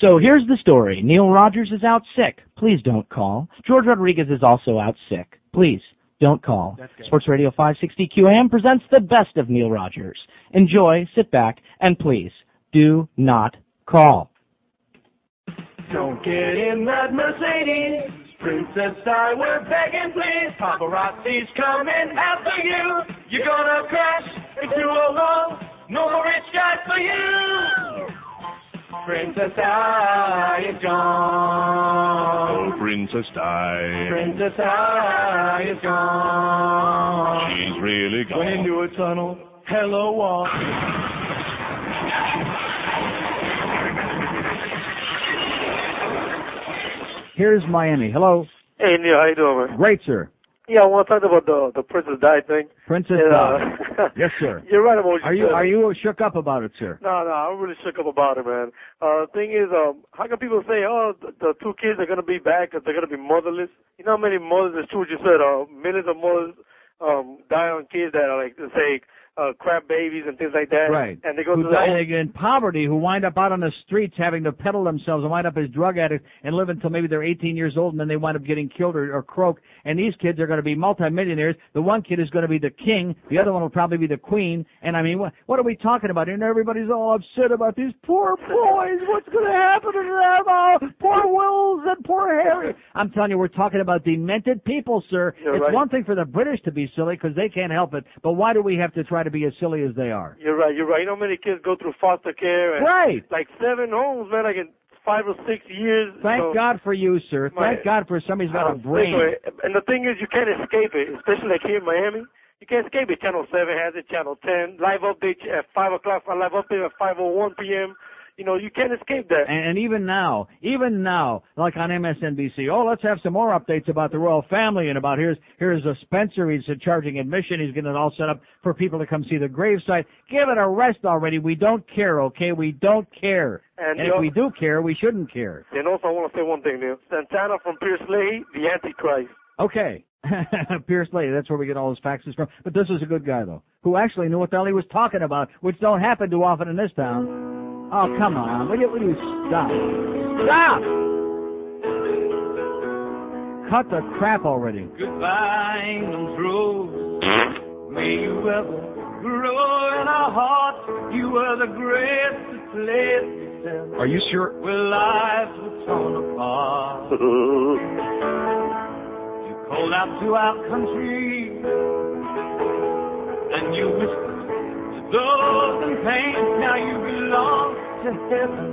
So here's the story. Neil Rogers is out sick. Please don't call. George Rodriguez is also out sick. Please don't call. Sports Radio 560 QAM presents the best of Neil Rogers. Enjoy, sit back, and please do not call. Don't get in that Mercedes. Princess Di, we're begging, please. Paparazzi's coming after you. You're gonna crash into a wall. No more rich guys for you. Princess Di is gone. Princess Di. Princess Di is gone. She's really gone. Went into a tunnel. Hello, wall. Here's Miami. Hello. Hey Neil, how you doing, man? Great, sir. Yeah, I want to talk about the the Princess Di thing. Princess And, uh, Yes, sir. You're right about what Are you said. are you shook up about it, sir? No, no, I'm really shook up about it, man. Uh, the thing is, um, how can people say, oh, the, the two kids are gonna be back, they're gonna be motherless? You know how many mothers? It's true what you said. Uh, millions of mothers um die on kids that are like, say, uh, crap babies and things like that. Right. And they go who through die whole- in poverty, who wind up out on the streets having to peddle themselves and wind up as drug addicts and live until maybe they're 18 years old and then they wind up getting killed or, or croaked. And these kids are going to be multimillionaires. The one kid is going to be the king. The other one will probably be the queen. And I mean, what, what are we talking about? And everybody's all upset about these poor boys. What's going to happen to them? Oh, poor Wills and poor Harry. I'm telling you, we're talking about demented people, sir. You're it's right. one thing for the British to be silly because they can't help it. But why do we have to try to be as silly as they are? You're right. You're right. You know how many kids go through foster care and Right. like seven homes, man. Like in five or six years. Thank so- God for you, sir. My- Thank God for somebody's got a oh, I'm brain. And the thing is, you can't escape it, especially like here in Miami. You can't escape it. Channel 7 has it, Channel 10, live update at 5 o'clock, live update at 5.01 p.m. You know, you can't escape that. And, and even now, even now, like on MSNBC, oh, let's have some more updates about the royal family and about here's here's a Spencer. He's charging admission. He's getting it all set up for people to come see the gravesite. Give it a rest already. We don't care, okay? We don't care. And And if know- we do care, we shouldn't care. And also, I want to say one thing, Neil. Santana from Pierce Leahy, the Antichrist. Okay. Pierce Lady, that's where we get all his faxes from. But this is a good guy, though, who actually knew what the hell he was talking about, which don't happen too often in this town. Oh, come on. Will you, will you stop? Stop! Cut the crap already. Goodbye, England's rose. May you ever grow in our hearts. You were the greatest place to Are you sure? where lives were torn apart. You called out to our country, and you whispered those in pain. Now you belong to heaven,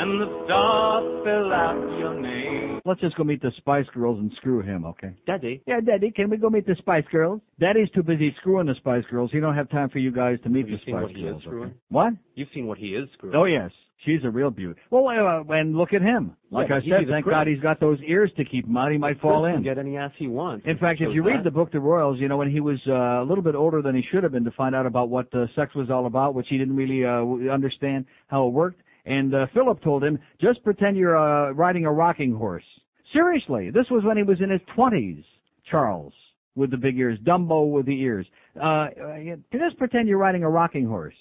and the stars fell out your name. Let's just go meet the Spice Girls and screw him, okay? Daddy. Yeah, Daddy, can we go meet the Spice Girls? Daddy's too busy screwing the Spice Girls. He don't have time for you guys to meet Have you the seen Spice what he is Girls. screwing? okay? What? You've seen what he is screwing. Oh yes, she's a real beauty. Well, uh, and look at him. Like Yeah, I said, thank. God he's got those ears to keep him out. He might fall in. get any ass he wants. In fact, if you read that. the book The Royals, you know when he was uh, a little bit older than he should have been to find out about what uh, sex was all about, which he didn't really uh, understand how it worked. And uh, Philip told him, just pretend you're uh, riding a rocking horse. Seriously, this was when he was in his twenties. Charles with the big ears, Dumbo with the ears. Uh, uh, just pretend you're riding a rocking horse.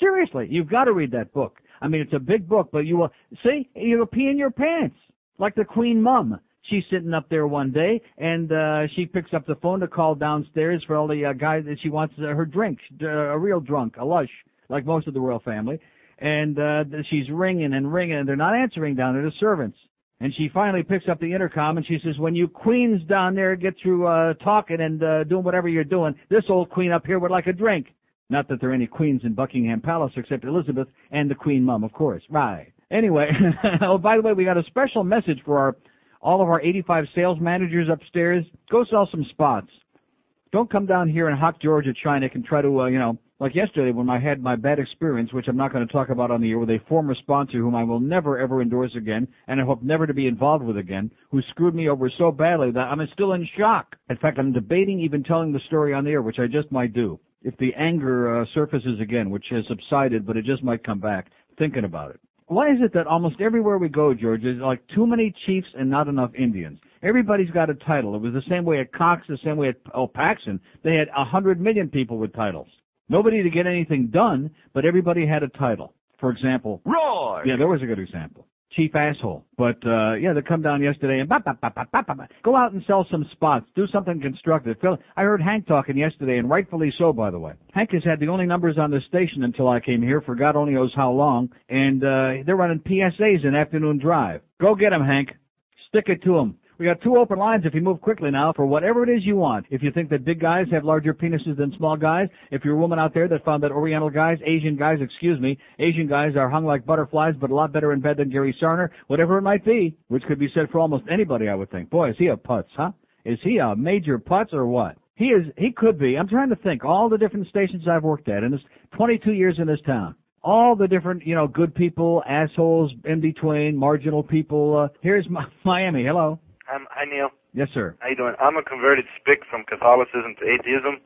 Seriously, you've got to read that book. I mean, it's a big book, but you will see you'll pee in your pants like the Queen Mum. She's sitting up there one day, and uh she picks up the phone to call downstairs for all the uh, guys that she wants uh, her drink, uh, a real drunk, a lush, like most of the royal family. And uh she's ringing and ringing, and they're not answering down there, the servants. And she finally picks up the intercom and she says, when you queens down there get through uh talking and uh doing whatever you're doing, this old queen up here would like a drink. Not that there are any queens in Buckingham Palace except Elizabeth and the Queen Mum, of course. Right. Anyway, oh, by the way, we got a special message for our all of our 85 sales managers upstairs. Go sell some spots. Don't come down here in hot Georgia, China, and try to, uh, you know, like yesterday when I had my bad experience, which I'm not going to talk about on the air, with a former sponsor whom I will never ever endorse again, and I hope never to be involved with again, who screwed me over so badly that I'm still in shock. In fact, I'm debating even telling the story on the air, which I just might do. If the anger uh, surfaces again, which has subsided, but it just might come back, thinking about it. Why is it that almost everywhere we go, George, there's like too many chiefs and not enough Indians? Everybody's got a title. It was the same way at Cox, the same way at oh, Paxson. They had a hundred million people with titles. Nobody to get anything done, but everybody had a title. for example. Roy! Yeah, there was a good example. Chief asshole. But uh yeah, they come down yesterday and bop, bop, bop, bop, bop, bop. go out and sell some spots. Do something constructive. Phil, I heard Hank talking yesterday, and rightfully so, by the way. Hank has had the only numbers on the station until I came here for God only knows how long, and uh they're running PSAs in afternoon drive. Go get 'em, Hank. Stick it to 'em. We got two open lines if you move quickly now for whatever it is you want. If you think that big guys have larger penises than small guys, if you're a woman out there that found that Oriental guys, Asian guys, excuse me, Asian guys are hung like butterflies but a lot better in bed than Gary Sarner, whatever it might be, which could be said for almost anybody, I would think. Boy, is he a putz, huh? Is he a major putz or what? He is, he could be. I'm trying to think all the different stations I've worked at in this 22 years in this town. All the different, you know, good people, assholes, in between, marginal people. Uh, here's Miami. Hello. Um, hi, Neil. Yes, sir. How you doing? I'm a converted spick from Catholicism to atheism,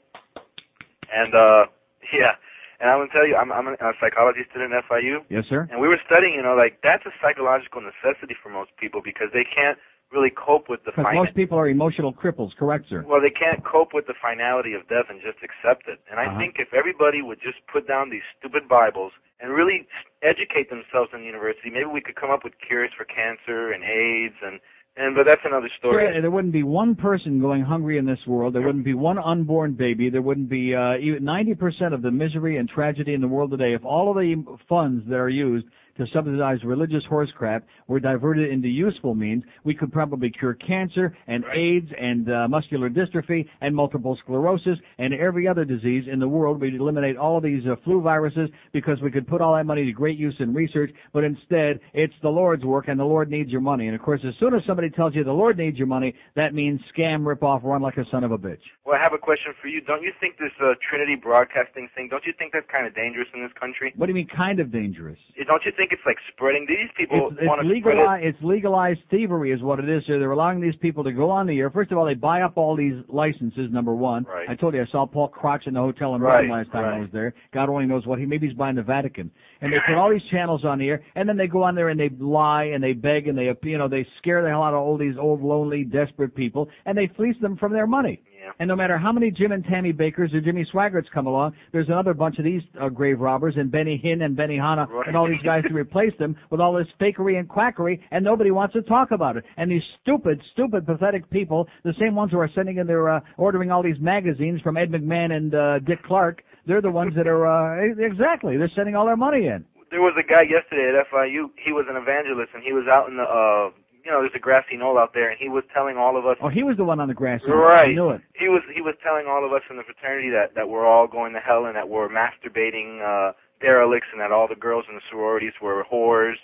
and uh, yeah, and I'm gonna tell you, I'm I'm a psychology student at FIU, Yes, sir. and we were studying, you know, like that's a psychological necessity for most people because they can't really cope with the Because most people are emotional cripples, correct, sir? well, they can't cope with the finality of death and just accept it. And I Uh-huh. think if everybody would just put down these stupid Bibles and really educate themselves in the university, maybe we could come up with cures for cancer and AIDS and and but that's another story. There, there wouldn't be one person going hungry in this world. There wouldn't be one unborn baby. There wouldn't be uh, even 90% of the misery and tragedy in the world today. If all of the funds that are used to subsidize religious horse crap were diverted into useful means, we could probably cure cancer and AIDS and uh, muscular dystrophy and multiple sclerosis and every other disease in the world. We'd eliminate all of these uh, flu viruses because we could put all that money to great use in research, but instead it's the Lord's work and the Lord needs your money. And of course, as soon as somebody tells you the Lord needs your money, that means scam, rip off, run like a son of a bitch. Well, I have a question for you. Don't you think this uh, Trinity Broadcasting thing? Don't you think that's kind of dangerous in this country? What do you mean kind of dangerous? Don't you think it's like spreading? These people It's, it's spread it. legalized. It's legalized thievery, is what it is. So they're allowing these people to go on the air. First of all, they buy up all these licenses. Number one, Right. I told you I saw Paul Crotch in the hotel in Right, Rome last time I was there. God only knows what he. Maybe he's buying the Vatican. And they put all these channels on the air, and then they go on there and they lie and they beg and they, you know, they scare the hell out of all these old, lonely, desperate people, and they fleece them from their money. Yeah. And no matter how many Jim and Tammy Bakers or Jimmy Swaggarts come along, there's another bunch of these uh, grave robbers and Benny Hinn and Benny Hanna Right. and all these guys to replace them with all this fakery and quackery, and nobody wants to talk about it. And these stupid, stupid, pathetic people, the same ones who are sending in their, uh, ordering all these magazines from Ed McMahon and uh, Dick Clark, they're the ones that are, uh, exactly, they're sending all their money in. There was a guy yesterday at FIU. He was an evangelist, and he was out in the, uh, you know, there's a grassy knoll out there, and he was telling all of us. Oh, he was the one on the grass. Right. I knew it. He was he was telling all of us in the fraternity that that we're all going to hell and that we're masturbating uh derelicts and that all the girls in the sororities were whores.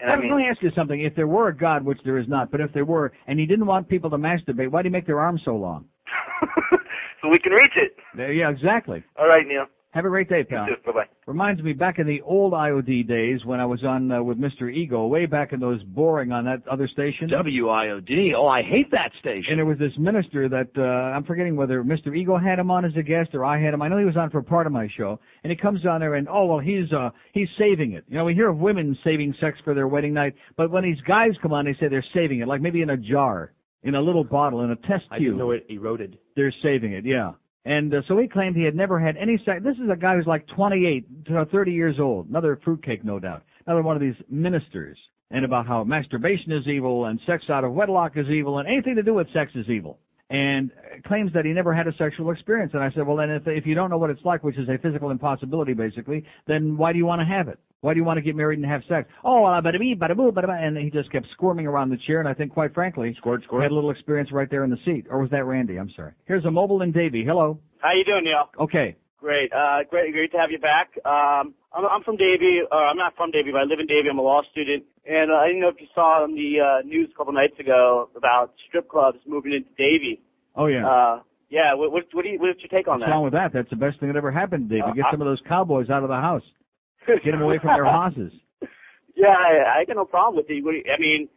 And I Let me- mean, let me ask you something. If there were a God, which there is not, but if there were, and he didn't want people to masturbate, why do he make their arms so long? so we can reach it. There, yeah, exactly. All right, Neil. Have a great day, pal. Bye bye. Reminds me back in the old IOD days when I was on uh, with Mr. Ego, way back in those boring on that other station. WIOD. Oh, I hate that station. And there was this minister that uh, I'm forgetting whether Mr. Ego had him on as a guest or I had him. I know he was on for part of my show, and he comes on there and oh well, he's uh he's saving it. You know, we hear of women saving sex for their wedding night, but when these guys come on, they say they're saving it, like maybe in a jar, in a little bottle, in a test I tube. didn't know it eroded. They're saving it, yeah. And uh, so he claimed he had never had any sex. This is a guy who's like 28 to 30 years old. Another fruitcake, no doubt. Another one of these ministers. And about how masturbation is evil and sex out of wedlock is evil and anything to do with sex is evil. And uh, claims that he never had a sexual experience. And I said, well then if, if you don't know what it's like, which is a physical impossibility basically, then why do you want to have it? Why do you want to get married and have sex? Oh, bada bee, bada boo, bada. And he just kept squirming around the chair. And I think, quite frankly, Squirt, squirt. had a little experience right there in the seat. Or was that Randy? I'm sorry. Here's a mobile in Davie. Hello. How you doing, Neil? Okay. Great. Uh, great, great to have you back. Um, I'm, I'm from Davie. Uh, I'm not from Davie, but I live in Davie. I'm a law student, and uh, I didn't know if you saw on the uh, news a couple nights ago about strip clubs moving into Davie. Oh yeah. Uh, yeah. What, what, what do you, what's your take on that? What's wrong with that? That's the best thing that ever happened to Davie. Uh, Get some of those cowboys out of the house. Get them away from their houses. yeah, I, I got no problem with it. What do you, I mean,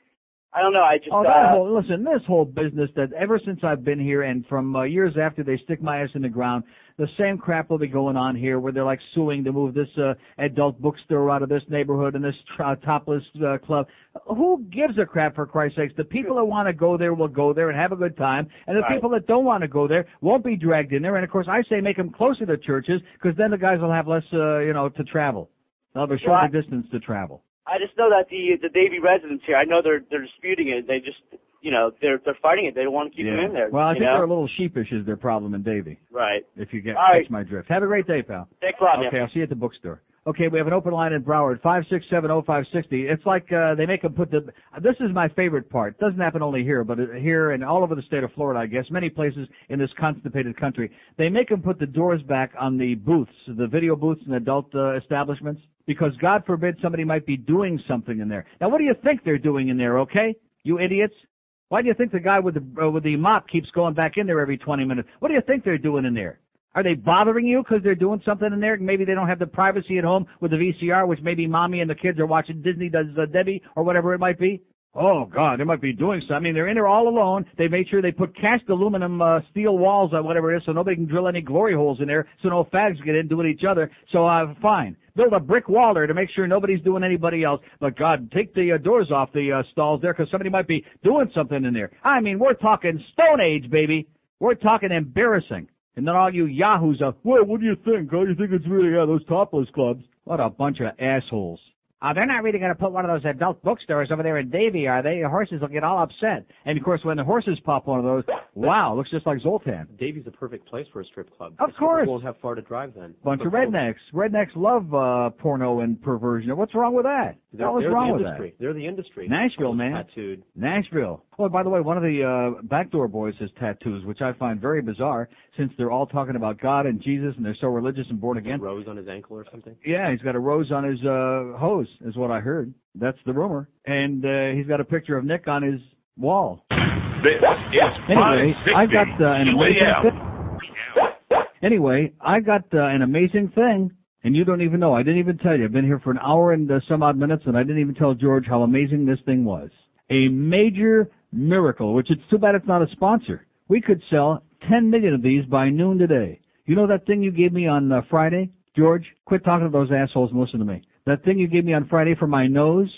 I don't know. I just Oh, that uh, whole listen. This whole business that ever since I've been here, and from uh, years after they stick my ass in the ground, the same crap will be going on here, where they're like suing to move this uh, adult bookstore out of this neighborhood and this uh, topless uh, club. Who gives a crap for Christ's sakes? The people that want to go there will go there and have a good time, and the Right. people that don't want to go there won't be dragged in there. And of course, I say make them closer to churches because then the guys will have less, uh, you know, to travel. They'll have a shorter Right. distance to travel. I just know that the the Davie residents here, I know they're they're disputing it. They just, you know, they're they're fighting it. They don't want to keep them in there. Well, I think know? they're a little sheepish is their problem in Davie. right. If you get All right. catch my drift. Have a great day, pal. Thanks a lot, man. Okay, I'll see you at the bookstore. Okay, we have an open line in Broward, five six seven oh five sixty. It's like uh, they make them put the. This is my favorite part. Doesn't happen only here, but uh, here and all over the state of Florida, I guess, many places in this constipated country, they make them put the doors back on the booths, the video booths in adult uh, establishments, because God forbid somebody might be doing something in there. Now, what do you think they're doing in there? Okay, you idiots. Why do you think the guy with the uh, with the mop keeps going back in there every 20 minutes? What do you think they're doing in there? Are they bothering you because they're doing something in there? Maybe they don't have the privacy at home with the VCR, which maybe mommy and the kids are watching Disney does uh, Debbie or whatever it might be. Oh God, they might be doing something. I mean, they're in there all alone. They made sure they put cast aluminum uh, steel walls or whatever it is, so nobody can drill any glory holes in there, so no fags get in doing each other. So uh, fine, build a brick wall there to make sure nobody's doing anybody else. But God, take the uh, doors off the uh, stalls there because somebody might be doing something in there. I mean, we're talking Stone Age, baby. We're talking embarrassing. And then all you yahoos are, well, what do you think? Oh, you think it's really, yeah, those topless clubs? What a bunch of assholes. Uh, they're not really going to put one of those adult bookstores over there in Davie, are they? The horses will get all upset. And of course, when the horses pop one of those, wow, looks just like Zoltan. Davie's the perfect place for a strip club. Of course. We won't have far to drive then. Bunch of But people- rednecks. Rednecks love uh, porno and perversion. What's wrong with that? They're, What was they're wrong the with industry. They're the industry. Nashville, man. Tattooed. Nashville. Oh, by the way, one of the uh, backdoor boys has tattoos, which I find very bizarre, since they're all talking about God and Jesus, and they're so religious and born A again. rose on his ankle or something. Yeah, he's got a rose on his uh hose, is what I heard. That's the rumor. And uh he's got a picture of Nick on his wall. This is Anyway, I've got uh, an amazing thing. Anyway, I got uh, an amazing thing, and you don't even know. I didn't even tell you. I've been here for an hour and uh, some odd minutes, and I didn't even tell George how amazing this thing was. A major miracle, which it's too bad it's not a sponsor. We could sell 10 million of these by noon today. You know that thing you gave me on uh, Friday? George, quit talking to those assholes and listen to me. That thing you gave me on Friday for my nose?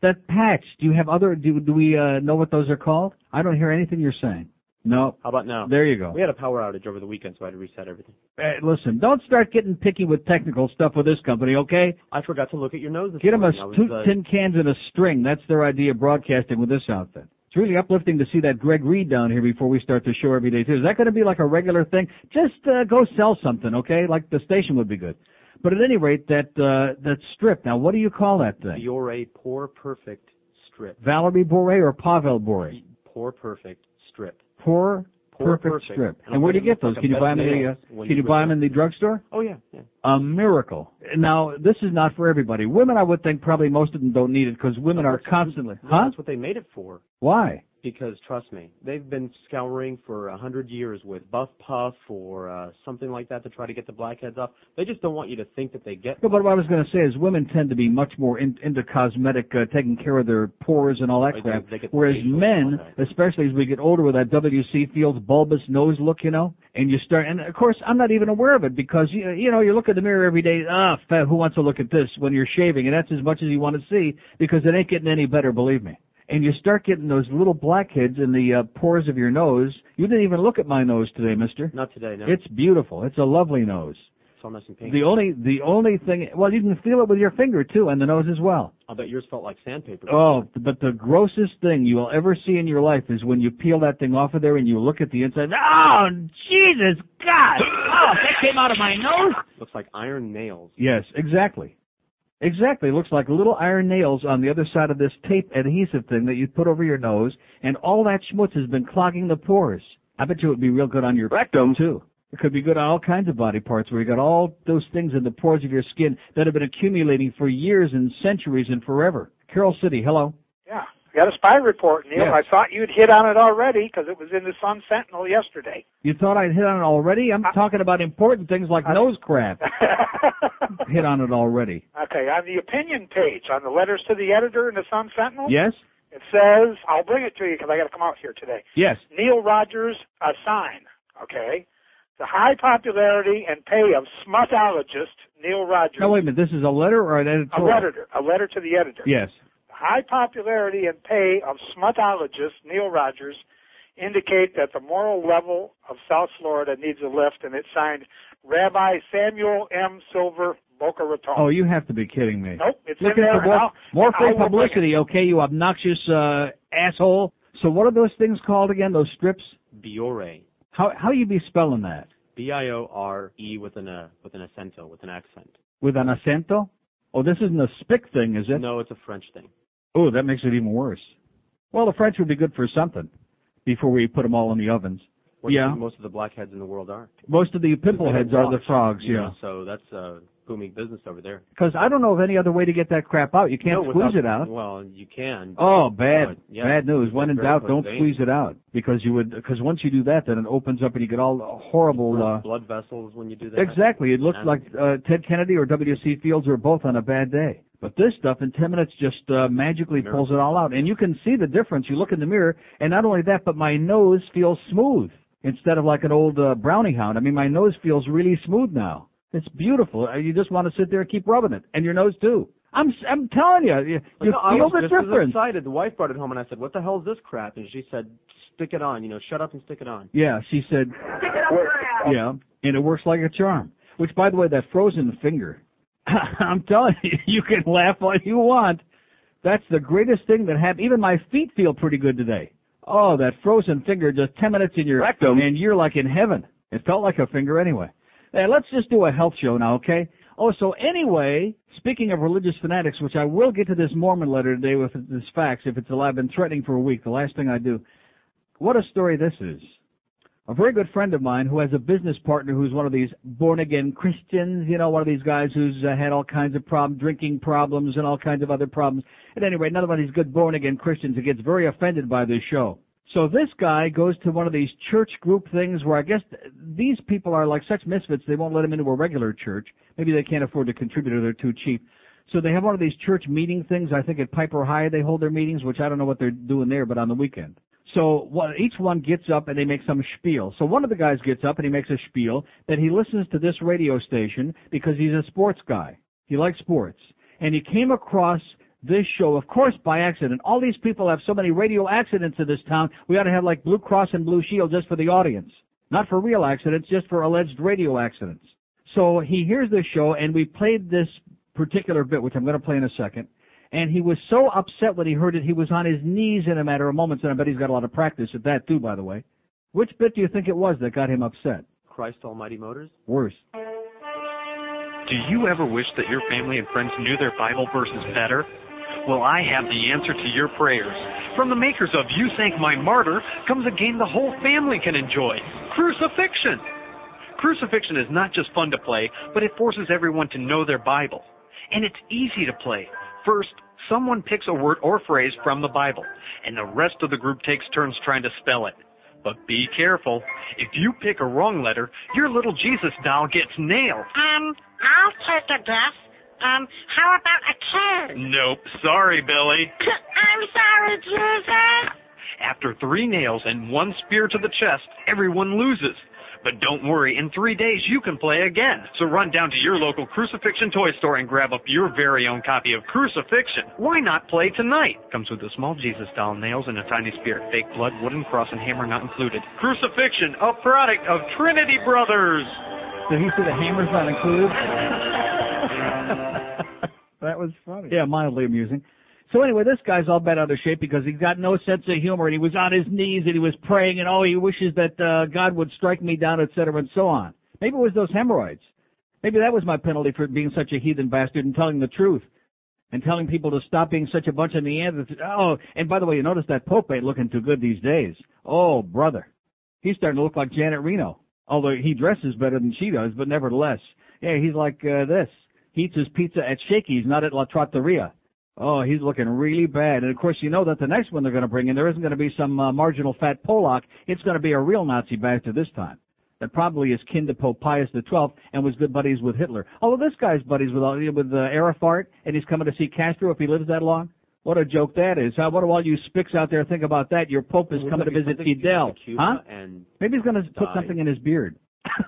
That patch. Do you have other, do, do we uh, know what those are called? I don't hear anything you're saying. No. How about now? There you go. We had a power outage over the weekend, so I had to reset everything. Hey, listen, don't start getting picky with technical stuff with this company, okay? I forgot to look at your nose Get them a morning. Two uh, tin cans and a string. That's their idea of broadcasting with this outfit. It's really uplifting to see that Greg Reed down here before we start the show every day too. Is that going to be like a regular thing? Just uh, go sell something, okay? Like the station would be good. But at any rate, that uh, that strip. Now, what do you call that thing? You're a Pore Perfect strip. Valeri Bure or Pavel Bure? Pore Perfect strip. Poor, Pore Perfect, perfect. strip. And And where do you get those? Can you buy them in the uh, Can you buy them in the drugstore? Oh yeah, yeah. a miracle. Now, this is not for everybody. Women, I would think probably most of them don't need it because women are constantly. Huh? That's what they made it for. Why? Because trust me, they've been scouring for a hundred years with Buff Puff or uh, something like that to try to get the blackheads off. They just don't want you to think that they get. But what I was going to say is women tend to be much more in, into cosmetic, uh, taking care of their pores and all that crap. they get the Whereas men, especially as we get older with that W.C. Fields bulbous nose look, you know, and you start, and of course I'm not even aware of it because you, you know you look in the mirror every day. Ah, who wants to look at this when you're shaving? And that's as much as you want to see because it ain't getting any better, believe me. And you start getting those little blackheads in the uh, pores of your nose. You didn't even look at my nose today, Mister. Not today, no. It's beautiful. It's a lovely nose. it's all nice and pink. The only the only thing well you can feel it with your finger too and the nose as well. I'll bet yours felt like sandpaper. Oh, but the grossest thing you will ever see in your life is when you peel that thing off of there and you look at the inside. Oh, Jesus God! Oh, that came out of my nose. Looks like iron nails. Yes, exactly. Exactly. It looks like little iron nails on the other side of this tape adhesive thing that you put over your nose, and all that schmutz has been clogging the pores. I bet you it would be real good on your rectum too. It could be good on all kinds of body parts where you got all those things in the pores of your skin that have been accumulating for years and centuries and forever. Carroll City, hello. Yeah. Got a spy report, Neil. Yes. I thought you'd hit on it already because it was in the Sun Sentinel yesterday. You thought I'd hit on it already? I'm talking about important things like nose crap. Hit on it already. okay, on the opinion page, on the letters to the editor in the Sun Sentinel, Yes? it says, I'll bring it to you because I got to come out here today. Yes. Neil Rogers, a sign. Okay. The high popularity and pay of smutologist Neil Rogers. Now wait a minute, this is a letter or an a letter, a letter to the editor. Yes. High popularity and pay of smutologist Neil Rogers indicate that the moral level of South Florida needs a lift, and it's signed Rabbi Samuel M. Silver Boca Raton. Oh, you have to be kidding me. Nope, it's Looking in there. for more, more I'll- free I will bring publicity, okay, you obnoxious uh, asshole. So what are those things called again? Those strips? Biore. How how you be spelling that? B I O R E with an uh, with an accento, with an accent. With an acento? Oh, this isn't a spick thing, is it? No, it's a French thing. Oh, that makes it even worse. Well, the French would be good for something before we put them all in the ovens. You Yeah. most of the blackheads in the world are. Most of the pimple heads are the frogs, yeah. so that's a booming business over there. Because I don't know of any other way to get that crap out. You can't No, squeeze without- it out. Well, you can. Oh, bad, yeah, bad news. When in doubt, don't squeeze it out because you would. Because once you do that, then it opens up and you get all horrible. Uh, blood vessels when you do that. exactly. It looks like uh, Ted Kennedy or W.C. Fields are both on a bad day. But this stuff in 10 minutes just uh, magically Miracle. pulls it all out. And you can see the difference. You look in the mirror, and not only that, but my nose feels smooth instead of like an old uh, brownie hound. I mean, my nose feels really smooth now. It's beautiful. Uh, You just want to sit there and keep rubbing it, and your nose too. I'm I'm telling you, you, Like, you no, I feel was the just as excited. The wife brought it home, and I said, "What the hell is this crap?" And she said, "Stick it on. You know, shut up and stick it on." Yeah, she said. Stick it up your ass. Yeah, and it works like a charm. Which, by the way, that frozen finger. I'm telling you, you can laugh all you want. That's the greatest thing that happened. Even my feet feel pretty good today. Oh, that frozen finger, just 10 minutes in your rectum, and you're like in heaven. It felt like a finger anyway. Hey, let's just do a health show now, okay? Oh, so anyway, speaking of religious fanatics, which I will get to this Mormon letter today with this fax if it's alive. I've been threatening for a week. The last thing I do. What a story this is. A very good friend of mine who has a business partner who's one of these born again Christians, you know, one of these guys who's uh, had all kinds of problems, drinking problems and all kinds of other problems. At any rate, another one of these good born again Christians who gets very offended by this show. So this guy goes to one of these church group things where I guess these people are like such misfits they won't let him into a regular church. Maybe they can't afford to contribute or they're too cheap. So they have one of these church meeting things. I think at Piper High they hold their meetings, which I don't know what they're doing there, but on the weekend. So what, each one gets up and they make some spiel. So one of the guys gets up and he makes a spiel that he listens to this radio station because he's a sports guy. He likes sports. And he came across this show, of course, by accident. All these people have so many radio accidents in this town. We ought to have like Blue Cross and Blue Shield just for the audience. Not for real accidents, just for alleged radio accidents. So he hears this show and we played this particular bit, which I'm going to play in a second. And he was so upset when he heard it, he was on his knees in a matter of moments, and I bet he's got a lot of practice at that too, by the way. Which bit do you think it was that got him upset? Christ Almighty Motors. Worse. Do you ever wish that your family and friends knew their Bible verses better? Well, I have the answer to your prayers. From the makers of You Sank My Martyr comes a game the whole family can enjoy Crucifixion. Crucifixion is not just fun to play, but it forces everyone to know their Bible. And it's easy to play. First, someone picks a word or phrase from the Bible, and the rest of the group takes turns trying to spell it. But be careful. If you pick a wrong letter, your little Jesus doll gets nailed. Um, I'll take a guess. Um, how about a K? Nope. Sorry, Billy. I'm sorry, Jesus. After three nails and one spear to the chest, everyone loses. But don't worry, in three days you can play again. So run down to your local Crucifixion toy store and grab up your very own copy of Crucifixion. Why not play tonight? Comes with a small Jesus doll, nails, and a tiny spear. Fake blood, wooden cross, and hammer not included. Crucifixion, a product of Trinity Brothers. Did he say the hammer's not included? That was funny. Yeah, mildly amusing. So anyway, this guy's all bent out of shape because he's got no sense of humor and he was on his knees and he was praying and oh, he wishes that uh, God would strike me down, et cetera, and so on. Maybe it was those hemorrhoids. Maybe that was my penalty for being such a heathen bastard and telling the truth and telling people to stop being such a bunch of Neanderthals. Oh, and by the way, you notice that Pope ain't looking too good these days. Oh, brother. He's starting to look like Janet Reno. Although he dresses better than she does, but nevertheless. Yeah, he's like uh, this. He eats his pizza at Shakey's, not at La Trattoria. Oh, he's looking really bad. And of course, you know that the next one they're going to bring in, there isn't going to be some uh, marginal fat Polak. It's going to be a real Nazi bastard this time. That probably is kin to Pope Pius XII and was good buddies with Hitler. Although this guy's buddies with uh, with uh, Arafat, and he's coming to see Castro if he lives that long. What a joke that is. Huh? What do all you spicks out there think about that? Your Pope is Looks coming to visit Fidel. Huh? And Maybe he's going to put something in his beard.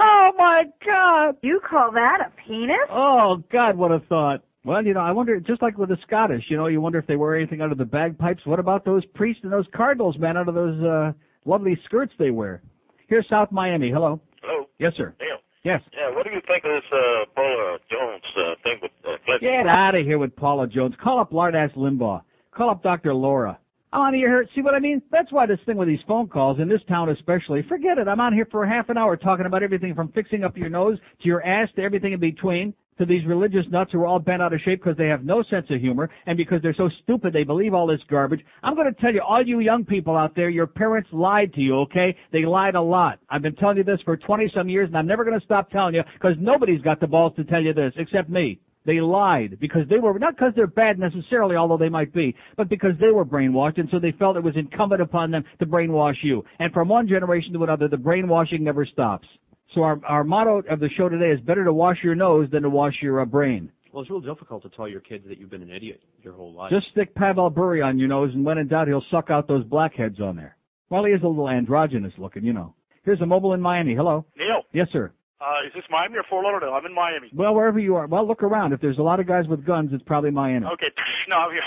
oh my God! You call that a penis? Oh God, what a thought. Well, you know, I wonder, just like with the Scottish, you know, you wonder if they wear anything under the bagpipes. What about those priests and those cardinals, man, under those uh, lovely skirts they wear? Here's South Miami. Hello. Hello. Yes, sir. Neil. Yes. Yeah, what do you think of this uh, Paula Jones uh, thing with uh, Clinton? Get out of here with Paula Jones. Call up Lard Ass Limbaugh. Call up Dr. Laura. I'm on here. See what I mean? That's why this thing with these phone calls in this town especially. Forget it. I'm on here for half an hour talking about everything from fixing up your nose to your ass to everything in between to these religious nuts who are all bent out of shape because they have no sense of humor and because they're so stupid they believe all this garbage. I'm going to tell you, all you young people out there, your parents lied to you, okay? They lied a lot. I've been telling you this for 20 some years and I'm never going to stop telling you because nobody's got the balls to tell you this except me. They lied because they were, not because they're bad necessarily, although they might be, but because they were brainwashed and so they felt it was incumbent upon them to brainwash you. And from one generation to another, the brainwashing never stops. So our, our motto of the show today is better to wash your nose than to wash your uh, brain. Well, it's real difficult to tell your kids that you've been an idiot your whole life. Just stick Pavel Bure on your nose and when in doubt, he'll suck out those blackheads on there. Well, he is a little androgynous looking, you know. Here's a mobile in Miami. Hello. Neil, Yes, sir. Uh, is this Miami or Fort Lauderdale? I'm in Miami. Well, wherever you are. Well, look around. If there's a lot of guys with guns, it's probably Miami. Okay, no, I'm here.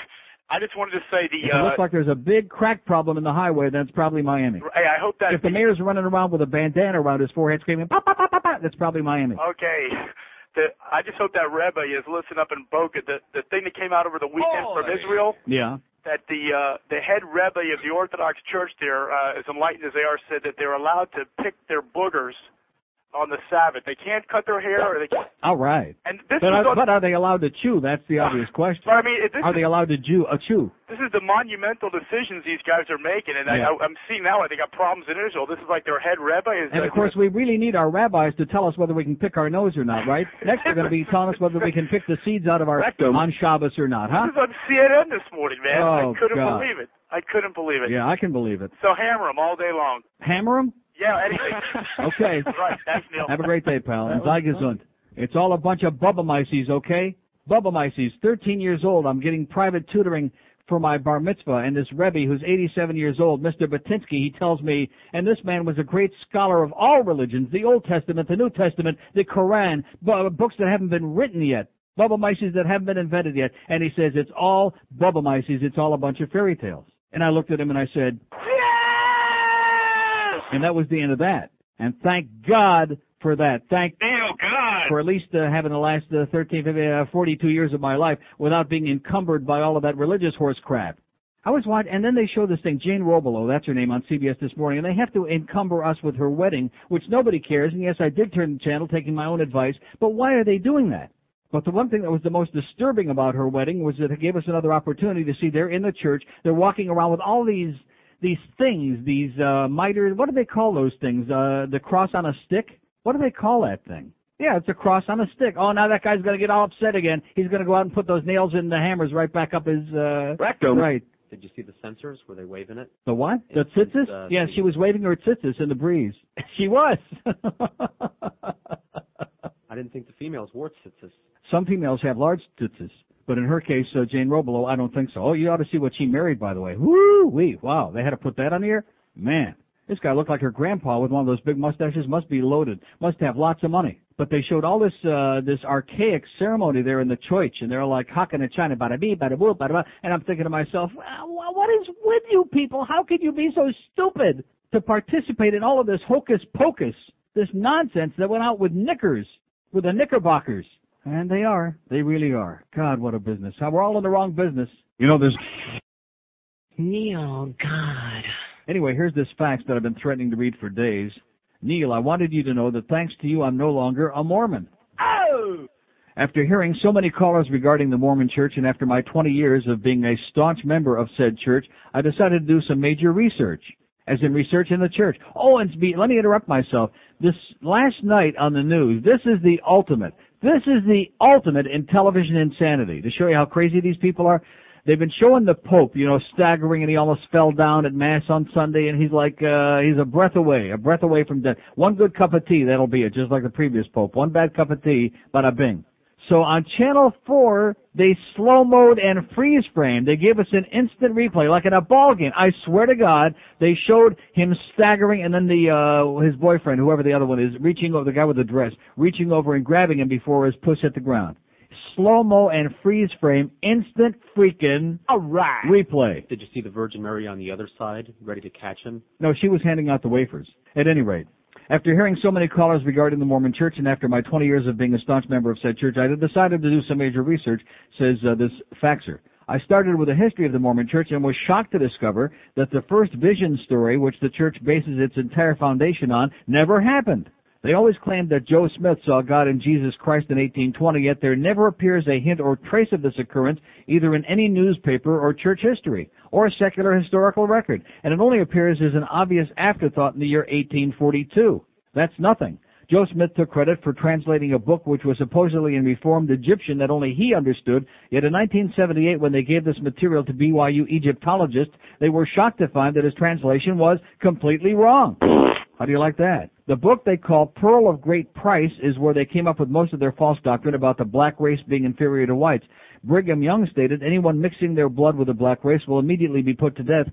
I just wanted to say the. If it Uh, looks like there's a big crack problem in the highway, then it's probably Miami. hey, I hope that. If the mayor's running around with a bandana around his forehead screaming, pop, pop, pop, pop, pop, that's probably Miami. Okay. The, I just hope that Rebbe is listening up in Boca. The the thing that came out over the weekend from Israel, Yeah. that the uh, the head Rebbe of the Orthodox Church there, uh, as enlightened as they are, said that they're allowed to pick their boogers on the Sabbath. They can't cut their hair, or they can't. All right. And this But are, but are they allowed to chew? That's the obvious question. But I mean, Are is they allowed to chew? Uh, chew? this is the monumental decisions these guys are making, and Yeah. I, I'm seeing now they got problems in Israel. This is like their head rabbi is. And of course, we really need our rabbis to tell us whether we can pick our nose or not, right? Next, they're going to be telling us whether we can pick the seeds out of our Rectum. on Shabbos or not, huh? This is on CNN this morning, man. Oh, I couldn't God. believe it. I couldn't believe it. Yeah, I can believe it. So hammer them all day long. Hammer 'em? Yeah, anything. Okay. right, thanks, Neil. Have a great day, pal. And was It's all a bunch of Bubba Mices, okay? Bubba Mices, 13 years old. I'm getting private tutoring for my bar mitzvah, and this Rebbe, who's 87 years old, Mr. Batinsky, he tells me, and this man was a great scholar of all religions, the Old Testament, the New Testament, the Koran, bu- books that haven't been written yet, Bubba Mices that haven't been invented yet, and he says it's all Bubba Mices, it's all a bunch of fairy tales. And I looked at him and I said, and that was the end of that. And thank God for that. Thank God. for at least uh, having the last uh, 13, 15, uh, 42 years of my life without being encumbered by all of that religious horse crap. I was watching, and then they show this thing, Jane Robelot, that's her name on CBS this morning, and they have to encumber us with her wedding, which nobody cares, and yes, I did turn the channel taking my own advice, but why are they doing that? But the one thing that was the most disturbing about her wedding was that it gave us another opportunity to see they're in the church, they're walking around with all these, these things, these, uh, mitre, what do they call those things? Uh, the cross on a stick? What do they call that thing? Yeah, it's a cross on a stick. Oh, now that guy's gonna get all upset again. He's gonna go out and put those nails in the hammers right back up his, uh, Rectum. Right. Did you see the censers? Were they waving it? The what? The It's- tzitzis? uh, yeah, the- she was waving her tzitzis in the breeze. She was. I didn't think the females wore tzitzis. Some females have large tzitzis, but in her case, uh, Jane Robelot, I don't think so. Oh, you ought to see what she married, by the way. Woo wee! Wow, they had to put that on here. Man, this guy looked like her grandpa with one of those big mustaches. Must be loaded. Must have lots of money. But they showed all this uh this archaic ceremony there in the church, and they're like hocking and china, bada bee, bada boo, bada ba. And I'm thinking to myself, what is with you people? How can you be so stupid to participate in all of this hocus pocus, this nonsense that went out with knickers, with the knickerbockers? And they are. They really are. God, what a business. How we're all in the wrong business. You know, there's. Neil, God. Anyway, here's this fax that I've been threatening to read for days. Neil, I wanted you to know that thanks to you, I'm no longer a Mormon. Oh! After hearing so many callers regarding the Mormon church and after my 20 years of being a staunch member of said church, I decided to do some major research. As in research in the church. Oh, and be, let me interrupt myself. This last night on the news, this is the ultimate. This is the ultimate in television insanity. To show you how crazy these people are, they've been showing the Pope, you know, staggering and he almost fell down at Mass on Sunday and he's like, uh, he's a breath away, a breath away from death. One good cup of tea, that'll be it, just like the previous Pope. One bad cup of tea, bada bing. So on channel four, they slow mode and freeze frame. They gave us an instant replay, like in a ball game. I swear to God, they showed him staggering, and then the uh his boyfriend, whoever the other one is, reaching over the guy with the dress, reaching over and grabbing him before his puss hit the ground. slow-mo and freeze frame instant freaking All right. replay. Did you see the Virgin Mary on the other side, ready to catch him? No, she was handing out the wafers. At any rate, after hearing so many callers regarding the Mormon Church and after my 20 years of being a staunch member of said church, I decided to do some major research, says uh, this faxer. I started with a history of the Mormon Church and was shocked to discover that the first vision story, which the church bases its entire foundation on, never happened. They always claimed that Joe Smith saw God in Jesus Christ in 1820, yet there never appears a hint or trace of this occurrence either in any newspaper or church history or a secular historical record, and it only appears as an obvious afterthought in the year 1842. That's nothing. Joe Smith took credit for translating a book which was supposedly in Reformed Egyptian that only he understood, yet in 1978 when they gave this material to BYU Egyptologists, they were shocked to find that his translation was completely wrong. How do you like that? The book they call Pearl of Great Price is where they came up with most of their false doctrine about the black race being inferior to whites. Brigham Young stated anyone mixing their blood with the black race will immediately be put to death.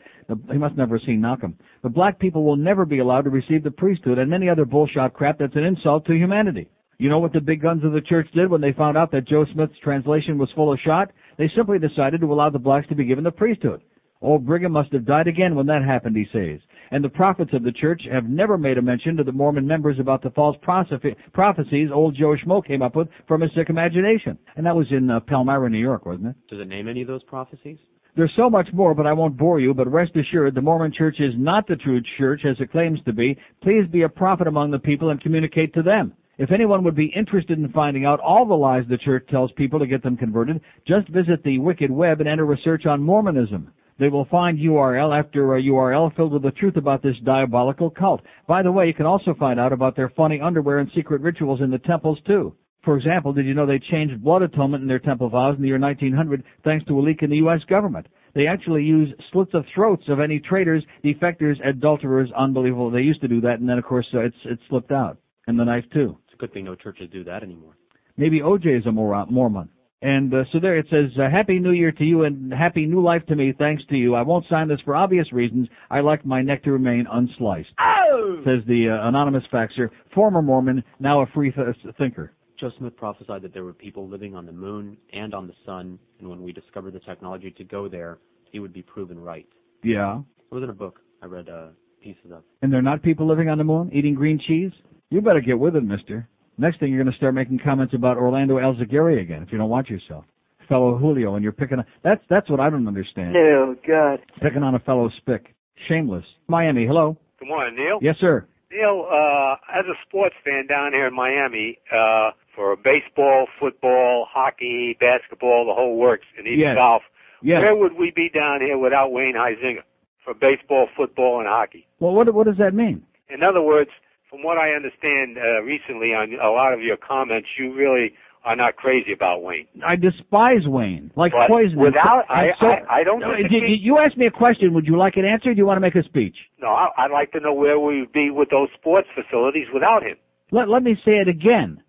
He must never have seen Malcolm. The black people will never be allowed to receive the priesthood and many other bullshot crap that's an insult to humanity. You know what the big guns of the church did when they found out that Joe Smith's translation was full of shot? They simply decided to allow the blacks to be given the priesthood. Old Brigham must have died again when that happened, he says. And the prophets of the church have never made a mention to the Mormon members about the false prophecies old Joe Schmo came up with from his sick imagination. And that was in uh, Palmyra, New York, wasn't it? Does it name any of those prophecies? There's so much more, but I won't bore you, but rest assured the Mormon church is not the true church as it claims to be. Please be a prophet among the people and communicate to them. If anyone would be interested in finding out all the lies the church tells people to get them converted, just visit the Wicked Web and enter a search on Mormonism. They will find URL after a URL filled with the truth about this diabolical cult. By the way, you can also find out about their funny underwear and secret rituals in the temples too. For example, did you know they changed blood atonement in their temple vows in the year 1900 thanks to a leak in the U.S. government? They actually use slits of throats of any traitors, defectors, adulterers. Unbelievable. They used to do that, and then of course uh, it's it slipped out, and the knife too. It's a good thing no churches do that anymore. Maybe OJ is a Mor- Mormon. And uh, so there it says, uh, Happy New Year to you and Happy New Life to me, thanks to you. I won't sign this for obvious reasons. I like my neck to remain unsliced. Oh! Says the uh, anonymous faxer, former Mormon, now a free th- thinker. Joe Smith prophesied that there were people living on the moon and on the sun, and when we discovered the technology to go there, he would be proven right. Yeah. It was in a book I read uh, pieces of. And they're not people living on the moon, eating green cheese? You better get with it, mister. Next thing you're going to start making comments about Orlando Alzugaray again if you don't watch yourself. Fellow Julio, and you're picking on, that's, that's what I don't understand. No, God. Picking on a fellow spick. Shameless. Miami, hello? Good morning, Neil. Yes, sir. Neil, uh, as a sports fan down here in Miami, uh, for baseball, football, hockey, basketball, the whole works, and even Yes. golf, Yes. where would we be down here without Wayne Huizinga for baseball, football, and hockey? Well, what, what does that mean? In other words, from what I understand uh, recently on a lot of your comments, you really are not crazy about Wayne. I despise Wayne, like But poison. without- I- I- I don't No, you, you asked me a question. Would you like an answer? Do you want to make a speech? No, I, I'd like to know where we would be with those sports facilities without him. Let Let me say it again.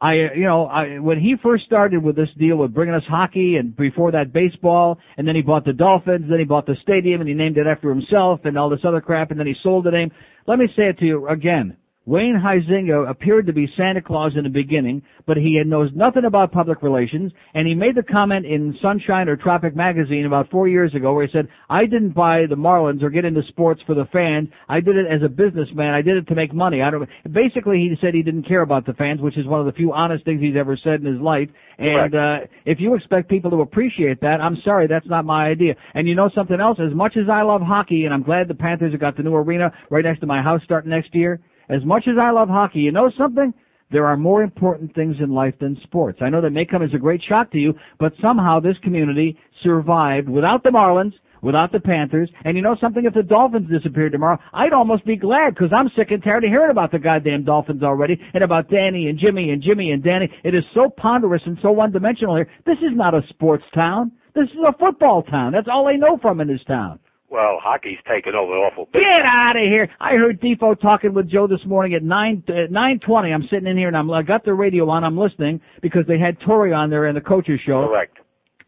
I, uh, you know, I, when he first started with this deal with bringing us hockey and before that baseball, and then he bought the Dolphins, then he bought the stadium and he named it after himself and all this other crap, and then he sold the name. Let me say it to you again. Wayne Huizinga appeared to be Santa Claus in the beginning, but he knows nothing about public relations, and he made the comment in Sunshine or Tropic magazine about four years ago where he said, I didn't buy the Marlins or get into sports for the fans. I did it as a businessman. I did it to make money. I don't, basically he said he didn't care about the fans, which is one of the few honest things he's ever said in his life. And, uh, if you expect people to appreciate that, I'm sorry, that's not my idea. And you know something else? As much as I love hockey, and I'm glad the Panthers have got the new arena right next to my house starting next year, as much as I love hockey, you know something? There are more important things in life than sports. I know that may come as a great shock to you, but somehow this community survived without the Marlins, without the Panthers, and you know something? If the Dolphins disappeared tomorrow, I'd almost be glad because I'm sick and tired of hearing about the goddamn Dolphins already and about Danny and Jimmy and Jimmy and Danny. It is so ponderous and so one-dimensional here. This is not a sports town. This is a football town. That's all they know from in this town. Well, hockey's taken over awful big. Get out of here! I heard Defo talking with Joe this morning at nine uh, nine twenty. I'm sitting in here and I'm I got the radio on. I'm listening because they had Tori on there in the coaches show. Correct.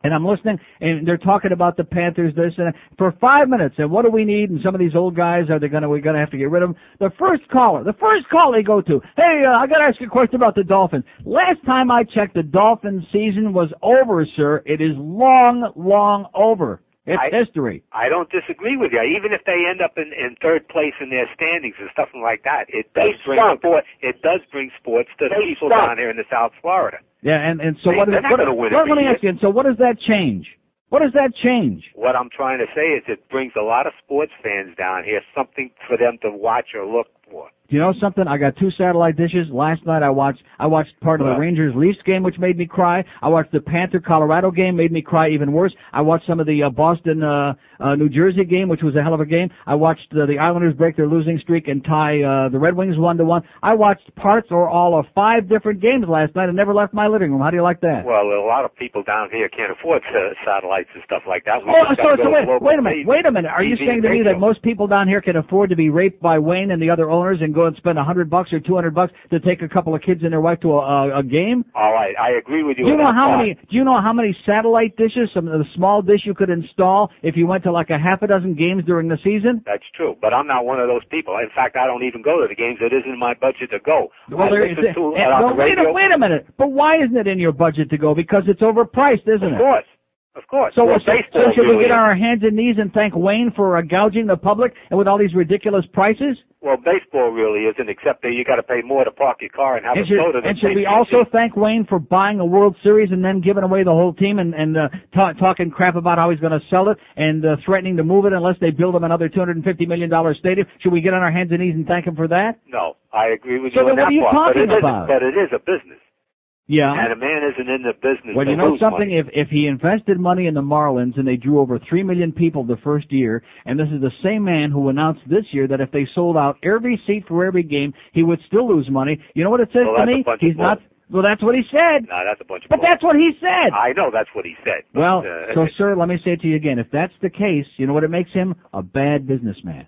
And I'm listening, and they're talking about the Panthers this and that for five minutes. And what do we need? And some of these old guys are they gonna we're gonna have to get rid of them? The first caller, the first call they go to, hey, uh, I gotta ask you a question about the Dolphins. Last time I checked, the Dolphins season was over, sir. It is long, long over. It's I- history. I don't disagree with you. Even if they end up in, in third place in their standings and stuff like that, it does They bring stunk. sport. It does bring sports to the people stunk. down here in the South Florida. Yeah, and and so They- what? Is, what win let, me ask you. And so what does that change? What does that change? What I'm trying to say is it brings a lot of sports fans down here, something for them to watch or look for. Do you know something? I got two satellite dishes. Last night I watched I watched part of the Rangers Leafs game, which made me cry. I watched the Panther Colorado game, made me cry even worse. I watched some of the uh, Boston uh, uh, New Jersey game, which was a hell of a game. I watched uh, the Islanders break their losing streak and tie uh, the Red Wings one to one. I watched parts or all of five different games last night and never left my living room. How do you like that? Well, a lot of people down here can't afford uh, satellites and stuff like that. We Oh, so, so wait, wait a minute, wait a minute. Are you saying to me that most people down here can afford to be raped by Wayne and the other owners and go and spend a hundred bucks or two hundred bucks to take a couple of kids and their wife to a, a, a game? All right, I agree with you. Do you know how part. many? Do you know how many satellite dishes, some of the small dish you could install if you went to like a half a dozen games during the season? That's true, but I'm not one of those people. In fact, I don't even go to the games. It isn't in my budget to go. Well, there, listen to it on well, the wait, a, wait a minute. But why isn't it in your budget to go? Because it's overpriced, isn't Of it? Of course. So, well, so, so should we get on our hands and knees and thank Wayne for uh, gouging the public and with all these ridiculous prices? Well, baseball really isn't, except that you got to pay more to park your car and have And a should, soda. and should we also thank Wayne for buying a World Series and then giving away the whole team and, and uh, ta- talking crap about how he's going to sell it and uh, threatening to move it unless they build him another $250 million stadium? Should we get on our hands and knees and thank him for that? No, I agree with So you on what are you part. talking but about? Isn't, but it is a business, Yeah. and a man isn't in the business. Well, you know something? money. If if he invested money in the Marlins and they drew over three million people the first year, and this is the same man who announced this year that if they sold out every seat for every game, he would still lose money. You know what it says Well, to me? He's not. Well, that's what he said. No, that's a bunch of. But bull. that's what he said. I know that's what he said. but, Well, uh, so sir, let me say it to you again. If that's the case, you know what it makes him? A bad businessman.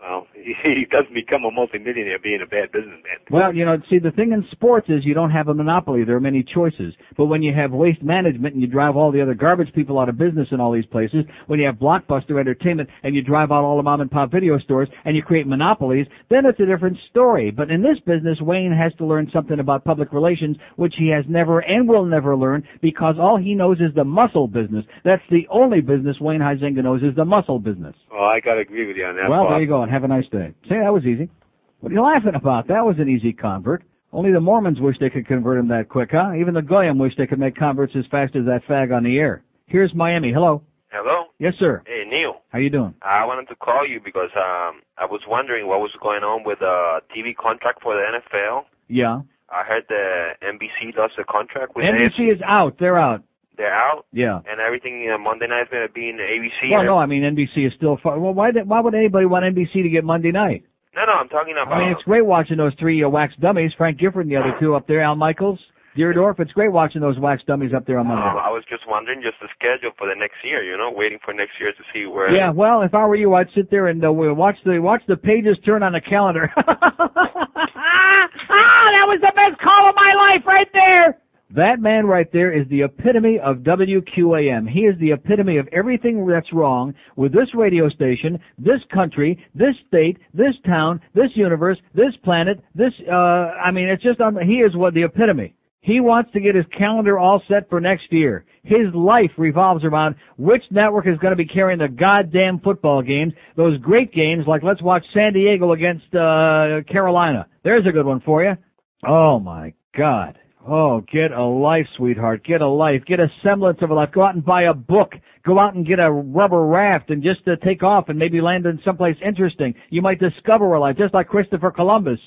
Well, he doesn't become a multimillionaire being a bad businessman. Well, you know, see, the thing in sports is you don't have a monopoly. There are many choices. But when you have waste management and you drive all the other garbage people out of business in all these places, when you have blockbuster entertainment and you drive out all the mom and pop video stores and you create monopolies, then it's a different story. But in this business, Wayne has to learn something about public relations, which he has never and will never learn because all he knows is the muscle business. That's the only business Wayne Huizenga knows is the muscle business. Well, I got to agree with you on that. Well, part. there you go, have a nice day. See, that was easy. What are you laughing about? That was an easy convert. Only the Mormons wish they could convert him that quick, huh? Even the Goyim wish they could make converts as fast as that fag on the air. Here's Miami. Hello. Hello. Yes, sir. Hey, Neil. How you doing? I wanted to call you because um, I was wondering what was going on with the TV contract for the NFL. Yeah. I heard the NBC lost the contract with NBC is out. They're out. They're out, Yeah. and everything uh, Monday night is going to be in the ABC. Well, no, I mean NBC is still far. Well, why? did- Why would anybody want NBC to get Monday night? no, no, I'm talking about. I mean, it's great watching those three uh, wax dummies, Frank Gifford and the other two up there, Al Michaels, Dierdorf. It's great watching those wax dummies up there on Uh, Monday. I was just wondering, just the schedule for the next year. You know, waiting for next year to see where. Yeah, well, if I were you, I'd sit there and uh, we'll watch the watch the pages turn on the calendar. ah, that was the best call of my life right there. That man right there is the epitome of WQAM. He is the epitome of everything that's wrong with this radio station, this country, this state, this town, this universe, this planet, this, uh, I mean, it's just, un- he is what the epitome. He wants to get his calendar all set for next year. His life revolves around which network is going to be carrying the goddamn football games, those great games like let's watch San Diego against, uh, Carolina. There's a good one for you. Oh my God. Oh, get a life, sweetheart. Get a life. Get a semblance of a life. Go out and buy a book. Go out and get a rubber raft and just uh, take off and maybe land in someplace interesting. You might discover a life, just like Christopher Columbus.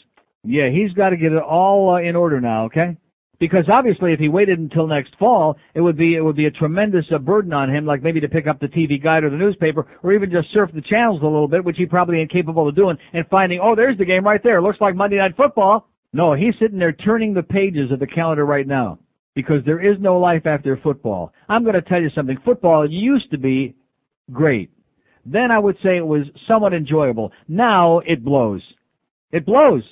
Yeah, he's got to get it all uh, in order now, okay? Because obviously, if he waited until next fall, it would be it would be a tremendous uh, burden on him, like maybe to pick up the TV guide or the newspaper, or even just surf the channels a little bit, which he probably incapable of doing, and finding, oh, there's the game right there. Looks like Monday Night Football. No, he's sitting there turning the pages of the calendar right now because there is no life after football. I'm going to tell you something. Football used to be great. Then I would say it was somewhat enjoyable. Now it blows. It blows.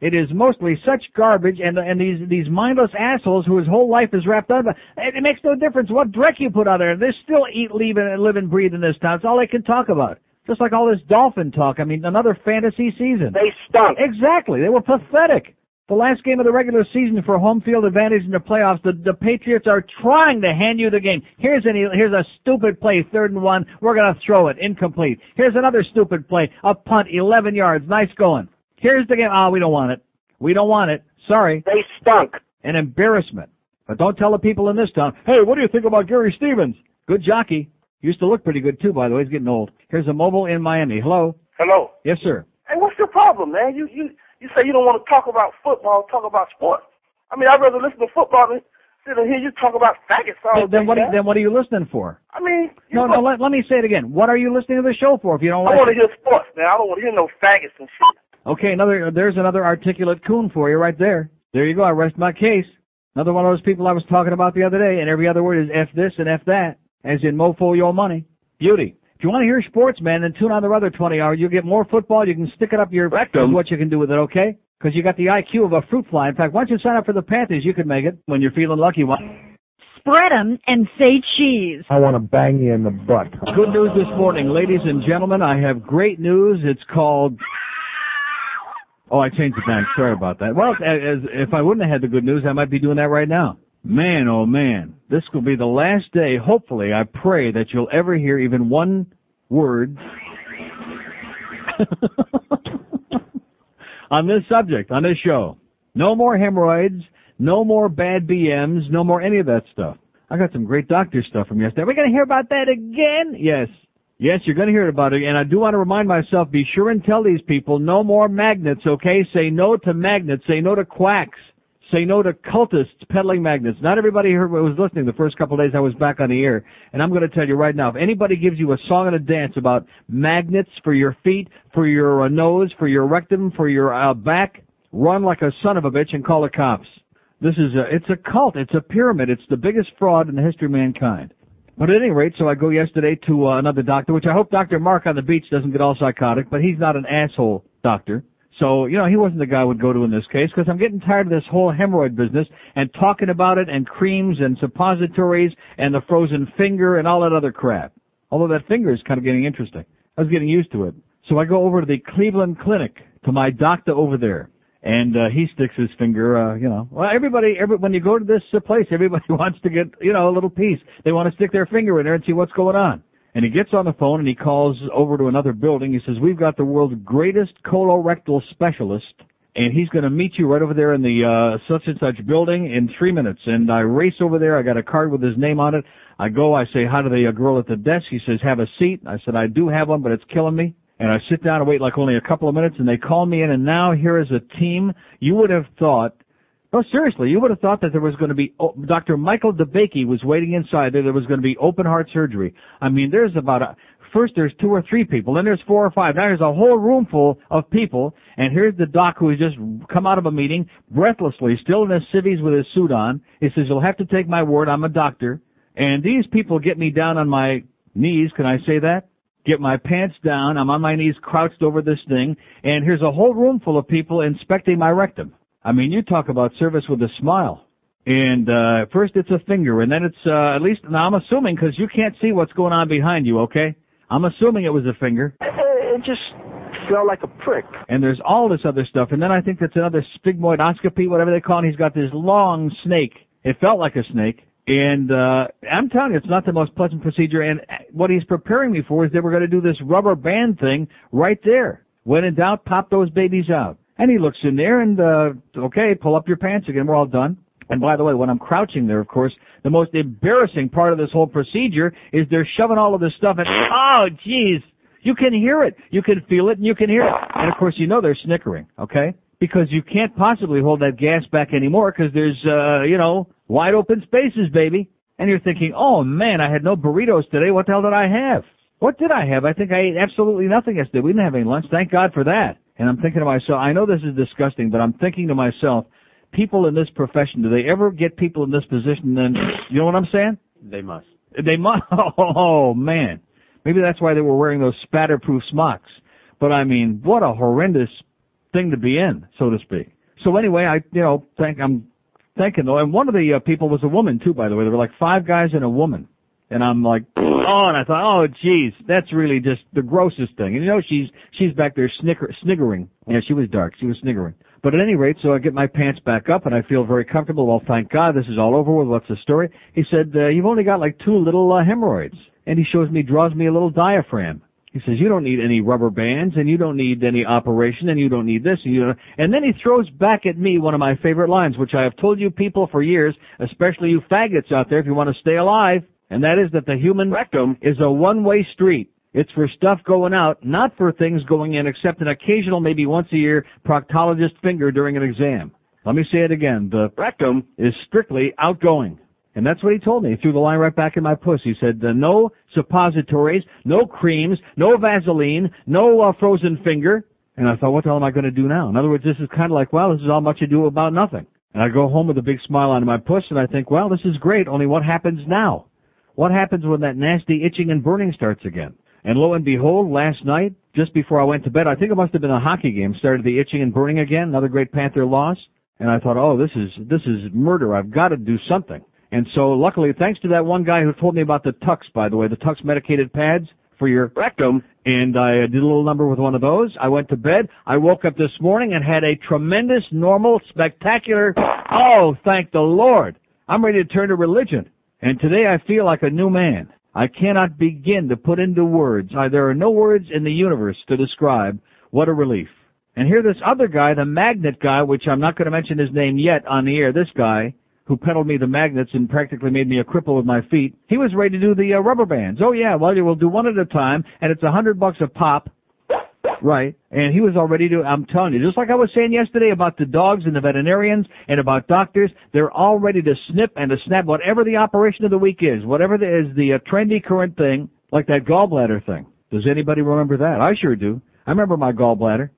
It is mostly such garbage and and these these mindless assholes whose whole life is wrapped up. It, it makes no difference what dreck you put out there. They still eat, leave, and live and breathe in this town. It's all they can talk about. Just like all this dolphin talk. I mean, another fantasy season. They stunk. Exactly. They were pathetic. The last game of the regular season for home field advantage in the playoffs, the, the Patriots are trying to hand you the game. Here's an, here's a stupid play, third and one. We're gonna throw it, incomplete. Here's another stupid play, a punt, 11 yards, nice going. Here's the game. Ah, we don't want it. We don't want it. Sorry. They stunk. An embarrassment. But don't tell the people in this town, hey, what do you think about Gary Stevens? Good jockey. Used to look pretty good too, by the way. He's getting old. Here's a mobile in Miami. Hello? Hello. Yes, sir. Hey, what's your problem, man? You you you say you don't want to talk about football, talk about sports. I mean, I'd rather listen to football than sit and hear you talk about faggots all Well, then what? Are, man. then what are you listening for? I mean, you No, no. Let, let me say it again. What are you listening to the show for? If you don't like, I like want to it? hear sports, man. I don't want to hear no faggots and shit. Okay, another. There's another articulate coon for you right there. There you go. I rest my case. Another one of those people I was talking about the other day, and every other word is f this and f that, as in mofo your money. Beauty. If you want to hear sports, man, then tune on the other 20 hour. You'll get more football. You can stick it up your rectum. What you can do with it, okay? Because you got the IQ of a fruit fly. In fact, once you sign up for the Panthers, you can make it when you're feeling lucky. One. Spread 'em and say cheese. I want to bang you in the butt. Good news this morning, ladies and gentlemen. I have great news. It's called. Oh, I changed the name. Sorry about that. Well, as, if I wouldn't have had the good news, I might be doing that right now. Man, oh man, this will be the last day. Hopefully, I pray that you'll ever hear even one word on this subject, on this show. No more hemorrhoids, no more bad BMs, no more any of that stuff. I got some great doctor stuff from yesterday. Are we going to hear about that again? Yes. Yes, you're going to hear about it. And I do want to remind myself, be sure and tell these people no more magnets, okay? Say no to magnets. Say no to quacks. Say no to cultists peddling magnets. Not everybody heard was listening the first couple of days I was back on the air. And I'm going to tell you right now, if anybody gives you a song and a dance about magnets for your feet, for your uh, nose, for your rectum, for your uh, back, run like a son of a bitch and call the cops. This is a, it's a cult. It's a pyramid. It's the biggest fraud in the history of mankind. But at any rate, so I go yesterday to uh, another doctor, which I hope Dr. Mark on the beach doesn't get all psychotic, but he's not an asshole doctor. So, you know, he wasn't the guy I would go to in this case because I'm getting tired of this whole hemorrhoid business and talking about it and creams and suppositories and the frozen finger and all that other crap. Although that finger is kind of getting interesting. I was getting used to it. So I go over to the Cleveland Clinic to my doctor over there. And uh, he sticks his finger, uh, you know. Well, everybody, every, when you go to this uh, place, everybody wants to get, you know, a little piece. They want to stick their finger in there and see what's going on. And he gets on the phone and he calls over to another building. He says, "We've got the world's greatest colorectal specialist, and he's going to meet you right over there in the uh, such and such building in three minutes." And I race over there. I got a card with his name on it. I go. I say hi to the uh, girl at the desk. He says, "Have a seat." I said, "I do have one, but it's killing me." And I sit down and wait like only a couple of minutes, and they call me in. And now here is a team. You would have thought no, seriously, you would have thought that there was going to be oh, Dr. Michael DeBakey was waiting inside there. There was going to be open heart surgery. I mean, there's about a, first there's two or three people, then there's four or five. Now there's a whole room full of people, and here's the doc who has just come out of a meeting, breathlessly, still in his civvies with his suit on. He says, "You'll have to take my word. I'm a doctor." And these people get me down on my knees. Can I say that? Get my pants down. I'm on my knees, crouched over this thing, and here's a whole room full of people inspecting my rectum. I mean, you talk about service with a smile. And uh first it's a finger, and then it's uh at least now I'm assuming because you can't see what's going on behind you. Okay, I'm assuming it was a finger. It just felt like a prick. And there's all this other stuff, and then I think that's another sigmoidoscopy, whatever they call it. He's got this long snake. It felt like a snake. And uh I'm telling you, it's not the most pleasant procedure. And what he's preparing me for is that we're going to do this rubber band thing right there. When in doubt, pop those babies out. And he looks in there and, uh, okay, pull up your pants again. We're all done. And by the way, when I'm crouching there, of course, the most embarrassing part of this whole procedure is they're shoving all of this stuff in. Oh, jeez. You can hear it. You can feel it and you can hear it. And of course, you know they're snickering, okay? Because you can't possibly hold that gas back anymore because there's, uh, you know, wide open spaces, baby. And you're thinking, oh man, I had no burritos today. What the hell did I have? What did I have? I think I ate absolutely nothing yesterday. We didn't have any lunch. Thank God for that. And I'm thinking to myself, I know this is disgusting, but I'm thinking to myself, people in this profession, do they ever get people in this position then, you know what I'm saying? They must. They must, oh man. Maybe that's why they were wearing those spatterproof smocks. But I mean, what a horrendous thing to be in, so to speak. So anyway, I you know thank I'm thanking though, and one of the uh, people was a woman too, by the way. There were like five guys and a woman, and I'm like, oh, and I thought, oh, geez, that's really just the grossest thing. And you know, she's she's back there snicker, sniggering. Yeah, she was dark. She was sniggering. But at any rate, so I get my pants back up and I feel very comfortable. Well, thank God, this is all over with. What's the story? He said, uh, you've only got like two little uh, hemorrhoids. And he shows me, draws me a little diaphragm. He says, you don't need any rubber bands and you don't need any operation and you don't need this and you don't. And then he throws back at me one of my favorite lines, which I have told you people for years, especially you faggots out there if you want to stay alive. And that is that the human rectum is a one-way street. It's for stuff going out, not for things going in, except an occasional, maybe once a year, proctologist finger during an exam. Let me say it again. The rectum is strictly outgoing. And that's what he told me. He threw the line right back in my puss. He said, no suppositories, no creams, no Vaseline, no uh, frozen finger. And I thought, what the hell am I going to do now? In other words, this is kind of like, well, this is all much ado about nothing. And I go home with a big smile on my puss and I think, well, this is great, only what happens now? What happens when that nasty itching and burning starts again? And lo and behold, last night, just before I went to bed, I think it must have been a hockey game, started the itching and burning again, another great Panther loss. And I thought, oh, this is, this is murder. I've got to do something. And so luckily, thanks to that one guy who told me about the Tucks, by the way, the Tucks medicated pads for your rectum, and I uh, did a little number with one of those. I went to bed. I woke up this morning and had a tremendous, normal, spectacular, oh, thank the Lord. I'm ready to turn to religion. And today I feel like a new man. I cannot begin to put into words. I, there are no words in the universe to describe what a relief. And here this other guy, the magnet guy, which I'm not going to mention his name yet on the air, this guy, who peddled me the magnets and practically made me a cripple with my feet, he was ready to do the uh, rubber bands. Oh yeah, well you will do one at a time, and it's a hundred bucks a pop. Right. And he was all ready to, I'm telling you, just like I was saying yesterday about the dogs and the veterinarians and about doctors, they're all ready to snip and to snap whatever the operation of the week is, whatever the, is the uh, trendy current thing, like that gallbladder thing. Does anybody remember that? I sure do. I remember my gallbladder.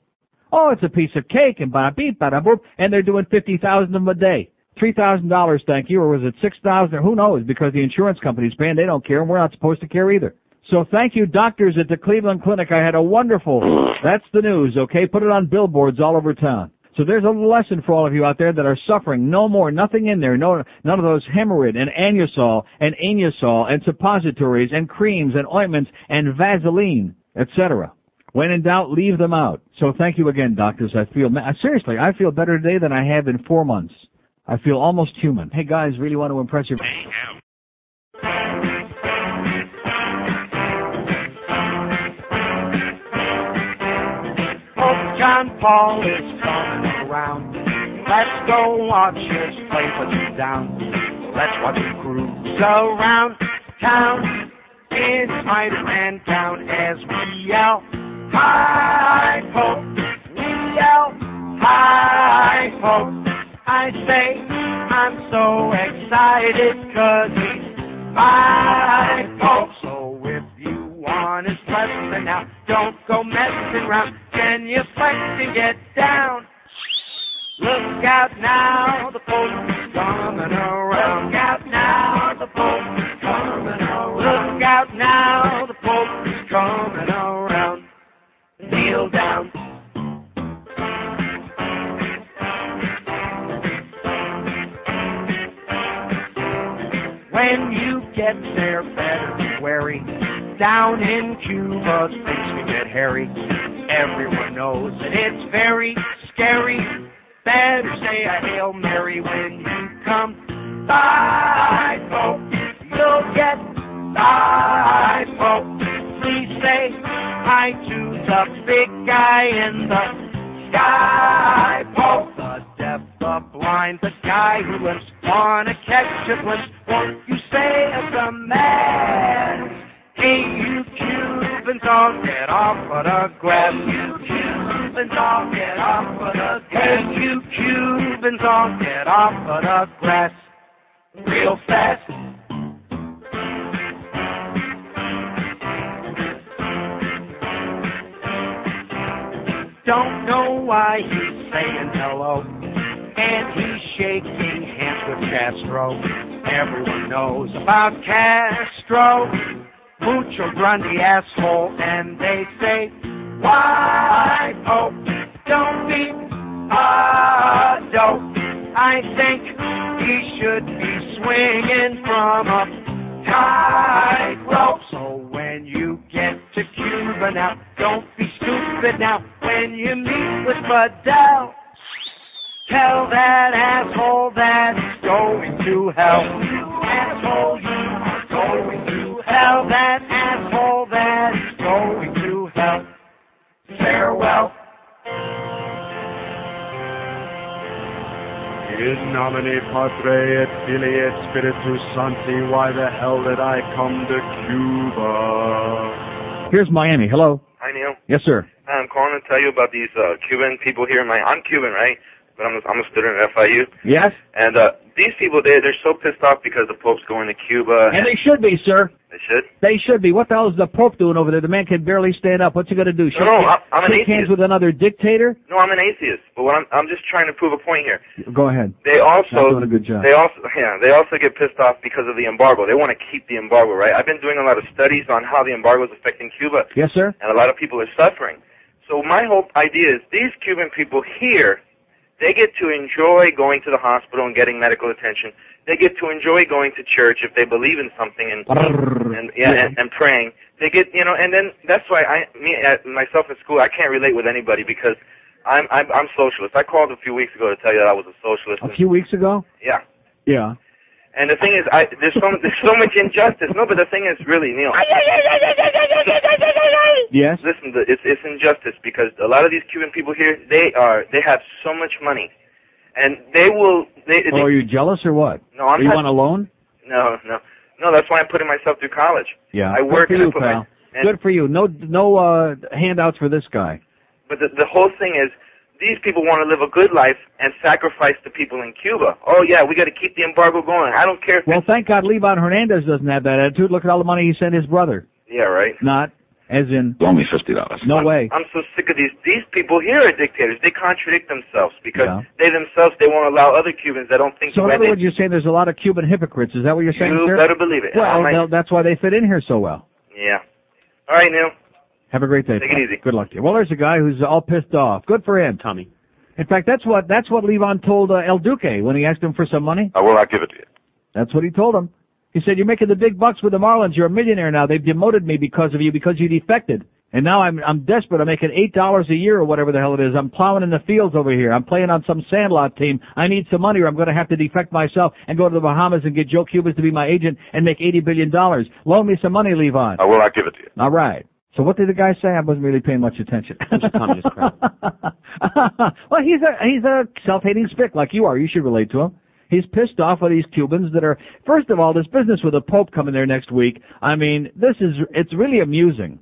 Oh, it's a piece of cake and bada beep, bada boop, and they're doing 50,000 of them a day. $3,000, thank you, or was it 6,000 or who knows because the insurance company's paying, they don't care and we're not supposed to care either. So thank you, doctors at the Cleveland Clinic. I had a wonderful, that's the news, okay? Put it on billboards all over town. So there's a lesson for all of you out there that are suffering. No more, nothing in there. No, none of those hemorrhoid and anusol and anusol and suppositories and creams and ointments and Vaseline, etc. When in doubt, leave them out. So thank you again, doctors. I feel, seriously, I feel better today than I have in four months. I feel almost human. Hey guys, really want to impress your. John Paul is coming around. Let's go watch his play put you down. Let's watch him cruise around town in Spider-Man town as we yell, hi ho, we yell, hi ho. I say I'm so excited cause he's hi ho. So if you want his blessing now, don't go messing around. Can you flex and get down? Look out now, the is coming around. Look out now, the is coming around. Look out now, the is coming around. Kneel down. When you get there, better be wary. Down in Cuba, things can get hairy. Everyone knows that it's very scary. Better say a Hail Mary when you come by, folks. You'll get by, folks. Please say hi to the big guy in the sky, folks. The deaf, the blind, the guy who wanna catch a glimpse. Won't off of the Cubans, all get off of the. Hey, Cubans, all get off of the grass. Real fast. Don't know why he's saying hello. And he's shaking hands with Castro. Everyone knows about Castro. Mucho grande asshole, and they say, why, oh, Don't be a dope. I think he should be swinging from a tightrope. So when you get to Cuba now, don't be stupid now. When you meet with Fidel, tell that asshole that he's going to hell. You Asshole, you are going to hell. That asshole that is going to hell. Farewell. In nomine Patre et Filii et Spiritus Sancti, why the hell did I come to Cuba? Here's Miami. Hello. Hi, Neil. Yes, sir. I'm calling to tell you about these uh, Cuban people here in my. I'm Cuban, right? But I'm a, I'm a student at FIU. Yes. And uh, these people, they they're so pissed off because the Pope's going to Cuba. And they should be, sir. They should. They should be. What the hell is the Pope doing over there? The man can barely stand up. What's he going to do? Shake, No, no, I'm an shake hands with another dictator? No, I'm an atheist. But what I'm I'm just trying to prove a point here. Go ahead. They Not also doing a good job. they also yeah they also get pissed off because of the embargo. They want to keep the embargo, right? I've been doing a lot of studies on how the embargo is affecting Cuba, Yes, sir. and a lot of people are suffering. So my whole idea is these Cuban people here, they get to enjoy going to the hospital and getting medical attention. They get to enjoy going to church if they believe in something and and yeah, and, and praying. They get you know, and then that's why I me myself in school I can't relate with anybody because I'm I'm I'm socialist. I called a few weeks ago to tell you that I was a socialist. A few weeks ago? Yeah. Yeah. And the thing is, I there's so there's so much injustice. No, but the thing is, really, Neil. Yes. Listen, it's it's injustice because a lot of these Cuban people here, they are they have so much money, and they will. They, Oh, are you jealous or what? No, I'm Are you not- want a loan? no, no, no. That's why I'm putting myself through college. Yeah. I work Good for and I you, put pal. my. And, Good for you. No, no uh handouts for this guy. But the the whole thing is, these people want to live a good life and sacrifice the people in Cuba. Oh yeah, we got to keep the embargo going. I don't care if. Well, thank God Livan Hernandez doesn't have that attitude. Look at all the money he sent his brother. yeah, right. Not as in. Loan me fifty dollars. No way. I'm so sick of these. These people here are dictators. They contradict themselves because Yeah. they themselves they won't allow other Cubans that don't think So the in way other words, you're saying there's a lot of Cuban hypocrites. Is that what you're saying, You sir? better believe it. Well, I'm like- they'll- that's why they fit in here so well. yeah. All right, Neil. Have a great day. Take it easy. Good luck to you. Well, there's a guy who's all pissed off. Good for him. Tommy. In fact, that's what that's what Livan told uh, El Duque when he asked him for some money. I will not give it to you. That's what he told him. He said, "You're making the big bucks with the Marlins. You're a millionaire now. They've demoted me because of you because you defected, and now I'm I'm desperate. I'm making eight dollars a year or whatever the hell it is. I'm plowing in the fields over here. I'm playing on some sandlot team. I need some money, or I'm going to have to defect myself and go to the Bahamas and get Joe Cubas to be my agent and make eighty billion dollars. Loan me some money, Livan. I will not give it to you. All right. So what did the guy say? I wasn't really paying much attention. communist crap. well, he's a he's a self-hating spick like you are. You should relate to him. He's pissed off with these Cubans that are. First of all, this business with the Pope coming there next week. I mean, this is it's really amusing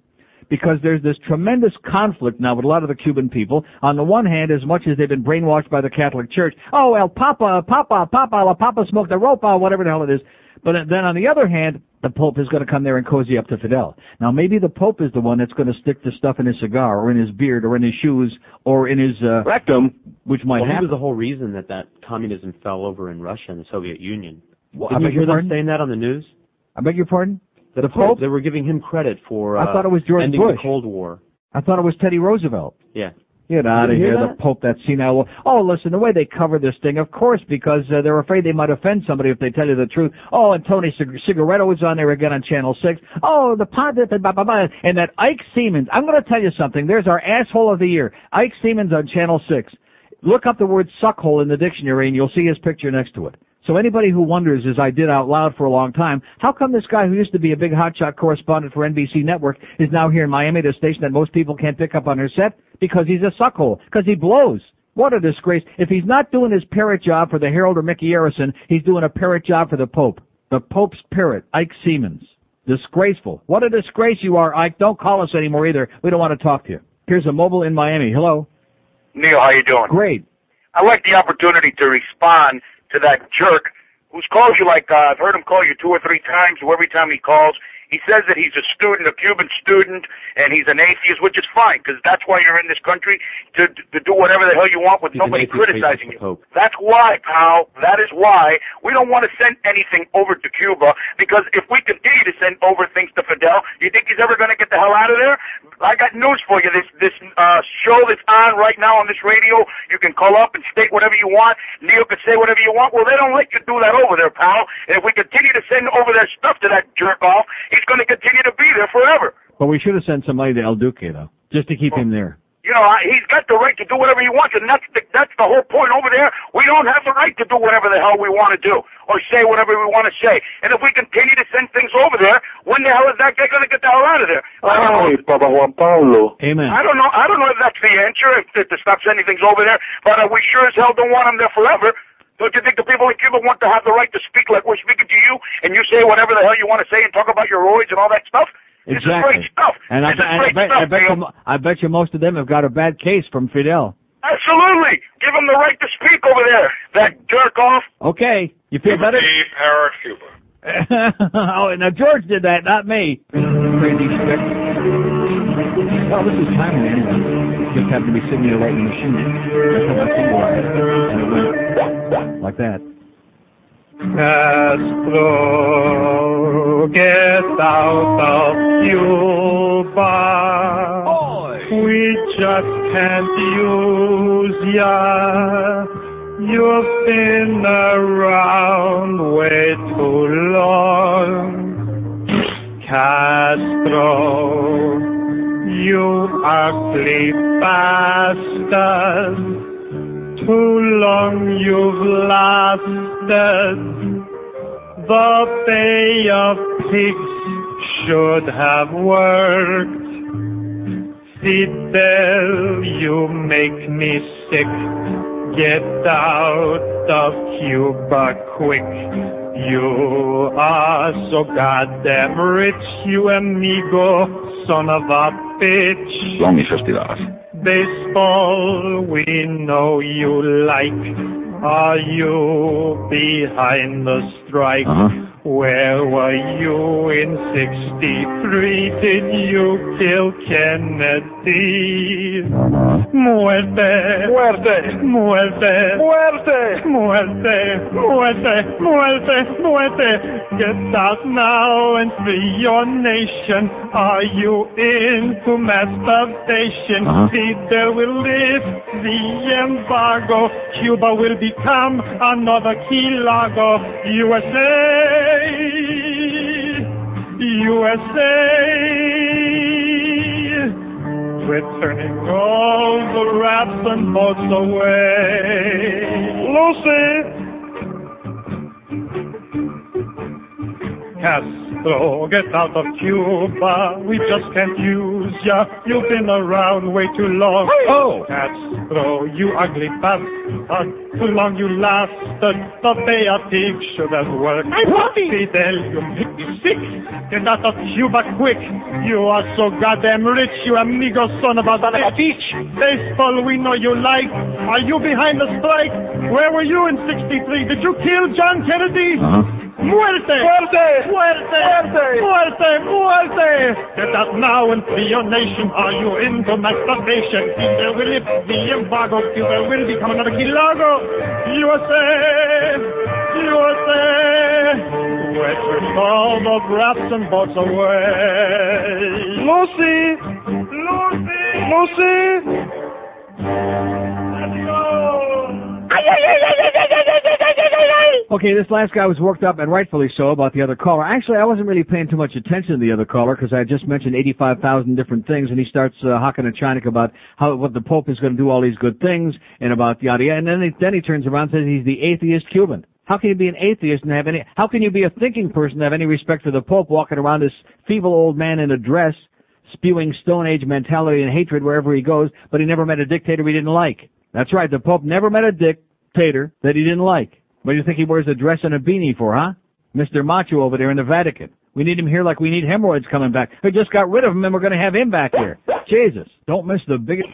because there's this tremendous conflict now with a lot of the Cuban people. On the one hand, as much as they've been brainwashed by the Catholic Church, oh, El Papa, Papa, Papa, La Papa smoked a ropa, uh, whatever the hell it is. But then on the other hand, the Pope is going to come there and cozy up to Fidel. Now maybe the Pope is the one that's going to stick the stuff in his cigar or in his beard or in his shoes or in his uh, rectum, which might well, he happen. was the whole reason that that communism fell over in Russia and the Soviet Union. Well, I Didn't you beg hear your them pardon? saying that on the news? I beg your pardon? That The Pope? They were giving him credit for. I Uh, thought it was George ending Bush. the Cold War. I thought it was Teddy Roosevelt. Yeah. Get out of here, hear the that? Pope, that senile. Oh, listen, the way they cover this thing, of course, because uh, they're afraid they might offend somebody if they tell you the truth. Oh, and Tony Cig- Cigaretto was on there again on Channel 6. Oh, the and blah, blah, blah. And that Ike Seamans, I'm going to tell you something. There's our asshole of the year. Ike Seamans on Channel 6. Look up the word suckhole in the dictionary and you'll see his picture next to it. So anybody who wonders, as I did out loud for a long time, how come this guy who used to be a big hotshot correspondent for NBC Network is now here in Miami at a station that most people can't pick up on her set? Because he's a suckhole. Because he blows. What a disgrace. If he's not doing his parrot job for the Herald or Micky Arison, he's doing a parrot job for the Pope. The Pope's parrot, Ike Seamans. Disgraceful. What a disgrace you are, Ike. Don't call us anymore either. We don't want to talk to you. Here's a mobile in Miami. Hello. Neil, how you doing? Great. I like the opportunity to respond to that jerk who's called you like uh, I've heard him call you two or three times. Every time he calls, He says that he's a student, a Cuban student, and he's an atheist, which is fine because that's why you're in this country to to do whatever the hell you want with He's nobody criticizing you. Pope. That's why, pal. That is why we don't want to send anything over to Cuba because if we continue to send over things to Fidel, you think he's ever going to get the hell out of there? I got news for you. This this uh, show that's on right now on this radio, you can call up and state whatever you want. Neil can say whatever you want. Well, they don't let you do that over there, pal. And if we continue to send over their stuff to that jerk off, he's going to continue to be there forever. But we should have sent somebody to El Duque though, just to keep him there. You know, I- he's got the right to do whatever he wants, and that's the, that's the whole point over there. We don't have the right to do whatever the hell we want to do or say whatever we want to say. And if we continue to send things over there, when the hell is that guy going to get the hell out of there? I don't know. Ay, Papa Juan Pablo. Amen. I don't know. I don't know if that's the answer. If, if to stop sending things over there, but uh, we sure as hell don't want them there forever. Don't you think the people in Cuba want to have the right to speak like we're speaking to you, and you say whatever the hell you want to say and talk about your roids and all that stuff? This is great stuff. And I, this is and I bet, stuff, I bet you, I bet you most of them have got a bad case from Fidel. Absolutely. Give them the right to speak over there. That jerk off. Okay, you feel better? Para Cuba. oh, now George did that, not me. Crazy. Well, this is timely anyway. Just happened to be sitting there writing the machine. That's how my finger was. And it went like that. Castro, get out of Cuba. We just can't use ya. You've been around way too long. Castro, you ugly bastard. Too long you've lasted. The Bay of Pigs should have worked. Fidel, you make me sick. Get out of Cuba quick. You are so goddamn rich, you amigo, son of a bitch. Long festividades. Baseball, we know you like. Are you behind the strike? Uh-huh. Where were you in 63? Did you kill Kennedy? Muerte. Muerte. Muerte. Muerte. Muerte. Muerte. Muerte. Muerte. Get out now and free your nation. Are you into masturbation? Uh-huh. Fidel will lift the embargo. Cuba will become another Key Largo. USA. USA. We're turning all the rats and boats away. Lucy. Castro, get out of Cuba. We just can't use ya. You've been around way too long. Oh! Castro, you ugly bastard. Too long you lasted. The Bay of Pigs should have worked. I'm Fidel, you make me sick. Get out of Cuba quick. You are so goddamn rich, you amigo son of a bitch. Baseball, we know you like. Are you behind the strike? Where were you in 63? Did you kill John Kennedy? Muerte! Muerte! Muerte! Muerte! Muerte! Muerte! Get out now and free your nation. Are you into masturbation? Cuba will lift the embargo. Cuba will become another Key Largo. USA! USA! Wait with all the rats and boats away. Lucy! Lucy! Lucy! Let's go! Okay, this last guy was worked up, and rightfully so, about the other caller. Actually, I wasn't really paying too much attention to the other caller because I just mentioned 85,000 different things, and he starts uh, hawking a China about how what the Pope is going to do all these good things and about yada yada, and then he, then he turns around and says he's the atheist Cuban. How can you be an atheist and have any? How can you be a thinking person and have any respect for the Pope walking around this feeble old man in a dress, spewing Stone Age mentality and hatred wherever he goes, but he never met a dictator he didn't like? That's right, the Pope never met a dictator that he didn't like. What do you think he wears a dress and a beanie for, huh? Mr. Macho over there in the Vatican. We need him here like we need hemorrhoids coming back. We just got rid of him and we're going to have him back here. Jesus, don't miss the biggest.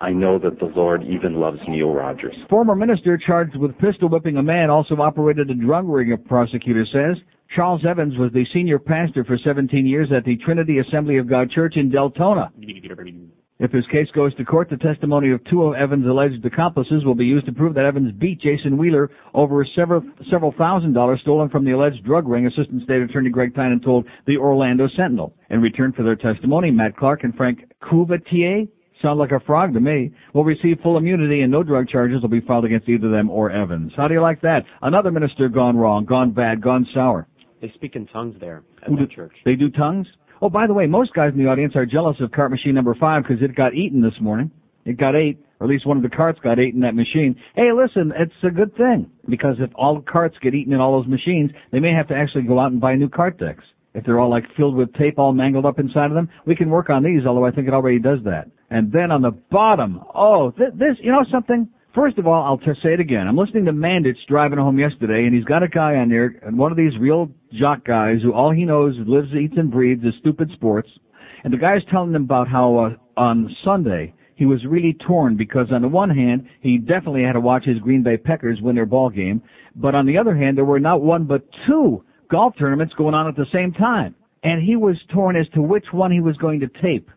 I know that the Lord even loves Neil Rogers. Former minister charged with pistol whipping a man also operated a drug ring, a prosecutor says. Charles Evans was the senior pastor for 17 years at the Trinity Assembly of God Church in Deltona. If his case goes to court, the testimony of two of Evans' alleged accomplices will be used to prove that Evans beat Jason Wheeler over several several thousand dollars stolen from the alleged drug ring. Assistant State Attorney Greg Tynan told the Orlando Sentinel. In return for their testimony, Matt Clark and Frank Couvetier sound like a frog to me, will receive full immunity and no drug charges will be filed against either them or Evans. How do you like that? Another minister gone wrong, gone bad, gone sour. They speak in tongues there at do- church. They do tongues? Oh, by the way, most guys in the audience are jealous of cart machine number five because it got eaten this morning. It got ate, or at least one of the carts got ate in that machine. Hey, listen, it's a good thing because if all the carts get eaten in all those machines, they may have to actually go out and buy new cart decks. If they're all like filled with tape all mangled up inside of them, we can work on these, although I think it already does that. And then on the bottom, oh, th- this, you know something? First of all, I'll just say it again. I'm listening to Mandich driving home yesterday, and he's got a guy on there, and one of these real jock guys who all he knows lives, eats, and breathes is stupid sports. And the guy's telling him about how uh, on Sunday he was really torn because on the one hand he definitely had to watch his Green Bay Packers win their ball game, but on the other hand there were not one but two golf tournaments going on at the same time, and he was torn as to which one he was going to tape.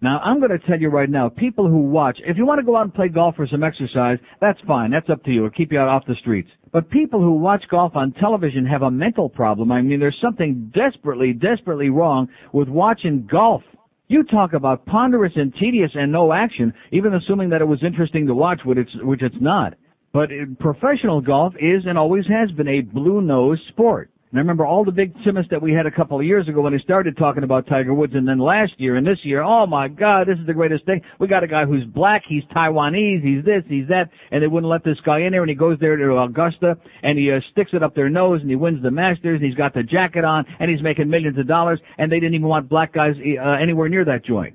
Now, I'm going to tell you right now, people who watch, if you want to go out and play golf for some exercise, that's fine. That's up to you. It'll keep you out off the streets. But people who watch golf on television have a mental problem. I mean, there's something desperately, desperately wrong with watching golf. You talk about ponderous and tedious and no action, even assuming that it was interesting to watch, which it's, which it's not. But uh, professional golf is and always has been a blue-nosed sport. And I remember all the big chemists that we had a couple of years ago when they started talking about Tiger Woods, and then last year and this year, oh my God, this is the greatest thing. We got a guy who's black, he's Taiwanese, he's this, he's that, and they wouldn't let this guy in there, and he goes there to Augusta, and he uh, sticks it up their nose, and he wins the Masters, and he's got the jacket on, and he's making millions of dollars, and they didn't even want black guys uh, anywhere near that joint.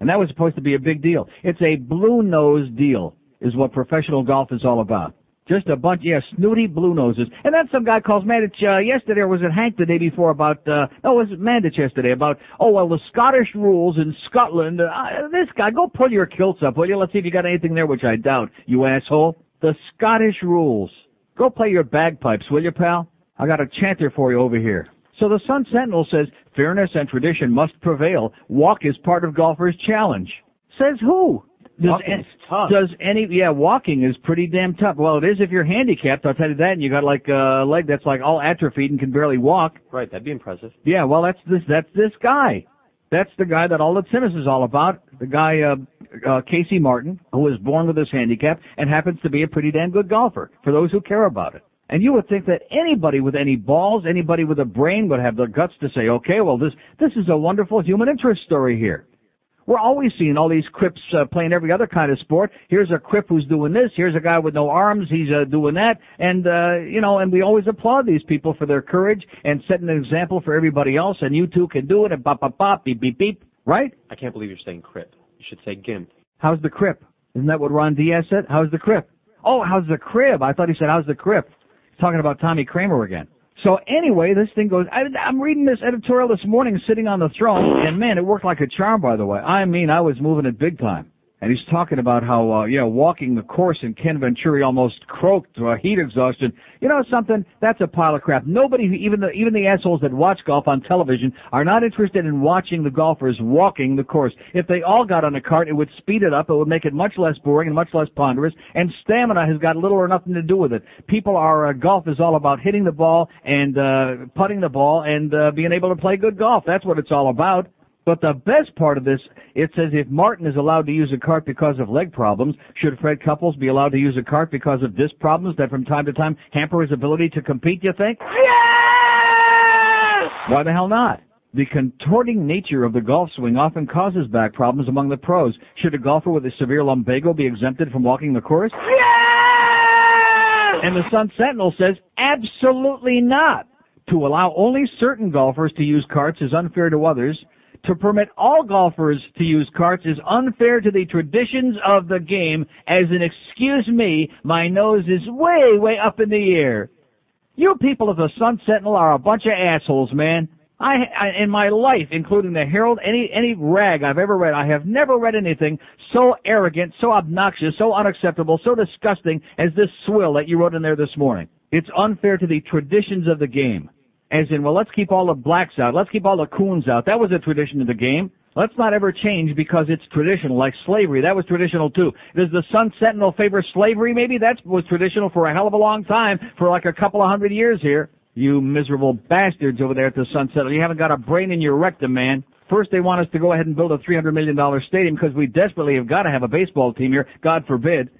And that was supposed to be a big deal. It's a blue nose deal, is what professional golf is all about. Just a bunch, yeah, snooty blue noses. And then some guy calls Mandich, uh, yesterday, or was it Hank the day before about, uh, no, it was Mandich yesterday about, oh, well, the Scottish rules in Scotland, uh, this guy, go pull your kilts up, will you? Let's see if you got anything there, which I doubt, you asshole. The Scottish rules. Go play your bagpipes, will you, pal? I got a chanter for you over here. So the Sun Sentinel says, fairness and tradition must prevail. Walk is part of golfer's challenge. Says who? Does, Walking's tough. does any, yeah, walking is pretty damn tough. Well, it is if you're handicapped, I'll tell you that, and you got like a leg that's like all atrophied and can barely walk. Right, that'd be impressive. Yeah, well, that's this, that's this guy. That's the guy that all the tennis is all about. The guy, uh, uh, Casey Martin, who was born with this handicap and happens to be a pretty damn good golfer for those who care about it. And you would think that anybody with any balls, anybody with a brain would have the guts to say, okay, well, this, this is a wonderful human interest story here. We're always seeing all these crips uh, playing every other kind of sport. Here's a crip who's doing this. Here's a guy with no arms. He's uh, doing that. And, uh, you know, and we always applaud these people for their courage and setting an example for everybody else. And you too can do it. And bop, bop, bop, beep, beep, beep. Right? I can't believe you're saying crip. You should say gimp. How's the crip? Isn't that what Ron Diaz said? How's the crip? Oh, how's the crib? I thought he said, how's the crip? He's talking about Tommy Kramer again. So anyway, this thing goes, I, I'm reading this editorial this morning sitting on the throne, and man, it worked like a charm, by the way. I mean, I was moving it big time. And he's talking about how, uh, you know, walking the course and Ken Venturi almost croaked uh, heat exhaustion. You know something? That's a pile of crap. Nobody, even the, even the assholes that watch golf on television are not interested in watching the golfers walking the course. If they all got on a cart, it would speed it up. It would make it much less boring and much less ponderous. And stamina has got little or nothing to do with it. People are, uh, golf is all about hitting the ball and, uh, putting the ball and, uh, being able to play good golf. That's what it's all about. But the best part of this, it says if Martin is allowed to use a cart because of leg problems, should Fred Couples be allowed to use a cart because of disc problems that from time to time hamper his ability to compete, you think? Yes! Why the hell not? The contorting nature of the golf swing often causes back problems among the pros. Should a golfer with a severe lumbago be exempted from walking the course? Yes! And the Sun Sentinel says absolutely not. To allow only certain golfers to use carts is unfair to others. To permit all golfers to use carts is unfair to the traditions of the game as an excuse me, my nose is way, way up in the air. You people of the Sun Sentinel are a bunch of assholes, man. I, I, in my life, including the Herald, any, any rag I've ever read, I have never read anything so arrogant, so obnoxious, so unacceptable, so disgusting as this swill that you wrote in there this morning. It's unfair to the traditions of the game. As in, well, let's keep all the blacks out. Let's keep all the coons out. That was a tradition of the game. Let's not ever change because it's traditional, like slavery. That was traditional too. Does the Sun Sentinel favor slavery? Maybe that was traditional for a hell of a long time, for like a couple of hundred years here. You miserable bastards over there at the Sun Sentinel. You haven't got a brain in your rectum, man. First, they want us to go ahead and build a $300 million stadium because we desperately have got to have a baseball team here. God forbid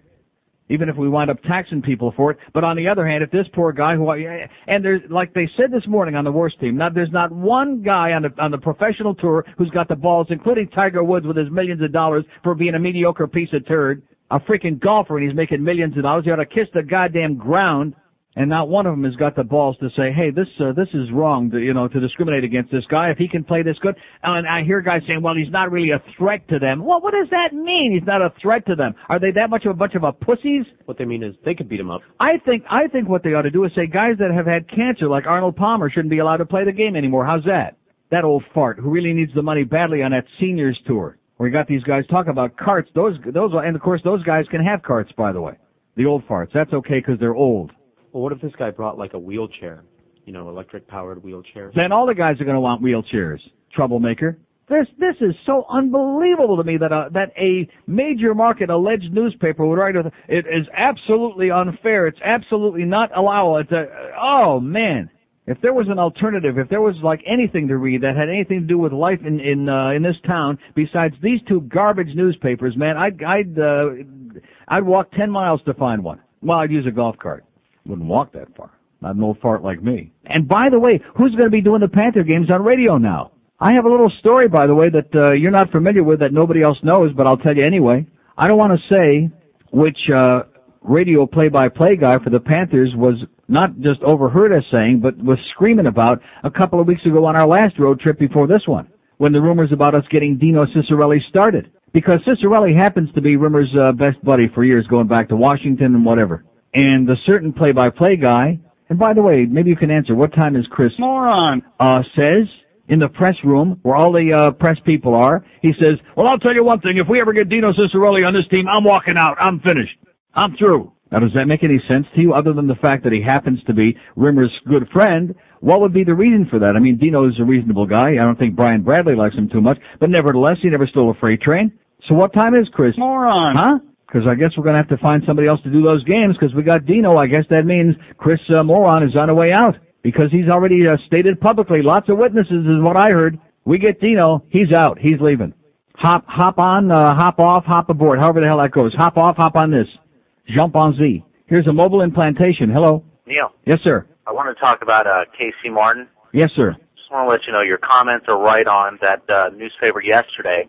even if we wind up taxing people for it. But on the other hand, if this poor guy who and there's like they said this morning on the worst team, now there's not one guy on the on the professional tour who's got the balls, including Tiger Woods with his millions of dollars for being a mediocre piece of turd, a freaking golfer, and he's making millions of dollars. You ought to kiss the goddamn ground and not one of them has got the balls to say, "Hey, this uh, this is wrong," to, you know, to discriminate against this guy if he can play this good. And I hear guys saying, "Well, he's not really a threat to them." Well, what does that mean? He's not a threat to them. Are they that much of a bunch of a pussies? What they mean is they could beat him up. I think I think what they ought to do is say guys that have had cancer, like Arnold Palmer, shouldn't be allowed to play the game anymore. How's that? That old fart who really needs the money badly on that seniors tour. Where you got these guys talk about carts. Those those and of course those guys can have carts, by the way. The old farts. That's okay because they're old. Well, what if this guy brought like a wheelchair? You know, electric powered wheelchair. Then all the guys are going to want wheelchairs. Troublemaker. This this is so unbelievable to me that a, that a major market alleged newspaper would write it is absolutely unfair. It's absolutely not allowable. It's a, oh man. If there was an alternative, if there was like anything to read that had anything to do with life in in uh, in this town besides these two garbage newspapers, man, I'd I'd uh, I'd walk ten miles to find one. Well, I'd use a golf cart. Wouldn't walk that far. Not an old fart like me. And by the way, who's going to be doing the Panther games on radio now? I have a little story, by the way, that uh, you're not familiar with that nobody else knows, but I'll tell you anyway. I don't want to say which uh, radio play-by-play guy for the Panthers was not just overheard us saying, but was screaming about a couple of weeks ago on our last road trip before this one, when the rumors about us getting Dino Ciccarelli started. Because Ciccarelli happens to be Rimmer's uh, best buddy for years, going back to Washington and whatever and the certain play-by-play guy, and by the way, maybe you can answer, what time is Chris Moron uh, says in the press room where all the uh, press people are, he says, well, I'll tell you one thing, if we ever get Dino Ciccarelli on this team, I'm walking out. I'm finished. I'm through. Now, does that make any sense to you other than the fact that he happens to be Rimmer's good friend? What would be the reason for that? I mean, Dino is a reasonable guy. I don't think Brian Bradley likes him too much, but nevertheless, he never stole a freight train. So what time is Chris? Moron. Huh? Because I guess we're going to have to find somebody else to do those games because we got Dino. I guess that means Chris uh, Moron is on the way out because he's already uh, stated publicly. Lots of witnesses is what I heard. We get Dino. He's out. He's leaving. Hop, hop on, uh, hop off, hop aboard. However the hell that goes. Hop off, hop on this. Jump on Z. Here's a mobile implantation. Hello. Neil, Yes, sir. I want to talk about uh, Casey Martin. Yes, sir. Just want to let you know your comments are right on. That uh, newspaper yesterday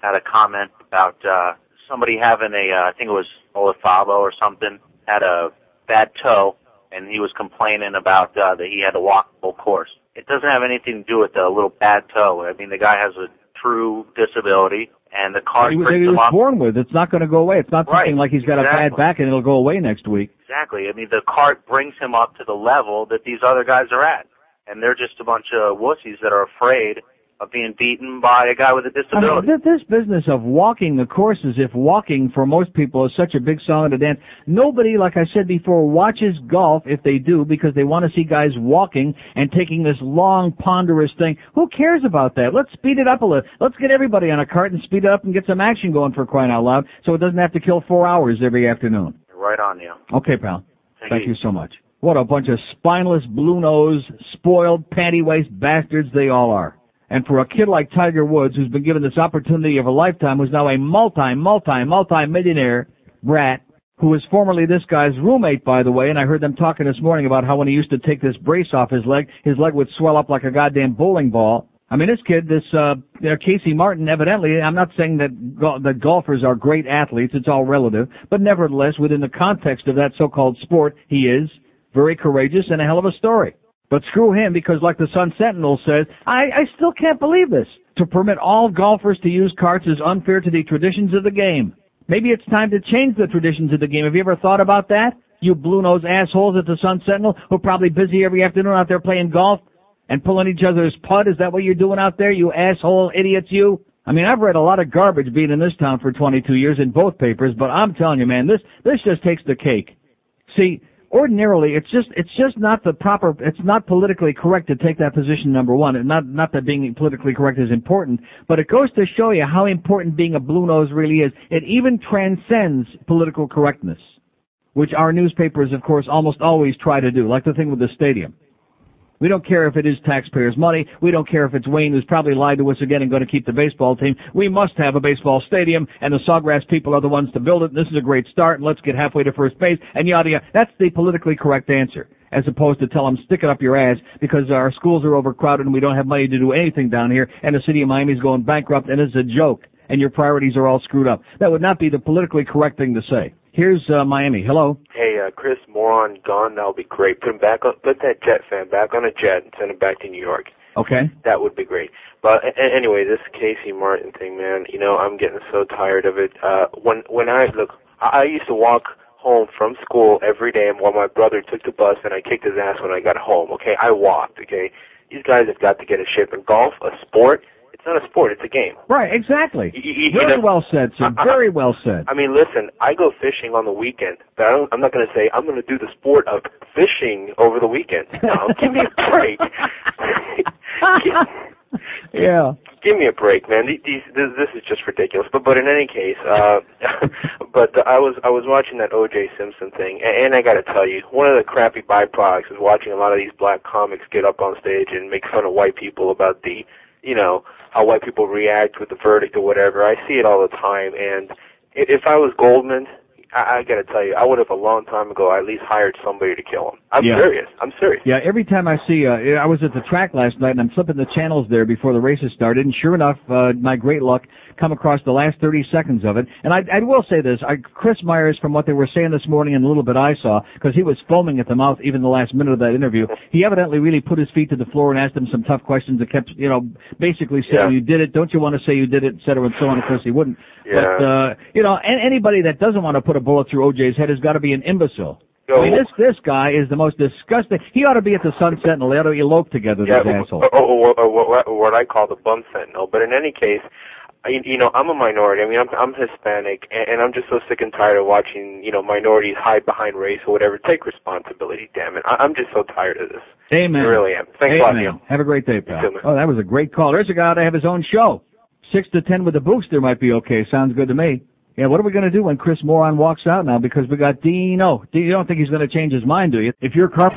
had a comment about uh, somebody having a, uh, I think it was Olafabo or something, had a bad toe, and he was complaining about uh, that he had to walk a walkable course. It doesn't have anything to do with the little bad toe. I mean, the guy has a true disability, and the car he was, he was up. born with. It's not going to go away. It's not Right, something like he's got a bad back and it'll go away next week. Exactly. I mean, the cart brings him up to the level that these other guys are at, and they're just a bunch of wussies that are afraid of being beaten by a guy with a I mean, disability. th- this business of walking the course as if walking for most people is such a big song and a dance. Nobody, like I said before, watches golf if they do because they want to see guys walking and taking this long, ponderous thing. Who cares about that? Let's speed it up a little. Let's get everybody on a cart and speed it up and get some action going for crying out loud so it doesn't have to kill four hours every afternoon. right on you. Okay, pal. Thank Thank you. you so much. What a bunch of spineless, blue-nosed, spoiled, panty-waist bastards they all are. And for a kid like Tiger Woods, who's been given this opportunity of a lifetime, who's now a multi, multi, multi-millionaire brat, who was formerly this guy's roommate, by the way, and I heard them talking this morning about how when he used to take this brace off his leg, his leg would swell up like a goddamn bowling ball. I mean, this kid, this uh, know, Casey Martin, evidently, I'm not saying that go- that golfers are great athletes; it's all relative. But nevertheless, within the context of that so-called sport, he is very courageous and a hell of a story. But screw him, because like the Sun Sentinel says, I, I still can't believe this. To permit all golfers to use carts is unfair to the traditions of the game. Maybe it's time to change the traditions of the game. Have you ever thought about that? You blue-nosed assholes at the Sun Sentinel who are probably busy every afternoon out there playing golf and pulling each other's putt. Is that what you're doing out there, you asshole idiots, you? I mean, I've read a lot of garbage being in this town for 22 years in both papers, but I'm telling you, man, this, this just takes the cake. See, ordinarily it's just it's just not the proper it's not politically correct to take that position number one. And not not that being politically correct is important but it goes to show you how important being a blue nose really is. It even transcends political correctness which our newspapers of course almost always try to do like the thing with the stadium we don't care if it is taxpayers' money. We don't care if it's Wayne who's probably lied to us again and going to keep the baseball team. We must have a baseball stadium, and the Sawgrass people are the ones to build it. This is a great start, and let's get halfway to first base, and yada yada. That's the politically correct answer, as opposed to tell them stick it up your ass because our schools are overcrowded and we don't have money to do anything down here, and the city of Miami is going bankrupt, and it's a joke, and your priorities are all screwed up. That would not be the politically correct thing to say. Here's uh, Miami. Hello. Hey, uh, Chris Moron gone. That would be great. Put him back on. Put that Jet fan back on a jet and send him back to New York. Okay. That would be great. But a- anyway, this Casey Martin thing, man. You know, I'm getting so tired of it. Uh, when when I look, I, I used to walk home from school every day, and while my brother took the bus, and I kicked his ass when I got home. Okay, I walked. Okay, these guys have got to get a ship. And golf, a sport. It's not a sport. It's a game. Right, exactly. You- you Very know- well said, sir. Very well said. I mean, listen, I go fishing on the weekend, but I don't, I'm not going to say I'm going to do the sport of fishing over the weekend. No, give me a break. Yeah. give me a break, man. These, these this, this is just ridiculous. But but in any case, uh, but I was I was watching that O.J. Simpson thing, and, and I got to tell you, one of the crappy byproducts is watching a lot of these black comics get up on stage and make fun of white people about the, you know, how white people react with the verdict or whatever. I see it all the time, and if I was Goldman. I, I gotta tell you, I would have a long time ago at least hired somebody to kill him. I'm Yeah. serious. I'm serious. Yeah, every time I see, uh, I was at the track last night and I'm flipping the channels there before the races started and sure enough, uh, my great luck come across the last 30 seconds of it. And I, I will say this, I, Chris Myers, from what they were saying this morning and a little bit I saw, because he was foaming at the mouth even the last minute of that interview, he evidently really put his feet to the floor and asked him some tough questions that kept, you know, basically saying, Yeah. you did it, don't you want to say you did it, et cetera, and so on. Of course he wouldn't. Yeah. But, uh, you know, and anybody that doesn't want to put a bullet through OJ's head has got to be an imbecile. Yo, I mean, this this guy is the most disgusting. He ought to be at the Sun Sentinel. They ought to elope together. Yeah, these assholes. or, or, or, or what, what I call the bum sentinel. But in any case, I, you know, I'm a minority. I mean, I'm I'm Hispanic, and, and I'm just so sick and tired of watching, you know, minorities hide behind race or whatever. Take responsibility, damn it. I, I'm just so tired of this. Amen. I really am. Thanks a lot, Amen. Neil. Have a great day, pal. Too. Oh, that was a great call. There's a guy to have his own show. Six to ten with the booster might be okay. Sounds good to me. Yeah, what are we going to do when Chris Moron walks out now? Because we got Dino. Do You don't think he's going to change his mind, do you? If you're Carp,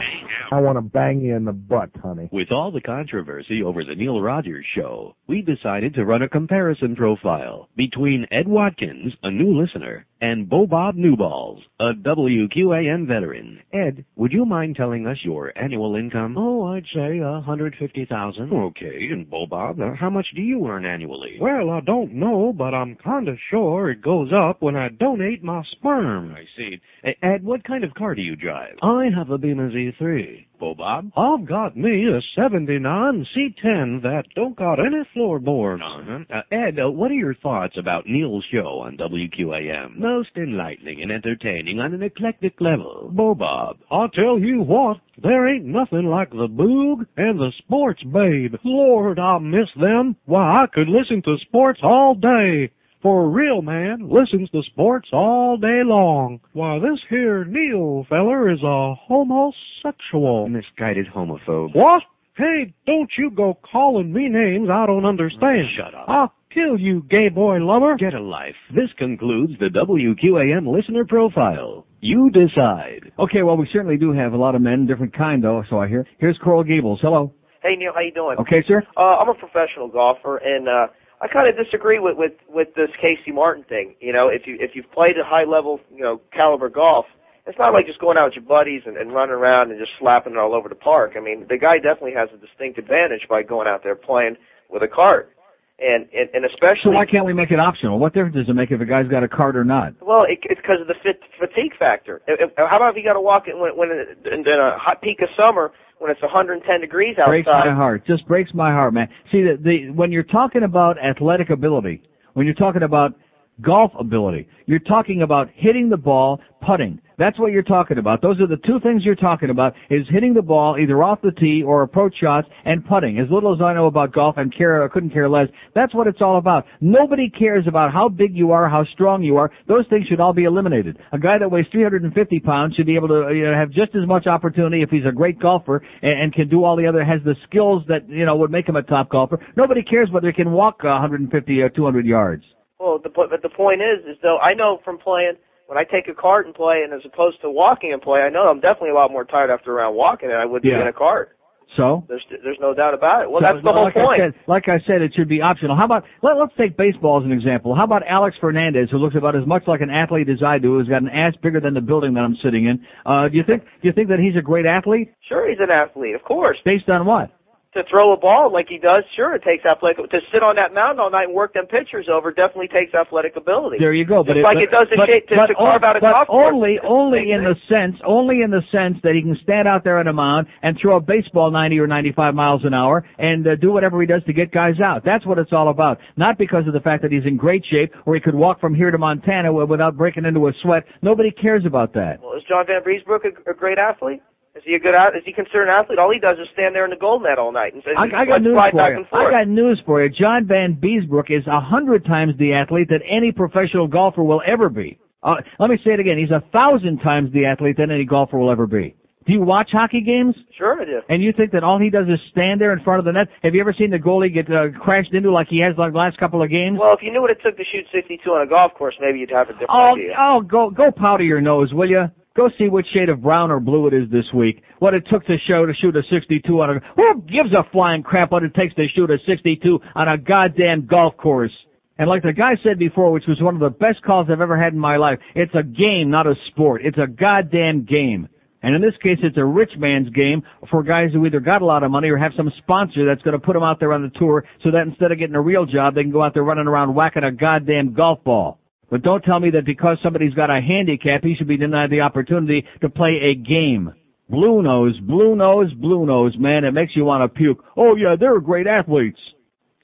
I want to bang you in the butt, honey. With all the controversy over the Neil Rogers show, we decided to run a comparison profile between Ed Watkins, a new listener, and Bo Bob Newballs, a WQAM veteran. Ed, would you mind telling us your annual income? Oh, I'd say a hundred fifty thousand. Okay, and Bo Bob, uh, how much do you earn annually? Well, I don't know, but I'm kinda sure it goes up when I donate my sperm. I see. Ed, what kind of car do you drive? I have a Beamer Z3. Bo Bob? I've got me a 79 C10 that don't got any floorboards. Uh-huh. Uh, Ed, uh, what are your thoughts about Neil's show on WQAM? Most enlightening and entertaining on an eclectic level. Bo Bob. I'll tell you what, there ain't nothing like the Boog and the Sports Babe. Lord, I miss them. Why, I could listen to sports all day. For a real man listens to sports all day long. while this here Neil feller is a homosexual. Misguided homophobe. What? Hey, don't you go calling me names I don't understand. Shut up. I'll kill you, gay boy lover. Get a life. This concludes the WQAM listener profile. You decide. Okay, well, we certainly do have a lot of men, different kind though, so I hear. Here's Coral Gables. Hello. Hey Neil, how you doing? Okay, sir. Uh, I'm a professional golfer, and uh, I kind of disagree with with with this Casey Martin thing. You know, if you if you've played at high level, you know, caliber golf, it's not like just going out with your buddies and, and running around and just slapping it all over the park. I mean, the guy definitely has a distinct advantage by going out there playing with a cart, and and, and So especially why can't we make it optional? What difference does it make if a guy's got a card or not? Well, it, it's because of the fit, fatigue factor. If, if, how about if you got to walk it when, when in, in a hot peak of summer when it's 110 degrees outside? breaks my heart. Just breaks my heart, man. See, the, the when you're talking about athletic ability, when you're talking about golf ability. You're talking about hitting the ball, putting. That's what you're talking about. Those are the two things you're talking about is hitting the ball either off the tee or approach shots and putting. As little as I know about golf and care, I couldn't care less. That's what it's all about. Nobody cares about how big you are, how strong you are. Those things should all be eliminated. A guy that weighs 350 pounds should be able to you know, have just as much opportunity if he's a great golfer and, and can do all the other, has the skills that, you know, would make him a top golfer. Nobody cares whether he can walk 150 or 200 yards. Well, the but the point is, is though I know from playing when I take a cart and play, and as opposed to walking and play, I know I'm definitely a lot more tired after a round walking than I would be in a cart. So? There's there's no doubt about it. Well, So, that's the whole like point. I said, like I said, it should be optional. How about let, let's take baseball as an example. How about Alex Fernandez, who looks about as much like an athlete as I do, who's got an ass bigger than the building that I'm sitting in? Uh, do you think do you think that he's a great athlete? Sure, he's an athlete, of course. Based on what? To throw a ball like he does, sure, it takes athletic. To sit on that mound all night and work them pitchers over definitely takes athletic ability. There you go. But Just like it does to, but, shape, to, but, to carve out a but golf course. only only in the sense only in the sense that he can stand out there on a mound and throw a baseball 90 or 95 miles an hour and uh, do whatever he does to get guys out. That's what it's all about. Not because of the fact that he's in great shape or he could walk from here to Montana without breaking into a sweat. Nobody cares about that. Well, is John Vanbiesbrouck a, a great athlete? Is he a good? Is he considered an athlete? All he does is stand there in the gold net all night and says, I, I got news for you. I got news for you. John Vanbiesbrouck is a hundred times the athlete that any professional golfer will ever be. Uh, let me say it again. He's a thousand times the athlete that any golfer will ever be. Do you watch hockey games? Sure, I do. And you think that all he does is stand there in front of the net? Have you ever seen the goalie get uh, crashed into like he has like the last couple of games? Well, if you knew what it took to shoot 62 on a golf course, maybe you'd have a different Oh, idea. oh, go go powder your nose, will you? Go see which shade of brown or blue it is this week. What it took to show to shoot a 62 on a. Who gives a flying crap what it takes to shoot a 62 on a goddamn golf course? And like the guy said before, which was one of the best calls I've ever had in my life, it's a game, not a sport. It's a goddamn game. And in this case, it's a rich man's game for guys who either got a lot of money or have some sponsor that's going to put them out there on the tour so that instead of getting a real job, they can go out there running around whacking a goddamn golf ball. But don't tell me that because somebody's got a handicap, he should be denied the opportunity to play a game. Blue nose, blue nose, blue nose, man, it makes you want to puke. Oh yeah, they're great athletes.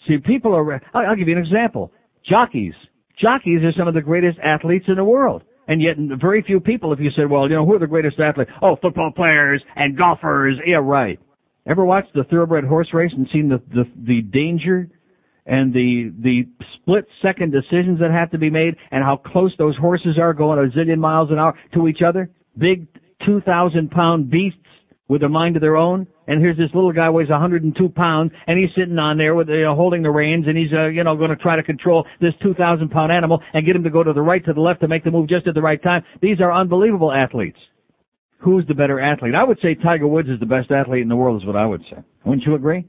See, people are, I'll, I'll give you an example. Jockeys. Jockeys are some of the greatest athletes in the world. And yet very few people, if you said, well, you know, who are the greatest athletes? Oh, football players and golfers. Yeah, right. Ever watched the thoroughbred horse race and seen the, the, the danger and the, the split second decisions that have to be made and how close those horses are going a zillion miles an hour to each other? Big 2,000 pound beasts with a mind of their own. And here's this little guy weighs 102 pounds, and he's sitting on there with you know, holding the reins, and he's uh, you know going to try to control this 2,000 pound animal and get him to go to the right, to the left, to make the move just at the right time. These are unbelievable athletes. Who's the better athlete? I would say Tiger Woods is the best athlete in the world, is what I would say. Wouldn't you agree?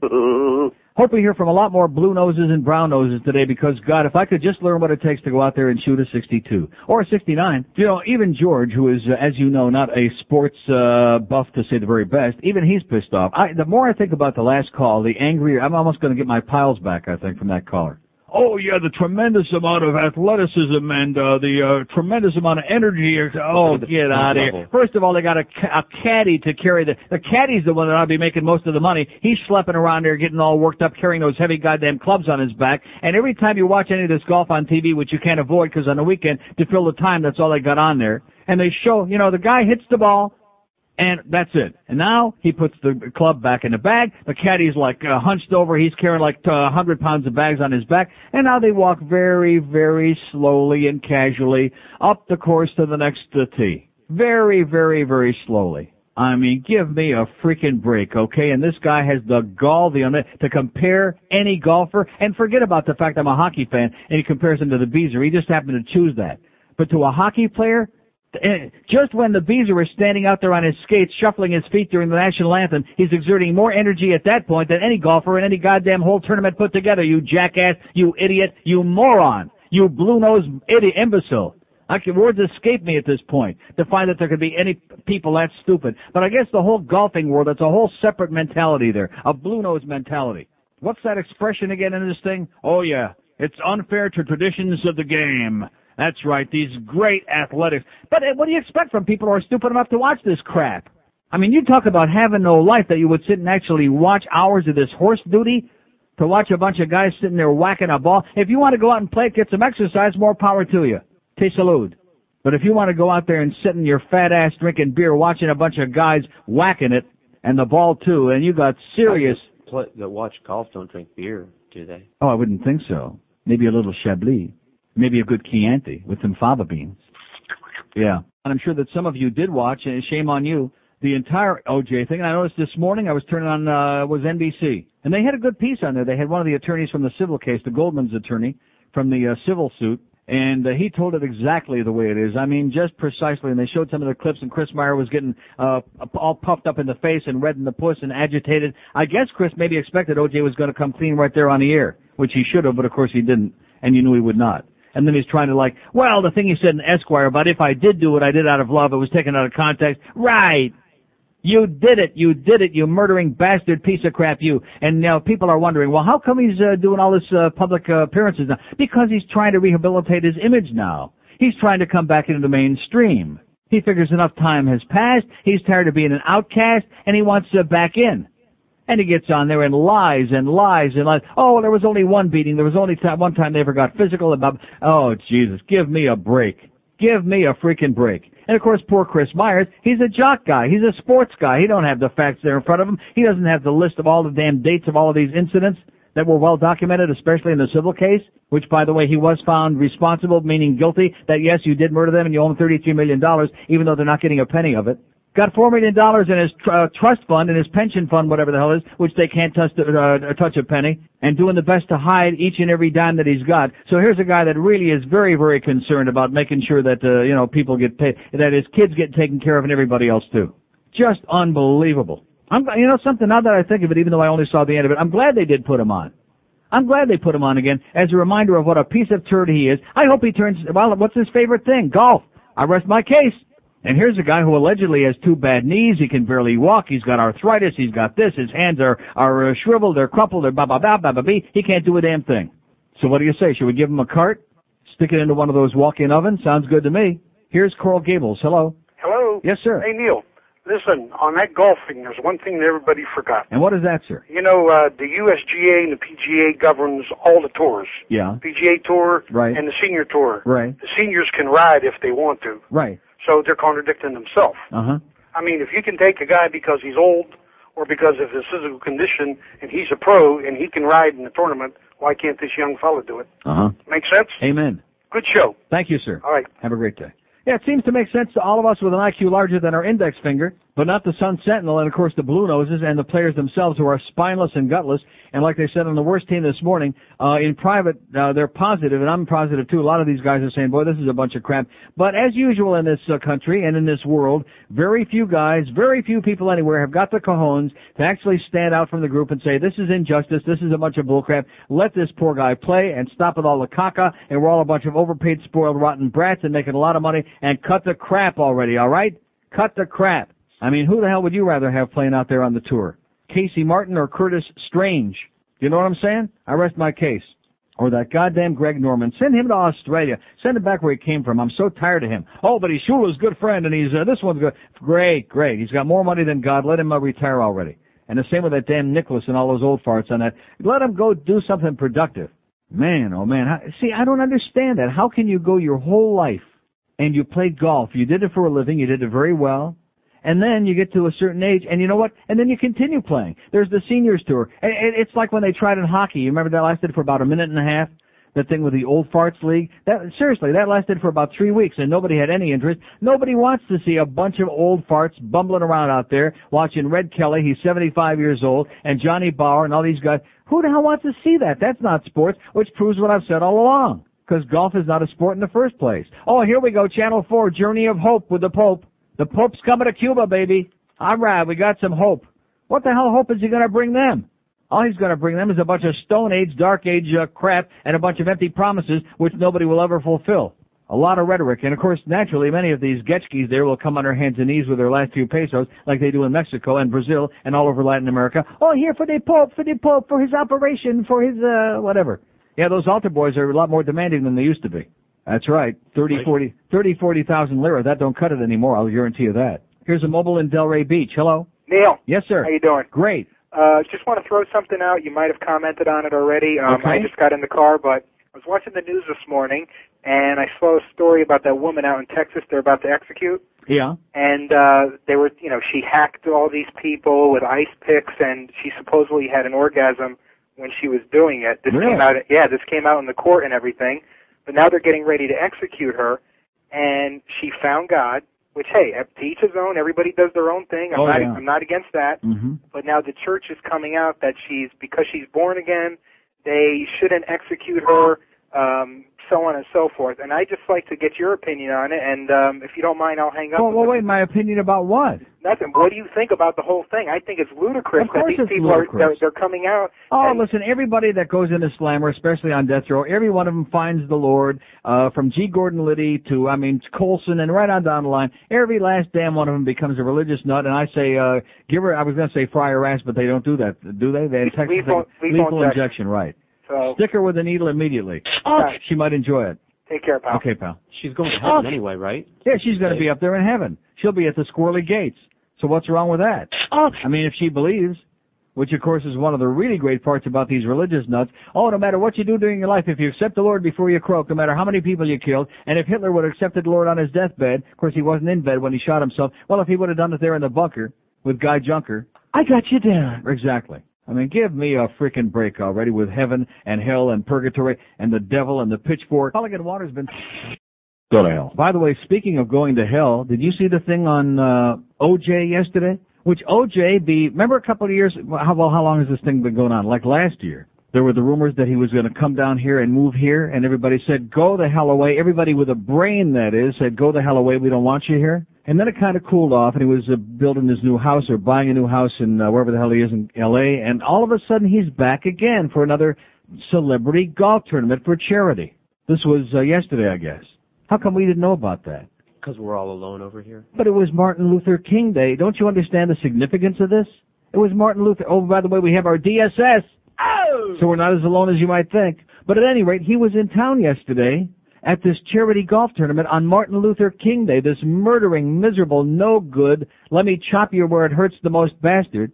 Hope we hear from a lot more blue noses and brown noses today because God, if I could just learn what it takes to go out there and shoot a 62 or a 69. You know, even George, who is, uh, as you know, not a sports uh, buff to say the very best, even he's pissed off. I, the more I think about the last call, the angrier I'm almost going to get my piles back. I think from that caller. Oh yeah, the tremendous amount of athleticism and uh, the uh, tremendous amount of energy. Oh, get out of here! First of all, they got a, a caddy to carry the. The caddy's the one that ought to be making most of the money. He's schlepping around there, getting all worked up, carrying those heavy goddamn clubs on his back. And every time you watch any of this golf on TV, which you can't avoid because on the weekend to fill the time, that's all they got on there. And they show, you know, the guy hits the ball, and that's it. And now he puts the club back in the bag. The caddy's like uh, hunched over. He's carrying like a hundred pounds of bags on his back. And now they walk very, very slowly and casually up the course to the next uh, tee. Very, very, very slowly. I mean, give me a freaking break, okay? And this guy has the gall, the to compare any golfer, and forget about the fact I'm a hockey fan, and he compares him to the Beezer. He just happened to choose that. But to a hockey player, just when the Beezer is standing out there on his skates, shuffling his feet during the national anthem, he's exerting more energy at that point than any golfer in any goddamn whole tournament put together. You jackass, you idiot, you moron, you blue-nosed idiot, imbecile. I can, words escape me at this point to find that there could be any people that stupid. But I guess the whole golfing world, it's a whole separate mentality there, a blue-nosed mentality. What's that expression again in this thing? Oh yeah, it's unfair to traditions of the game. That's right, these great athletics. But uh, what do you expect from people who are stupid enough to watch this crap? I mean, you talk about having no life that you would sit and actually watch hours of this horse duty. to watch a bunch of guys sitting there whacking a ball. If you want to go out and play, get some exercise, more power to you. Te salud. But if you want to go out there and sit in your fat ass drinking beer, watching a bunch of guys whacking it, and the ball too, and you got serious. Play, that watch golf don't drink beer, do they? Oh, I wouldn't think so. Maybe a little Chablis. Maybe a good Chianti with some fava beans. Yeah. And I'm sure that some of you did watch, and shame on you, the entire OJ thing. And I noticed this morning I was turning on, uh, was NBC. And they had a good piece on there. They had one of the attorneys from the civil case, the Goldman's attorney from the uh, civil suit. And uh, he told it exactly the way it is. I mean, just precisely. And they showed some of the clips, and Chris Myers was getting uh, all puffed up in the face and red in the puss and agitated. I guess Chris maybe expected OJ was going to come clean right there on the air, which he should have, but of course he didn't, and you knew he would not. And then he's trying to like, well, the thing he said in Esquire about if I did do what I did out of love, it was taken out of context. Right. You did it. You did it. You murdering bastard piece of crap. You. And now people are wondering, well, how come he's uh, doing all this uh, public uh, appearances now? Because he's trying to rehabilitate his image now. He's trying to come back into the mainstream. He figures enough time has passed. He's tired of being an outcast, and he wants to back in. And he gets on there and lies and lies and lies. Oh, there was only one beating. There was only time, one time they ever got physical. About, oh, Jesus, give me a break. Give me a freaking break. And of course, poor Chris Myers, he's a jock guy. He's a sports guy. He don't have the facts there in front of him. He doesn't have the list of all the damn dates of all of these incidents that were well documented, especially in the civil case, which by the way, he was found responsible, meaning guilty, that yes, you did murder them and you owe them $33 million, even though they're not getting a penny of it. Got $4 million in his tr- uh, trust fund, and his pension fund, whatever the hell it is, which they can't touch, uh, touch a penny, and doing the best to hide each and every dime that he's got. So here's a guy that really is very, very concerned about making sure that, uh, you know, people get paid, that his kids get taken care of and everybody else too. Just unbelievable. I'm, you know something, now that I think of it, even though I only saw the end of it, I'm glad they did put him on. I'm glad they put him on again as a reminder of what a piece of turd he is. I hope he turns, well, what's his favorite thing? Golf. I rest my case. And here's a guy who allegedly has two bad knees. He can barely walk. He's got arthritis. He's got this. His hands are are uh, shriveled. They're crumpled. They're ba ba ba ba ba bee. He can't do a damn thing. So what do you say? Should we give him a cart? Stick it into one of those walk-in ovens? Sounds good to me. Here's Coral Gables. Hello. Hello. Yes, sir. Hey, Neil. Listen, on that golfing, there's one thing that everybody forgot. And what is that, sir? You know, uh, the USGA and the PGA governs all the tours. Yeah. PGA Tour Right. and the Senior Tour. Right. The seniors can ride if they want to. Right. So they're contradicting themselves. Uh huh. I mean, if you can take a guy because he's old or because of his physical condition and he's a pro and he can ride in the tournament, why can't this young fella do it? Uh huh. Make sense? Amen. Good show. Thank you, sir. All right. Have a great day. Yeah, it seems to make sense to all of us with an IQ larger than our index finger, but not the Sun Sentinel and of course the Blue Noses and the players themselves who are spineless and gutless. And like they said on the worst team this morning, uh, in private, uh, they're positive, and I'm positive too. A lot of these guys are saying, boy, this is a bunch of crap. But as usual in this uh, country and in this world, very few guys, very few people anywhere have got the cojones to actually stand out from the group and say, this is injustice, this is a bunch of bullcrap, let this poor guy play and stop with all the caca, and we're all a bunch of overpaid, spoiled, rotten brats and making a lot of money, and cut the crap already, alright? Cut the crap. I mean, who the hell would you rather have playing out there on the tour? Casey Martin or Curtis Strange? You know what I'm saying? I rest my case. Or that goddamn Greg Norman. Send him to Australia. Send him back where he came from. I'm so tired of him. Oh, but he's Shula's good friend and he's, uh, this one's good. Great, great. He's got more money than God. Let him uh, retire already. And the same with that damn Nicklaus and all those old farts on that. Let him go do something productive. Man, oh man. See, I don't understand that. How can you go your whole life and you played golf? You did it for a living. You did it very well. And then you get to a certain age, and you know what? And then you continue playing. There's the seniors tour. It's like when they tried in hockey. You remember that lasted for about a minute and a half? That thing with the old farts league? That, seriously, that lasted for about three weeks and nobody had any interest. Nobody wants to see a bunch of old farts bumbling around out there watching Red Kelly, he's 75 years old, and Johnny Bower and all these guys. Who the hell wants to see that? That's not sports, which proves what I've said all along. Because golf is not a sport in the first place. Oh, here we go, Channel 4, Journey of Hope with the Pope. The Pope's coming to Cuba, baby. All right, we got some hope. What the hell hope is he going to bring them? All he's going to bring them is a bunch of Stone Age, Dark Age uh, crap and a bunch of empty promises which nobody will ever fulfill. A lot of rhetoric. And of course, naturally, many of these Getchkis there will come on their hands and knees with their last few pesos like they do in Mexico and Brazil and all over Latin America. Oh, here for the Pope, for the Pope, for his operation, for his, uh, whatever. Yeah, those altar boys are a lot more demanding than they used to be. That's right. Thirty, forty, thirty, forty thousand lira. That don't cut it anymore. I'll guarantee you that. Here's a mobile in Delray Beach. Hello. Neil. Yes, sir. How you doing? Great. Uh, just want to throw something out. You might have commented on it already. Um, Okay. I just got in the car, but I was watching the news this morning, and I saw a story about that woman out in Texas they're about to execute. Yeah. And uh, they were, you know, she hacked all these people with ice picks, and she supposedly had an orgasm when she was doing it. This Really? came out, yeah, this came out in the court and everything. But now they're getting ready to execute her, and she found God. Which, hey, to each his own. Everybody does their own thing. I'm Oh, not, yeah. I'm not against that. Mm-hmm. But now the church is coming out that she's because she's born again, they shouldn't execute her, um, so on and so forth. And I just like to get your opinion on it. And um, if you don't mind, I'll hang up. Well, well, wait. My opinion about what? Nothing. What do you think about the whole thing? I think it's ludicrous that these people are ludicrous. they're, they're coming out. Oh, and, listen, everybody that goes into Slammer, especially on death row, every one of them finds the Lord, uh, from G. Gordon Liddy to, I mean, Colson and right on down the line. Every last damn one of them becomes a religious nut, and I say, uh, give her, I was going to say fry her ass, but they don't do that, do they? They in Texas, lethal- lethal lethal injection, right. So Stick her with a needle immediately. Okay. She might enjoy it. take care, pal. Okay, pal. She's going to oh. heaven anyway, right? Yeah, she's going to be up there in heaven. She'll be at the squirrely gates. So what's wrong with that? Oh. I mean, if she believes, which of course is one of the really great parts about these religious nuts. Oh, no matter what you do during your life, if you accept the Lord before you croak, no matter how many people you killed, and if Hitler would have accepted the Lord on his deathbed, of course he wasn't in bed when he shot himself. Well, if he would have done it there in the bunker with Guy Junker, I got you down. Exactly. I mean, give me a freaking break already with heaven and hell and purgatory and the devil and the pitchfork. Pelican Water's been Go to hell. by the way, speaking of going to hell, did you see the thing on uh, OJ yesterday? Which OJ, the remember a couple of years? How well, how long has this thing been going on? Like last year, there were the rumors that he was going to come down here and move here, and everybody said, "Go the hell away." Everybody with a brain, that is, said, "Go the hell away. We don't want you here." And then it kind of cooled off, and he was uh, building his new house or buying a new house in uh, wherever the hell he is in L.A. And all of a sudden, he's back again for another celebrity golf tournament for charity. This was uh, yesterday, I guess. How come we didn't know about that? Because we're all alone over here. But it was Martin Luther King Day. Don't you understand the significance of this? It was Martin Luther. Oh, by the way, we have our DSS. Oh! So we're not as alone as you might think. But at any rate, he was in town yesterday at this charity golf tournament on Martin Luther King Day. This murdering, miserable, no good, let me chop you where it hurts the most bastard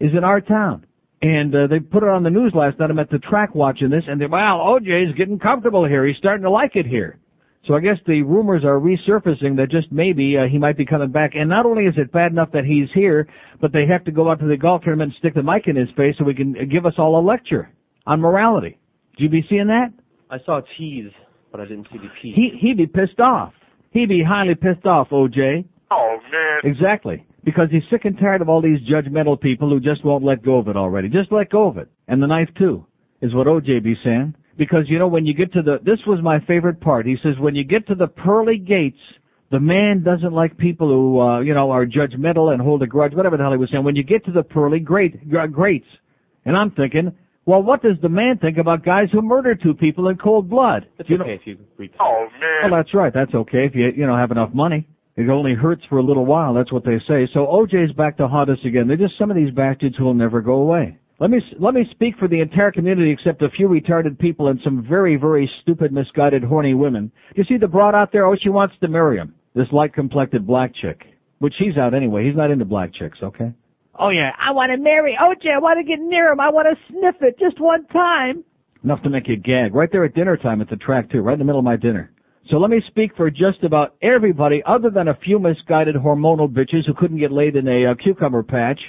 is in our town. And uh, they put it on the news last night. I'm at the track watching this, and they, wow, OJ's getting comfortable here. He's starting to like it here. So I guess the rumors are resurfacing that just maybe uh, he might be coming back. And not only is it bad enough that he's here, but they have to go out to the golf tournament and stick the mic in his face so he can uh, give us all a lecture on morality. Did you be seeing that? I saw a tease, but I didn't see the P. He he'd be pissed off. He'd be highly pissed off, OJ. Oh man. Exactly. Because he's sick and tired of all these judgmental people who just won't let go of it already. Just let go of it. And the knife too, is what OJ be saying. Because you know, when you get to the, this was my favorite part. He says, when you get to the pearly gates, the man doesn't like people who, uh, you know, are judgmental and hold a grudge, whatever the hell he was saying. When you get to the pearly great, gr- greats. And I'm thinking, well, what does the man think about guys who murder two people in cold blood? It's You know- if you read. Oh man. well, that's right. That's okay if you you know have enough money. It only hurts for a little while. That's what they say. So OJ's back to haunt us again. They're just some of these bastards who will never go away. Let me let me speak for the entire community, except a few retarded people and some very very stupid, misguided, horny women. You see the broad out there? Oh, she wants to marry him. This light complected black chick, which he's out anyway. He's not into black chicks, okay? Oh yeah, I want to marry OJ. I want to get near him. I want to sniff it just one time. Enough to make you gag. Right there at dinner time it's a track too, right in the middle of my dinner. So let me speak for just about everybody other than a few misguided hormonal bitches who couldn't get laid in a uh, cucumber patch.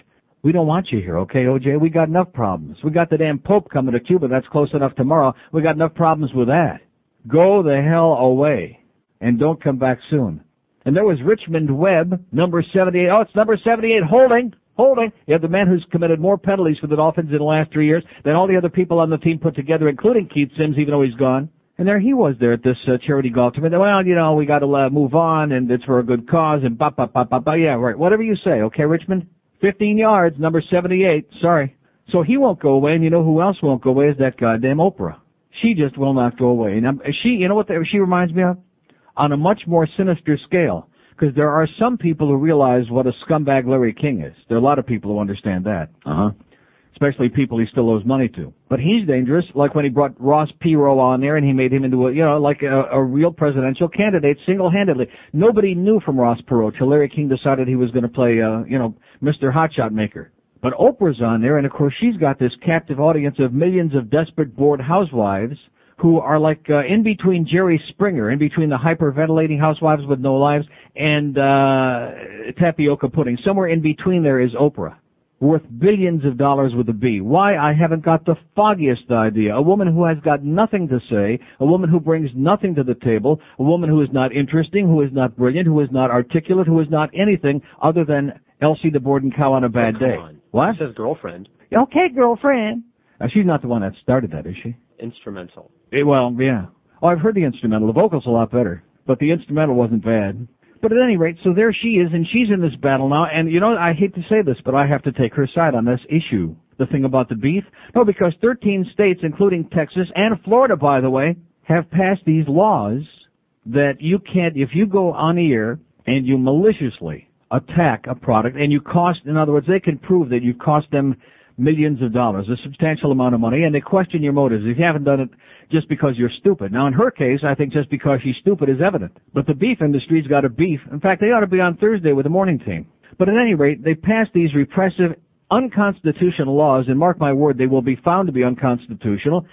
We don't want you here, okay, OJ? We got enough problems. We got the damn Pope coming to Cuba. That's close enough tomorrow. We got enough problems with that. Go the hell away. And don't come back soon. And there was Richmond Webb, number 78. Oh, it's number 78, holding, holding. You have the man who's committed more penalties for the Dolphins in the last three years than all the other people on the team put together, including Keith Sims, even though he's gone. And there he was there at this uh, charity golf tournament. Well, you know, we got to uh, move on, and it's for a good cause, and ba ba ba ba ba. Yeah, right. Whatever you say, okay, Richmond. 15 yards, number 78. Sorry. So he won't go away, and you know who else won't go away is that goddamn Oprah. She just will not go away. And I'm, she, you know what the, she reminds me of? On a much more sinister scale. Because there are some people who realize what a scumbag Larry King is. There are a lot of people who understand that. Uh huh. Especially people he still owes money to. But he's dangerous, like when he brought Ross Perot on there and he made him into a, you know, like a, a real presidential candidate single-handedly. Nobody knew from Ross Perot till Larry King decided he was going to play, uh, you know, Mr. Hotshot Maker. But Oprah's on there, and of course she's got this captive audience of millions of desperate, bored housewives who are like uh, in between Jerry Springer, in between the hyperventilating housewives with no lives and uh, tapioca pudding. Somewhere in between there is Oprah, worth billions of dollars with a B. Why? I haven't got the foggiest idea. A woman who has got nothing to say, a woman who brings nothing to the table, a woman who is not interesting, who is not brilliant, who is not articulate, who is not anything other than Elsie the Borden cow on a bad day. What? It says girlfriend. Okay, girlfriend. Now, she's not the one that started that, is she? Instrumental. Eh, well, yeah. Oh, I've heard the instrumental. The vocal's a lot better, but the instrumental wasn't bad. But at any rate, so there she is, and she's in this battle now. And you know, I hate to say this, but I have to take her side on this issue. The thing about the beef? No, because 13 states, including Texas and Florida, by the way, have passed these laws that you can't, if you go on air and you maliciously attack a product and you cost, in other words, they can prove that you cost them millions of dollars, a substantial amount of money, and they question your motives if you haven't done it just because you're stupid. Now, in her case, I think just because she's stupid is evident. But the beef industry's got a beef. In fact, they ought to be on Thursday with the morning team. But at any rate, they passed these repressive, unconstitutional laws, and mark my word, they will be found to be unconstitutional,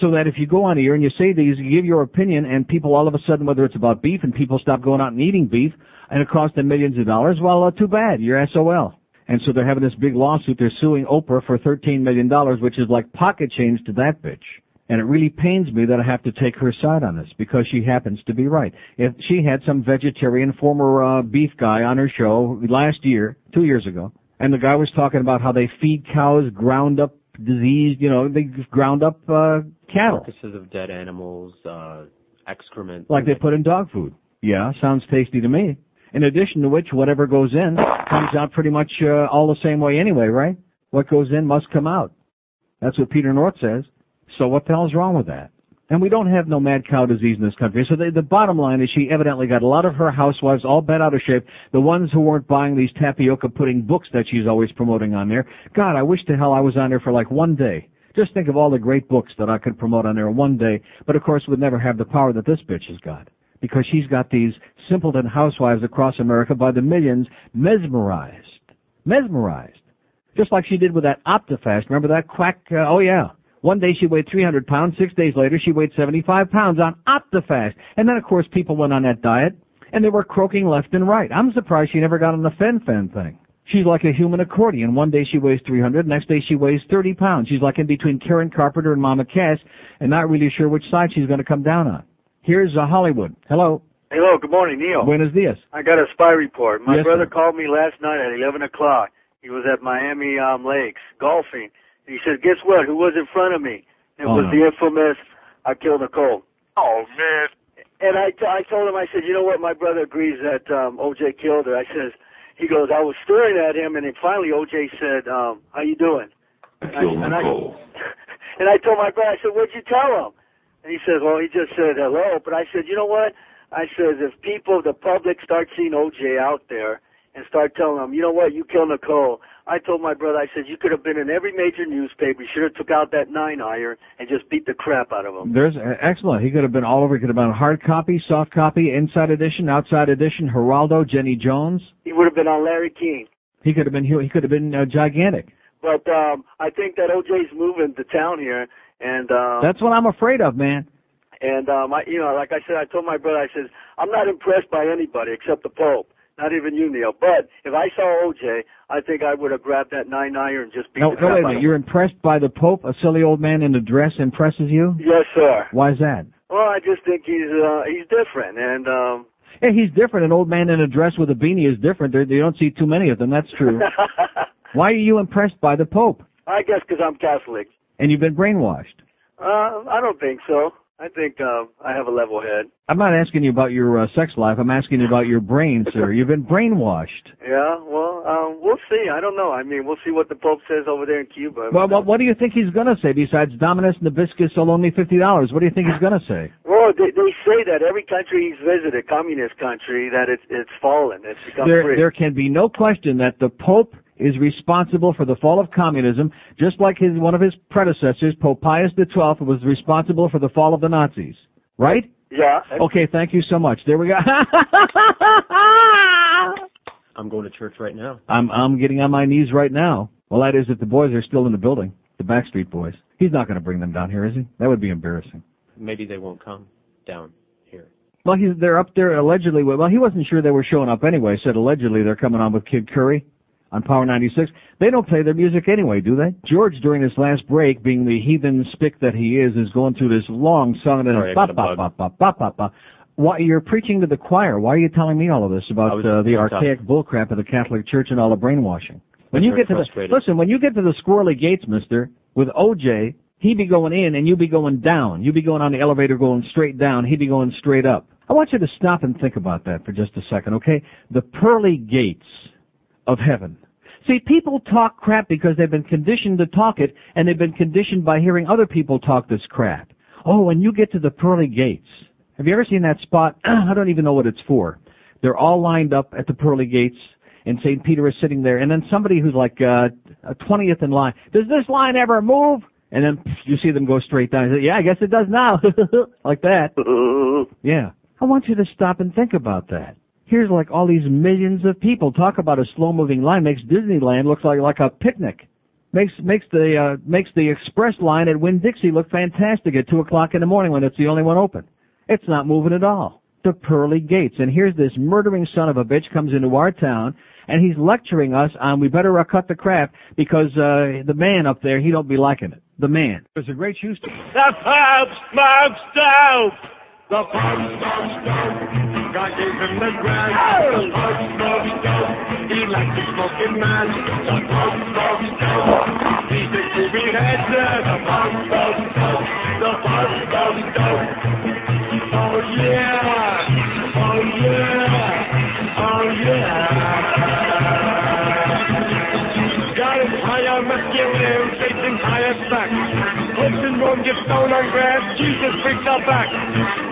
so that if you go on here and you say these, you give your opinion, and people all of a sudden, whether it's about beef, and people stop going out and eating beef, and it costs them millions of dollars, well, uh, too bad, you're SOL. And so they're having this big lawsuit. They're suing Oprah for $13 million, which is like pocket change to that bitch. And it really pains me that I have to take her side on this because she happens to be right. If she had some vegetarian former uh, beef guy on her show last year, two years ago, and the guy was talking about how they feed cows ground up diseased, you know, they ground up uh, cattle Carcasses of dead animals, uh, excrement. like they put in dog food. Yeah, sounds tasty to me. In addition to which, whatever goes in comes out pretty much uh, all the same way anyway, right? What goes in must come out. That's what Peter North says. So what the hell's wrong with that? And we don't have no mad cow disease in this country. So the, the bottom line is she evidently got a lot of her housewives all bent out of shape. The ones who weren't buying these tapioca pudding books that she's always promoting on there. God, I wish to hell I was on there for like one day. Just think of all the great books that I could promote on there one day. But of course would never have the power that this bitch has got. Because she's got these simpleton housewives across America by the millions mesmerized. Mesmerized. Just like she did with that Optifast. Remember that quack? Uh, oh yeah. One day she weighed 300 pounds. Six days later she weighed 75 pounds on Optifast. And then of course people went on that diet and they were croaking left and right. I'm surprised she never got on the fen-phen thing. She's like a human accordion. One day she weighs 300, next day she weighs 30 pounds. She's like in between Karen Carpenter and Mama Cass and not really sure which side she's going to come down on. Here's uh, Hollywood. Hello. Hello, good morning, Neil. Buenos dias. I got a spy report. My Yes, brother sir. called me last night at 11 o'clock. He was at Miami um, Lakes golfing. And he said, guess what? Who was in front of me? It Oh, was no. the infamous I killed Nicole. Oh man. And I, t- I told him, I said, you know what? My brother agrees that um, OJ killed her. I says, he goes, I was staring at him, and then finally OJ said, um, how you doing? And I, and, I, and I told my brother, I said, what'd you tell him? And he says, well, he just said hello. But I said, you know what? I says, if people, the public start seeing OJ out there and start telling them, you know what, you killed Nicole. I told my brother, I said, you could have been in every major newspaper. You should have took out that nine iron and just beat the crap out of him. There's uh, excellent. He could have been all over. He could have been hard copy, soft copy, inside edition, outside edition, Geraldo, Jenny Jones. He would have been on Larry King. He could have been. He could have been uh, gigantic. But um I think that OJ's moving to town here, and um, That's what I'm afraid of, man. and um, I, you know, like I said, I told my brother, I said, I'm not impressed by anybody except the Pope, not even you, Neil. But if I saw OJ, I think I would have grabbed that nine iron and just beat No, the no, wait a minute. You're impressed by the Pope? A silly old man in a dress impresses you? Yes, sir. Why is that? Well, I just think he's uh, he's different, and um, Hey, he's different. An old man in a dress with a beanie is different. There, you don't see too many of them. That's true. Why are you impressed by the Pope? I guess because I'm Catholic. And you've been brainwashed. Uh, I don't think so. I think uh, I have a level head. I'm not asking you about your uh, sex life. I'm asking you about your brain, sir. You've been brainwashed. Yeah, well, um, we'll see. I don't know. I mean, we'll see what the Pope says over there in Cuba. Well, what, what do you think he's going to say besides Dominus Nabiscus sold only fifty dollars? What do you think he's going to say? Well, they, they say that every country he's visited, communist country, that it's it's fallen. It's become There, free. there can be no question that the Pope is responsible for the fall of communism, just like his one of his predecessors, Pope Pius XII, was responsible for the fall of the Nazis. Right? Yeah. Okay, thank you so much. There we go. I'm going to church right now. I'm I'm getting on my knees right now. Well, that is if the boys are still in the building, the Backstreet Boys. He's not going to bring them down here, is he? That would be embarrassing. Maybe they won't come down here. Well, he's they're up there allegedly. Well, he wasn't sure they were showing up anyway. Said allegedly they're coming on with Kid Curry on Power 96. They don't play their music anyway, do they? George, during this last break, being the heathen spick that he is, is going through this long song and then Sorry, I ba ba ba ba ba ba. Why you're preaching to the choir? Why are you telling me all of this about uh, the archaic bullcrap of the Catholic Church and all the brainwashing? When you get to the listen, when you get to the squirrely gates, Mister, with OJ, he be going in and you be going down. You be going on the elevator going straight down. He be going straight up. I want you to stop and think about that for just a second, okay? The pearly gates of heaven. See, people talk crap because they've been conditioned to talk it, and they've been conditioned by hearing other people talk this crap. Oh, when you get to the pearly gates, have you ever seen that spot? I don't even know what it's for. They're all lined up at the pearly gates, and St. Peter is sitting there, and then somebody who's like uh, a 20th in line, does this line ever move? And then pff, you see them go straight down. Say, yeah, I guess it does now. like that. Yeah. I want you to stop and think about that. Here's like all these millions of people talk about a slow moving line makes Disneyland look like like a picnic. Makes makes the uh, makes the express line at Winn Dixie look fantastic at two o'clock in the morning when it's the only one open. It's not moving at all. The pearly gates. And here's this murdering son of a bitch comes into our town and he's lecturing us on we better uh, cut the crap because uh, the man up there he don't be liking it. The man. There's a great shoe store. The pub's smokes dope. The pub smokes dope. God gave him the grand. The pub smokes dope. He likes the smoking man. The pub smokes dope. He's a groovy header. The pub smokes dope. The pub smokes dope. Oh yeah. Oh yeah. Oh yeah. Rome get stoned on grass, Jesus freaks out back.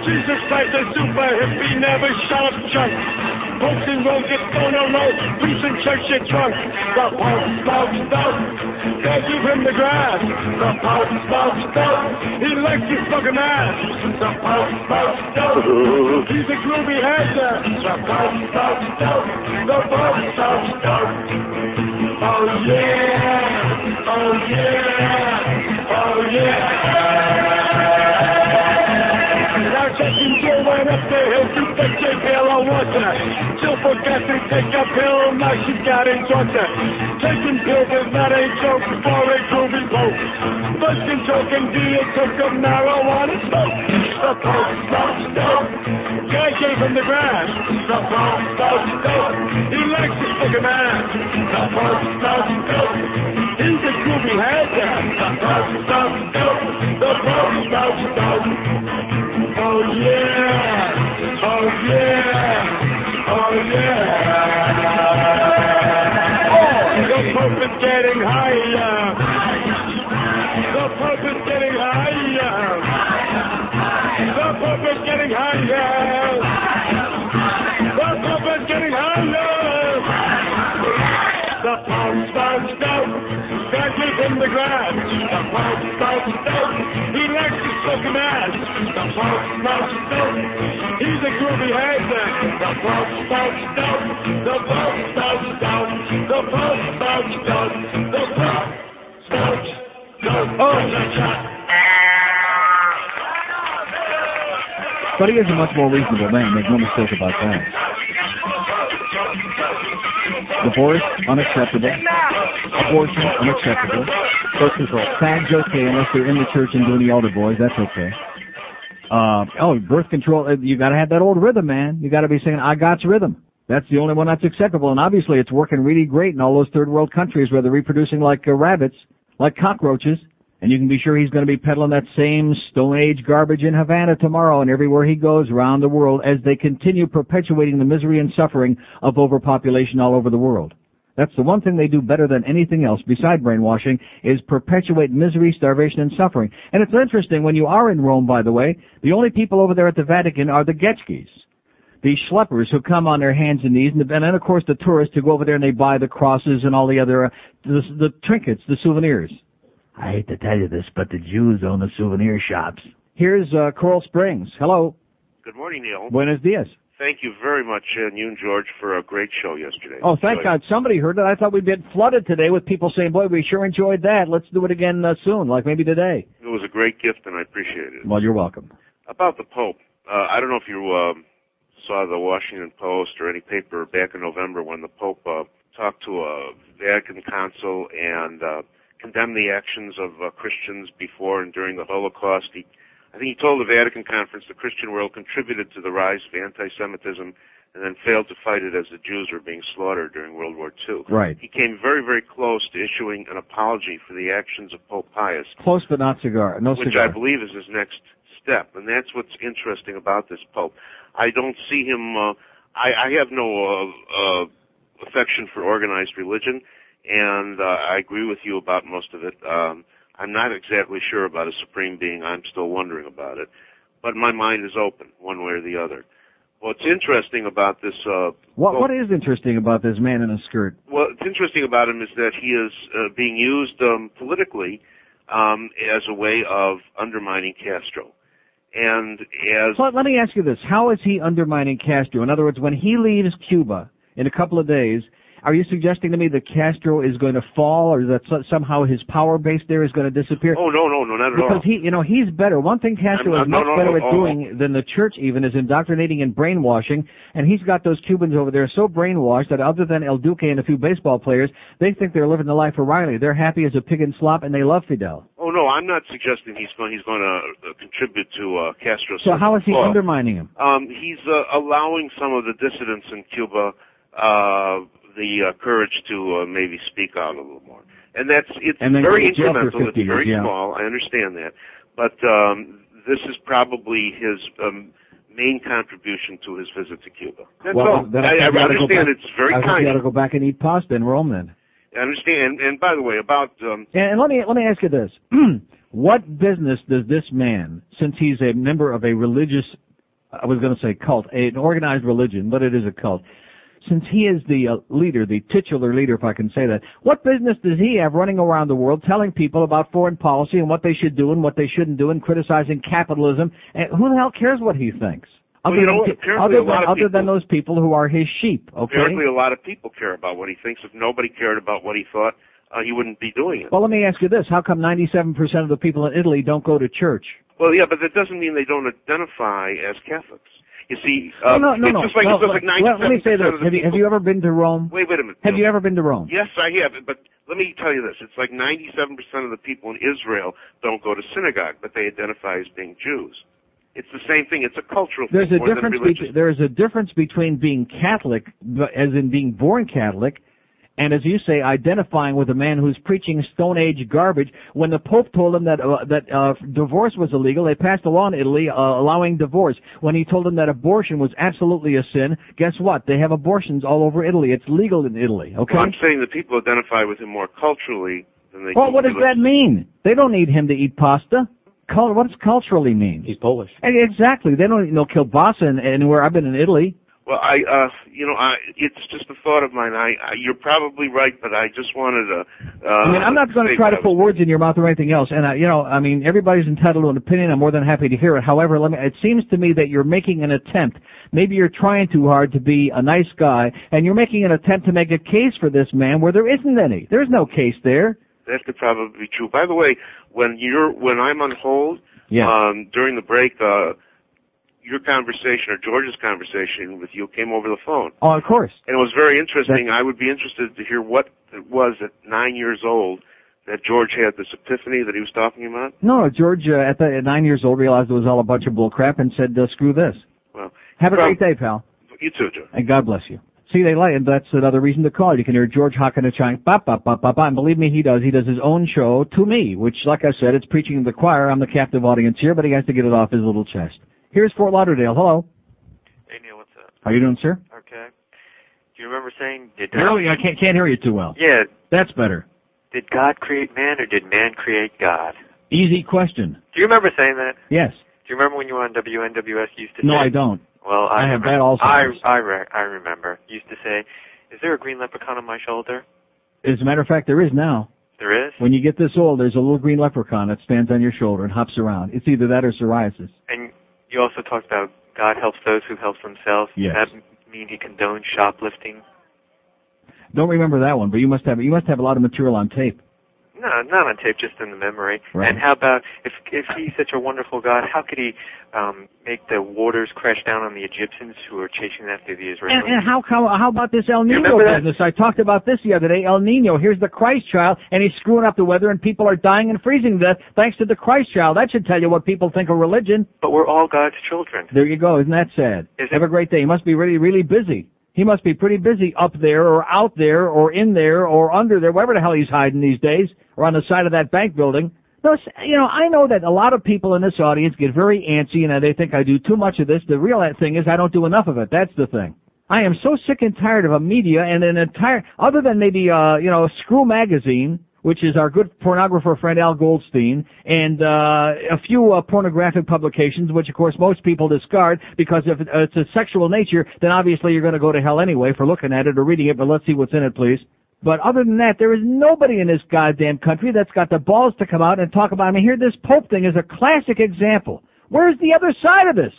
Jesus Christ is super hippie, never shut up junk. Folks in Rome get stoned on road, priests in church get drunk. The Pope smokes dope, they give him the grass. The Pope smokes dope, he likes his fucking ass. The Pope smokes dope, he's a groovy header. The Pope smokes dope, the Pope smokes dope. Oh yeah, oh yeah, oh yeah. Now keep that to take a pill, now she got in. Taking pills is not a joke for a groovy pope. Busting joke and deal took a marijuana smoke. The pope smokes dope. Guy gave him the grass. The pope smokes dope. He likes dope. He's a down. The pope smokes dope. The pope smokes Oh, the grass. The Pope smokes dope. He likes his fucking ass. The Pope smokes dope. He's a groovy hater. The Pope smokes dope. The Pope smokes dope. The Pope smokes dope. The Pope smokes dope. Oh, But he is a much more reasonable man, make no mistake about that. Divorce, unacceptable. Abortion, unacceptable. Birth control. Fags, okay, unless they're in the church and doing the altar boys, that's okay. Uh, oh, birth control, uh, you gotta have that old rhythm, man. You gotta be saying, I got's rhythm. That's the only one that's acceptable, and obviously it's working really great in all those third world countries where they're reproducing like uh, rabbits, like cockroaches, and you can be sure he's going to be peddling that same Stone Age garbage in Havana tomorrow and everywhere he goes around the world as they continue perpetuating the misery and suffering of overpopulation all over the world. That's the one thing they do better than anything else, beside brainwashing, is perpetuate misery, starvation, and suffering. And it's interesting, when you are in Rome, by the way, the only people over there at the Vatican are the Getchkis. These schleppers who come on their hands and knees, and then of course the tourists who go over there and they buy the crosses and all the other, uh, the, the trinkets, the souvenirs. I hate to tell you this, but the Jews own the souvenir shops. Here's uh, Coral Springs. Hello. Good morning, Neil. Buenos dias. thank you very much, and you and George, for a great show yesterday. Oh, thank God somebody heard it. I thought we'd been flooded today with people saying, "Boy, we sure enjoyed that. Let's do it again uh, soon, like maybe today." It was a great gift, and I appreciate it. Well, you're welcome. About the Pope, uh, I don't know if you um, saw the Washington Post or any paper back in November when the Pope uh, talked to a Vatican consul and uh, condemned the actions of uh, Christians before and during the Holocaust. He, I think he told the Vatican conference the Christian world contributed to the rise of anti-Semitism and then failed to fight it as the Jews were being slaughtered during World War II. Right. He came very, very close to issuing an apology for the actions of Pope Pius Close but not cigar. No which cigar. I believe is his next step, and that's what's interesting about this Pope. I don't see him. Uh, I, I have no uh, uh, affection for organized religion, and uh, I agree with you about most of it. Um, I'm not exactly sure about a supreme being. I'm still wondering about it, but my mind is open one way or the other. What's interesting about this uh, What What is interesting about this man in a skirt? Well, what's interesting about him is that he is uh, being used um, politically um, as a way of undermining Castro. And as So let me ask you this: How is he undermining Castro? In other words, when he leaves Cuba in a couple of days, are you suggesting to me that Castro is going to fall, or that so- somehow his power base there is going to disappear? oh no no no not at Because all. Because he, you know, he's better. One thing Castro I'm- is no, much no, better no, at oh, doing than the church even is indoctrinating and brainwashing. And he's got those Cubans over there so brainwashed that other than El Duque and a few baseball players, they think they're living the life of Riley. They're happy as a pig in slop, and they love Fidel. Oh no, I'm not suggesting he's going he's going to uh, contribute to uh, Castro's. So how is he undermining him? Um, he's uh, allowing some of the dissidents in Cuba uh, the uh, courage to uh, maybe speak out a little more, and that's it's And very go to jail for incremental. It's very years, yeah. small. I understand that, but um, this is probably his um, main contribution to his visit to Cuba. That's all. then I, I think you oughta go understand back- it's very I kind. you ought to go back and eat pasta in Rome then. I understand. And, and by the way, about um, And, and let me let me ask you this: What business does this man, since he's a member of a religious, I was going to say cult, an organized religion, but it is a cult. Since he is the uh, leader, the titular leader, if I can say that, what business does he have running around the world telling people about foreign policy and what they should do and what they shouldn't do and criticizing capitalism? And who the hell cares what he thinks? Well, Other you know than, other than, of other than those people who are his sheep, okay? apparently a lot of people care about what he thinks. If nobody cared about what he thought, uh, he wouldn't be doing it. Well, let me ask you this: How come 97% of the people in Italy don't go to church? Well, yeah, but that doesn't mean they don't identify as Catholics. You see, uh, no, no, it's no. just like no, it's just like let, let me say this: have you, have you ever been to Rome? Wait, wait a minute. Have you ever been to Rome? Yes, I have. But let me tell you this: it's like 97% of the people in Israel don't go to synagogue, but they identify as being Jews. It's the same thing. It's a cultural There's thing a more difference. Be- there's a difference between being Catholic, as in being born Catholic, and as you say, identifying with a man who's preaching Stone Age garbage. When the Pope told them that uh, that uh, divorce was illegal, they passed a law in Italy uh, allowing divorce. When he told them that abortion was absolutely a sin, guess what? They have abortions all over Italy. It's legal in Italy. Okay. Well, I'm saying that people identify with him more culturally than they Well, do what does that mean? They don't need him to eat pasta. Cul- what does culturally mean? He's Polish. Exactly. They don't know kielbasa anywhere. I've been in Italy. Well, I, uh, you know, I, it's just a thought of mine. I, I, you're probably right, but I just wanted to. Uh, I mean, I'm not going to try to put words in your mouth or anything else. And, uh, you know, I mean, everybody's entitled to an opinion. I'm more than happy to hear it. However, let me, it seems to me that you're making an attempt. Maybe you're trying too hard to be a nice guy, and you're making an attempt to make a case for this man where there isn't any. There's no case there. That could probably be true. By the way, when you're when I'm on hold Yeah. um, during the break, uh, your conversation or George's conversation with you came over the phone, Oh, of course. and it was very interesting. I would be interested to hear what it was at nine years old that George had this epiphany that he was talking about. No, George, uh, at, the, at nine years old, realized it was all a bunch of bull crap and said, uh, screw this. Well, Have a Well- great day, pal. you too, George. And God bless you. See, they like, and that's another reason to call. You can hear George chime, bop, bop, bop, bop, bop. And believe me, he does. He does his own show to me, which, like I said, it's preaching to the choir. I'm the captive audience here, but he has to get it off his little chest. Here's Fort Lauderdale. Hello. Hey Neil, what's up? How you doing, sir? Okay. Do you remember saying did Really, I can't can't hear you too well. Yeah, That's better. did God create man or did man create God? Easy question. Do you remember saying that? Yes. Do you remember when you were on WNWS you used to No, say I don't. Well, I, I have remember- bad Alzheimer's. I I re- I remember. You used to say, "Is there a green leprechaun on my shoulder?" As a matter of fact, there is now. There is. When you get this old, there's a little green leprechaun that stands on your shoulder and hops around. It's either that or psoriasis. And you also talked about God helps those who help themselves. Yes. Does that mean he condones shoplifting? Don't remember that one, but you must have you must have a lot of material on tape. No, not on tape, just in the memory. Right. And how about if if he's such a wonderful God, how could he um make the waters crash down on the Egyptians who are chasing after the And, Israelis? and how how how about this El Nino remember that? business? I talked about this the other day. El Nino, here's the Christ child, and he's screwing up the weather, and people are dying and freezing to death thanks to the Christ child. That should tell you what people think of religion. But we're all God's children. There you go. Isn't that sad? Is Have a great day. He must be really, really busy. He must be pretty busy up there or out there or in there or under there, wherever the hell he's hiding these days, or on the side of that bank building. No, you know, I know that a lot of people in this audience get very antsy and they think I do too much of this. The real thing is I don't do enough of it. That's the thing. I am so sick and tired of a media and an entire, other than maybe, uh, you know, Screw Magazine, which is our good pornographer friend Al Goldstein, and uh, a few uh, pornographic publications, which of course most people discard because if it's a sexual nature, then obviously you're going to go to hell anyway for looking at it or reading it. But let's see what's in it, please. But other than that, there is nobody in this goddamn country that's got the balls to come out and talk about. I mean, here this Pope thing is a classic example. Where's the other side of this?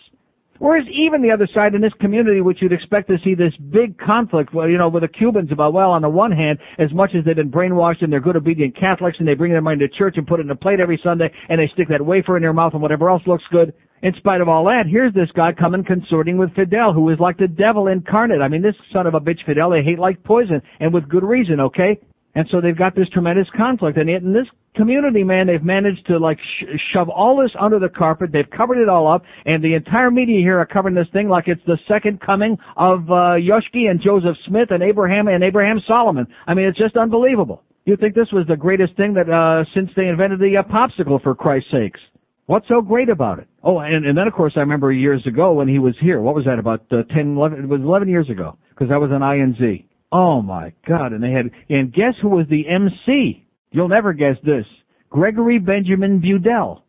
Where's even the other side in this community, which you'd expect to see this big conflict, well, you know, with the Cubans about, well, on the one hand, as much as they've been brainwashed and they're good obedient Catholics and they bring their money to church and put it in a plate every Sunday and they stick that wafer in their mouth and whatever else looks good. In spite of all that, here's this guy coming consorting with Fidel, who is like the devil incarnate. I mean, this son of a bitch Fidel, they hate like poison, and with good reason, okay? And so they've got this tremendous conflict, and yet in this community, man, they've managed to like sh- shove all this under the carpet. They've covered it all up, and the entire media here are covering this thing like it's the second coming of uh, Yoshki and Joseph Smith and Abraham and Abraham Solomon. I mean, it's just unbelievable. You think this was the greatest thing that uh, since they invented the uh, popsicle, for Christ's sakes? What's so great about it? Oh, and, and then of course I remember years ago when he was here. What was that about uh, 10, 11, it was 11 years ago because I was on INZ. Oh my God! And they had, and guess who was the MC? You'll never guess this. Gregory Benjamin Budell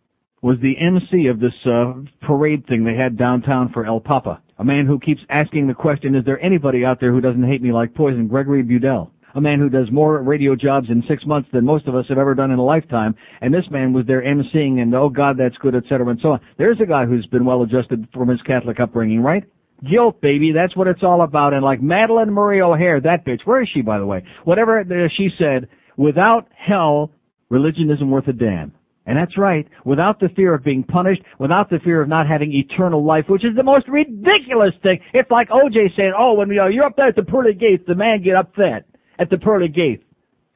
was the MC of this uh, parade thing they had downtown for El Papa. A man who keeps asking the question, is there anybody out there who doesn't hate me like poison? Gregory Budell. A man who does more radio jobs in six months than most of us have ever done in a lifetime. And this man was there emceeing and, oh God, that's good, et cetera, and so on. There's a guy who's been well adjusted from his Catholic upbringing, right? Guilt, baby. That's what it's all about. And like Madalyn Murray O'Hair, that bitch, where is she, by the way? Whatever she said, without hell, religion isn't worth a damn. And that's right. Without the fear of being punished, without the fear of not having eternal life, which is the most ridiculous thing. It's like OJ saying, oh, when know, you're up there at the pearly gates, the man get upset at the pearly gates.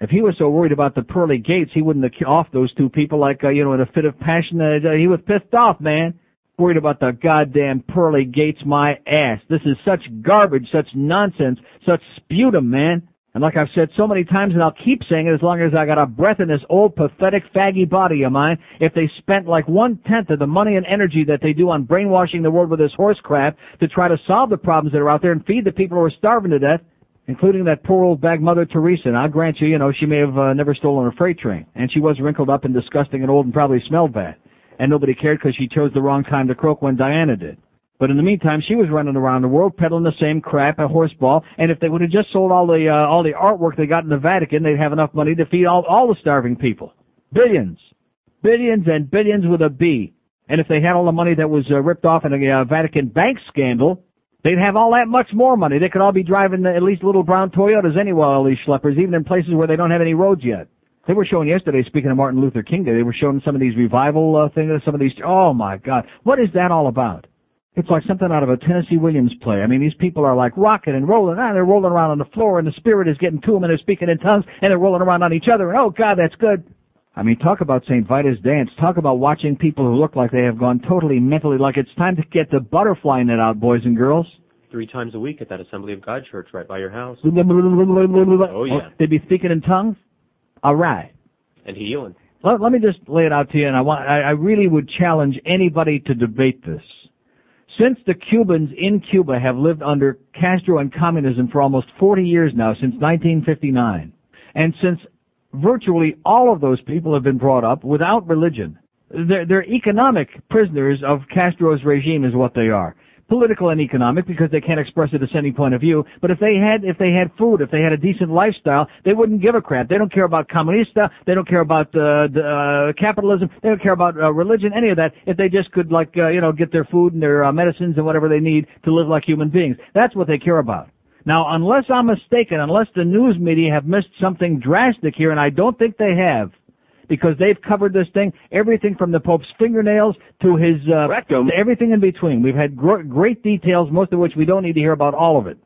If he was so worried about the pearly gates, he wouldn't have off those two people like, uh, you know, in a fit of passion. Uh, he was pissed off, man. Worried about the goddamn pearly gates, my ass. This is such garbage, such nonsense, such sputum, man. And like I've said so many times, and I'll keep saying it as long as I got a breath in this old pathetic faggy body of mine, if they spent like one tenth of the money and energy that they do on brainwashing the world with this horse crap to try to solve the problems that are out there and feed the people who are starving to death, including that poor old bag mother Teresa. And I'll grant you, you know, she may have uh, never stolen a freight train, and she was wrinkled up and disgusting and old and probably smelled bad. And nobody cared because she chose the wrong time to croak when Diana did. But in the meantime, she was running around the world peddling the same crap at horseball. And if they would have just sold all the uh, all the artwork they got in the Vatican, they'd have enough money to feed all all the starving people. Billions, billions and billions with a B. And if they had all the money that was uh, ripped off in a uh, Vatican bank scandal, they'd have all that much more money. They could all be driving the, at least little brown Toyotas anyway. All these schleppers, even in places where they don't have any roads yet. They were showing yesterday, speaking of Martin Luther King Day, they were showing some of these revival uh, things, some of these, oh my God, what is that all about? It's like something out of a Tennessee Williams play. I mean, these people are like rocking and rolling. Ah, they're rolling around on the floor and the spirit is getting to them and they're speaking in tongues and they're rolling around on each other. And oh God, that's good. I mean, talk about St. Vitus dance. Talk about watching people who look like they have gone totally mentally, like it's time to get the butterfly net out, boys and girls. Three times a week at that Assembly of God church right by your house. Oh, yeah. They'd be speaking in tongues? All right. And healing. Let, let me just lay it out to you, and I want, I, I really would challenge anybody to debate this. Since the Cubans in Cuba have lived under Castro and communism for almost 40 years now, since 1959, and since virtually all of those people have been brought up without religion, they're, they're economic prisoners of Castro's regime is what they are. political and economic because they can't express a dissenting point of view. But if they had, if they had food, if they had a decent lifestyle, they wouldn't give a crap. They don't care about comunista. They don't care about uh, the, uh, capitalism. They don't care about uh, religion, any of that. If they just could, like, uh, you know, get their food and their uh, medicines and whatever they need to live like human beings, that's what they care about. Now, unless I'm mistaken, unless the news media have missed something drastic here, and I don't think they have, because they've covered this thing, everything from the Pope's fingernails to his uh, Rectum. everything in between. We've had gr- great details, most of which we don't need to hear about all of it.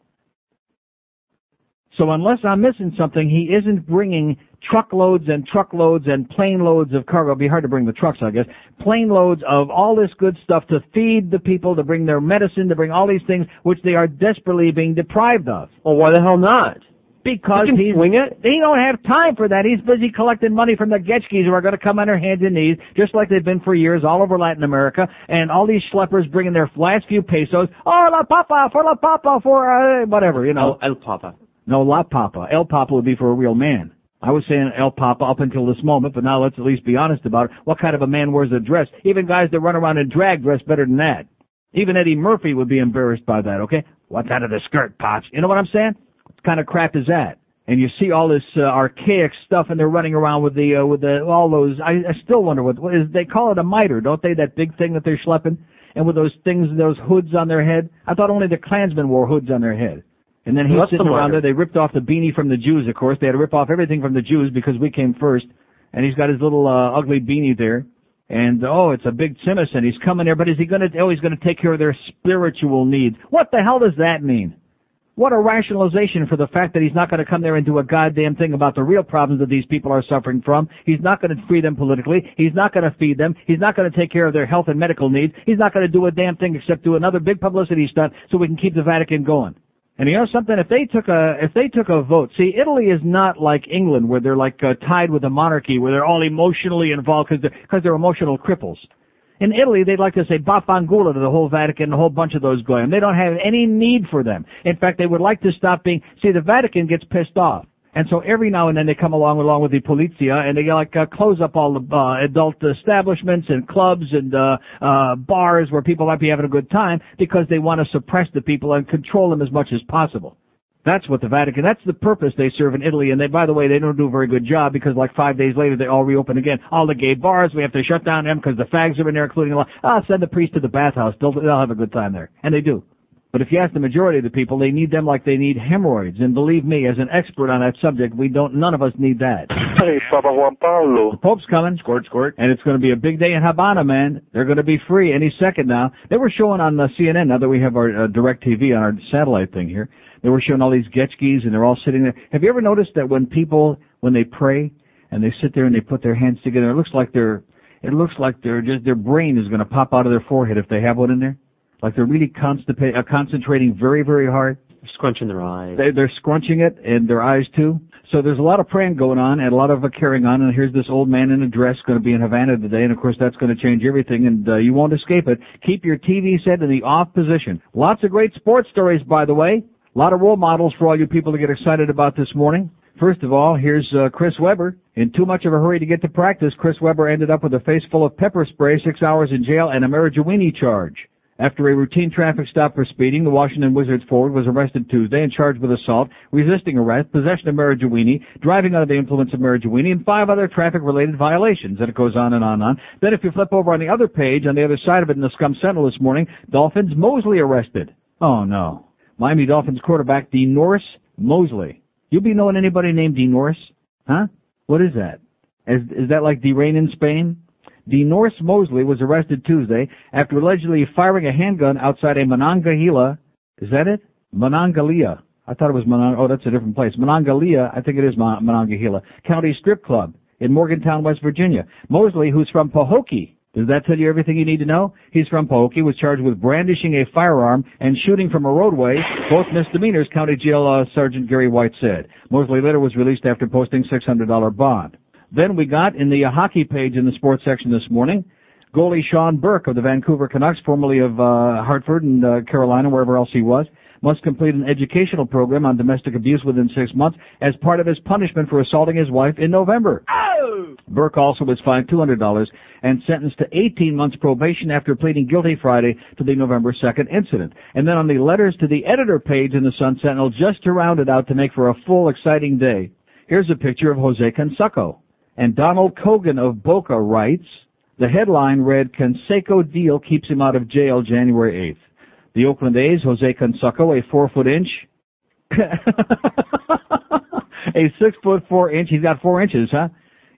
So unless I'm missing something, he isn't bringing truckloads and truckloads and plane loads of cargo. It'd be hard to bring the trucks, I guess. Plane loads of all this good stuff to feed the people, to bring their medicine, to bring all these things which they are desperately being deprived of. Well, why the hell not? Because can he's swing it. He don't have time for that. He's busy collecting money from the Getchkis who are going to come on their hands and knees, just like they've been for years all over Latin America. And all these schleppers bringing their last few pesos. Oh, la papa for la papa for uh, whatever, you know. El Papa. No, La Papa. El Papa would be for a real man. I was saying El Papa up until this moment, but now let's at least be honest about it. What kind of a man wears a dress? Even guys that run around in drag dress better than that. Even Eddie Murphy would be embarrassed by that, okay? What's out of the skirt, Pops? You know what I'm saying? What kind of crap is that? And you see all this uh, archaic stuff, and they're running around with the uh, with the all those. I, I still wonder what, what is. They call it a mitre, don't they? That big thing that they're schlepping, and with those things, those hoods on their head. I thought only the Klansmen wore hoods on their head. And then he's What's sitting the around there. They ripped off the beanie from the Jews, of course. They had to rip off everything from the Jews because we came first. And he's got his little uh, ugly beanie there. And oh, it's a big Simison. He's coming there, but is he going to? Oh, he's going to take care of their spiritual needs. What the hell does that mean? What a rationalization for the fact that he's not going to come there and do a goddamn thing about the real problems that these people are suffering from. He's not going to free them politically. He's not going to feed them. He's not going to take care of their health and medical needs. He's not going to do a damn thing except do another big publicity stunt so we can keep the Vatican going. And you know something? If they took a if they took a vote, see, Italy is not like England where they're like uh, tied with a monarchy, where they're all emotionally involved because they're, cause they're emotional cripples. In Italy, they'd like to say Bafangula to the whole Vatican, a whole bunch of those goyim. They don't have any need for them. In fact, they would like to stop being. See, the Vatican gets pissed off. And so every now and then they come along along with the polizia and they like uh, close up all the uh, adult establishments and clubs and uh, uh, bars where people might be having a good time because they want to suppress the people and control them as much as possible. That's what the Vatican, that's the purpose they serve in Italy. And they, by the way, they don't do a very good job because like five days later they all reopen again. All the gay bars, we have to shut down them because the fags are in there, including a lot. Ah, send the priest to the bathhouse. They'll, they'll have a good time there. And they do. But if you ask the majority of the people, they need them like they need hemorrhoids. And believe me, as an expert on that subject, we don't, none of us need that. Hey, Papa Juan Pablo. The Pope's coming. Squirt, squirt. And it's going to be a big day in Havana, man. They're going to be free any second now. They were showing on uh, CNN, now that we have our uh, direct TV on our satellite thing here, they were showing all these Getchkis and they're all sitting there. Have you ever noticed that when people, when they pray and they sit there and they put their hands together, it looks like they're, it looks like they're just, their brain is going to pop out of their forehead if they have one in there. Like they're really constipa- uh, concentrating very, very hard. Scrunching their eyes. They, they're scrunching it and their eyes too. So there's a lot of praying going on and a lot of uh, carrying on. And here's this old man in a dress going to be in Havana today. And of course that's going to change everything and uh, you won't escape it. Keep your TV set in the off position. Lots of great sports stories, by the way. A lot of role models for all you people to get excited about this morning. First of all, here's uh, Chris Webber. In too much of a hurry to get to practice, Chris Webber ended up with a face full of pepper spray, six hours in jail, and a Marijuini charge. After a routine traffic stop for speeding, the Washington Wizards forward was arrested Tuesday and charged with assault, resisting arrest, possession of marijuana, driving under the influence of marijuana, and five other traffic-related violations. And it goes on and on and on. Then if you flip over on the other page, on the other side of it in the Scum Sentinel this morning, Dolphins Mosley arrested. Oh no. Miami Dolphins quarterback DeNorris Mosley. You be knowing anybody named DeNorris? Huh? What is that? Is, is that like the rain in Spain? DeNorris Mosley was arrested Tuesday after allegedly firing a handgun outside a Monongahela. Is that it? Monongahela. I thought it was Monon. Oh, that's a different place. Monongahela. I think it is Mon- Monongahela County Strip Club in Morgantown, West Virginia. Mosley, who's from Pahokee. Does that tell you everything you need to know? He's from Pahokee, was charged with brandishing a firearm and shooting from a roadway, both misdemeanors, County Jail uh, Sergeant Gary White said. Mosley later was released after posting $600 bond. Then we got in the hockey page in the sports section this morning, goalie Sean Burke of the Vancouver Canucks, formerly of uh, Hartford and uh, Carolina, wherever else he was, must complete an educational program on domestic abuse within six months as part of his punishment for assaulting his wife in November. Oh! Burke also was fined $200 and sentenced to 18 months probation after pleading guilty Friday to the November 2nd incident. And then on the letters to the editor page in the Sun Sentinel, just to round it out to make for a full, exciting day, here's a picture of Jose Canseco. And Donald Kogan of Boca writes, the headline read, Canseco deal keeps him out of jail January 8th. The Oakland A's, Jose Canseco, a four foot inch, a six foot four inch, he's got four inches, huh?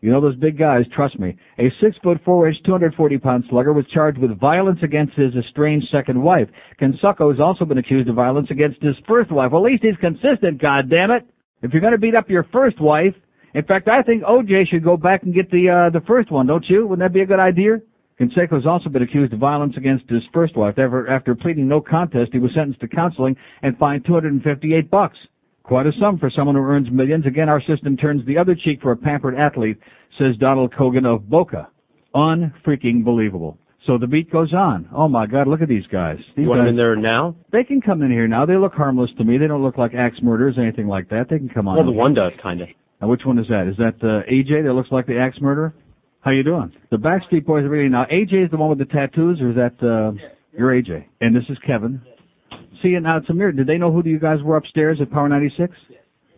You know those big guys, trust me. A six foot four inch, 240 pound slugger was charged with violence against his estranged second wife. Canseco has also been accused of violence against his first wife. Well, at least he's consistent, God damn it! If you're gonna beat up your first wife, in fact, I think OJ should go back and get the, uh, the first one, don't you? Wouldn't that be a good idea? Canseco has also been accused of violence against his first wife. After, after pleading no contest, he was sentenced to counseling and fined 258 bucks. Quite a sum for someone who earns millions. Again, our system turns the other cheek for a pampered athlete, says Donald Kogan of Boca. Unfreaking believable. So the beat goes on. Oh my God, look at these guys. These You want guys, him in there now? They can come in here now. They look harmless to me. They don't look like axe murderers, or anything like that. They can come on. Well, the one does, kind of. Now, which one is that? Is that uh, AJ that looks like the axe murderer? How you doing? The Backstreet Boys are really now. AJ is the one with the tattoos, or is that uh, you're AJ? And this is Kevin. See, and now it's a mirror. Did they know who you guys were upstairs at Power 96?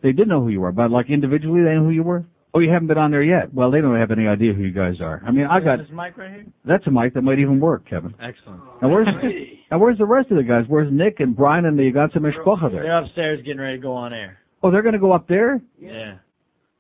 They did know who you were, but like individually, they know who you were. Oh, you haven't been on there yet. Well, they don't have any idea who you guys are. I mean, I got this mic right here. that's a mic that might even work, Kevin. Excellent. Now where's now where's the rest of the guys? Where's Nick and Brian and the Ganze Mishpocha there? They're upstairs getting ready to go on air. Oh, they're going to go up there. Yeah.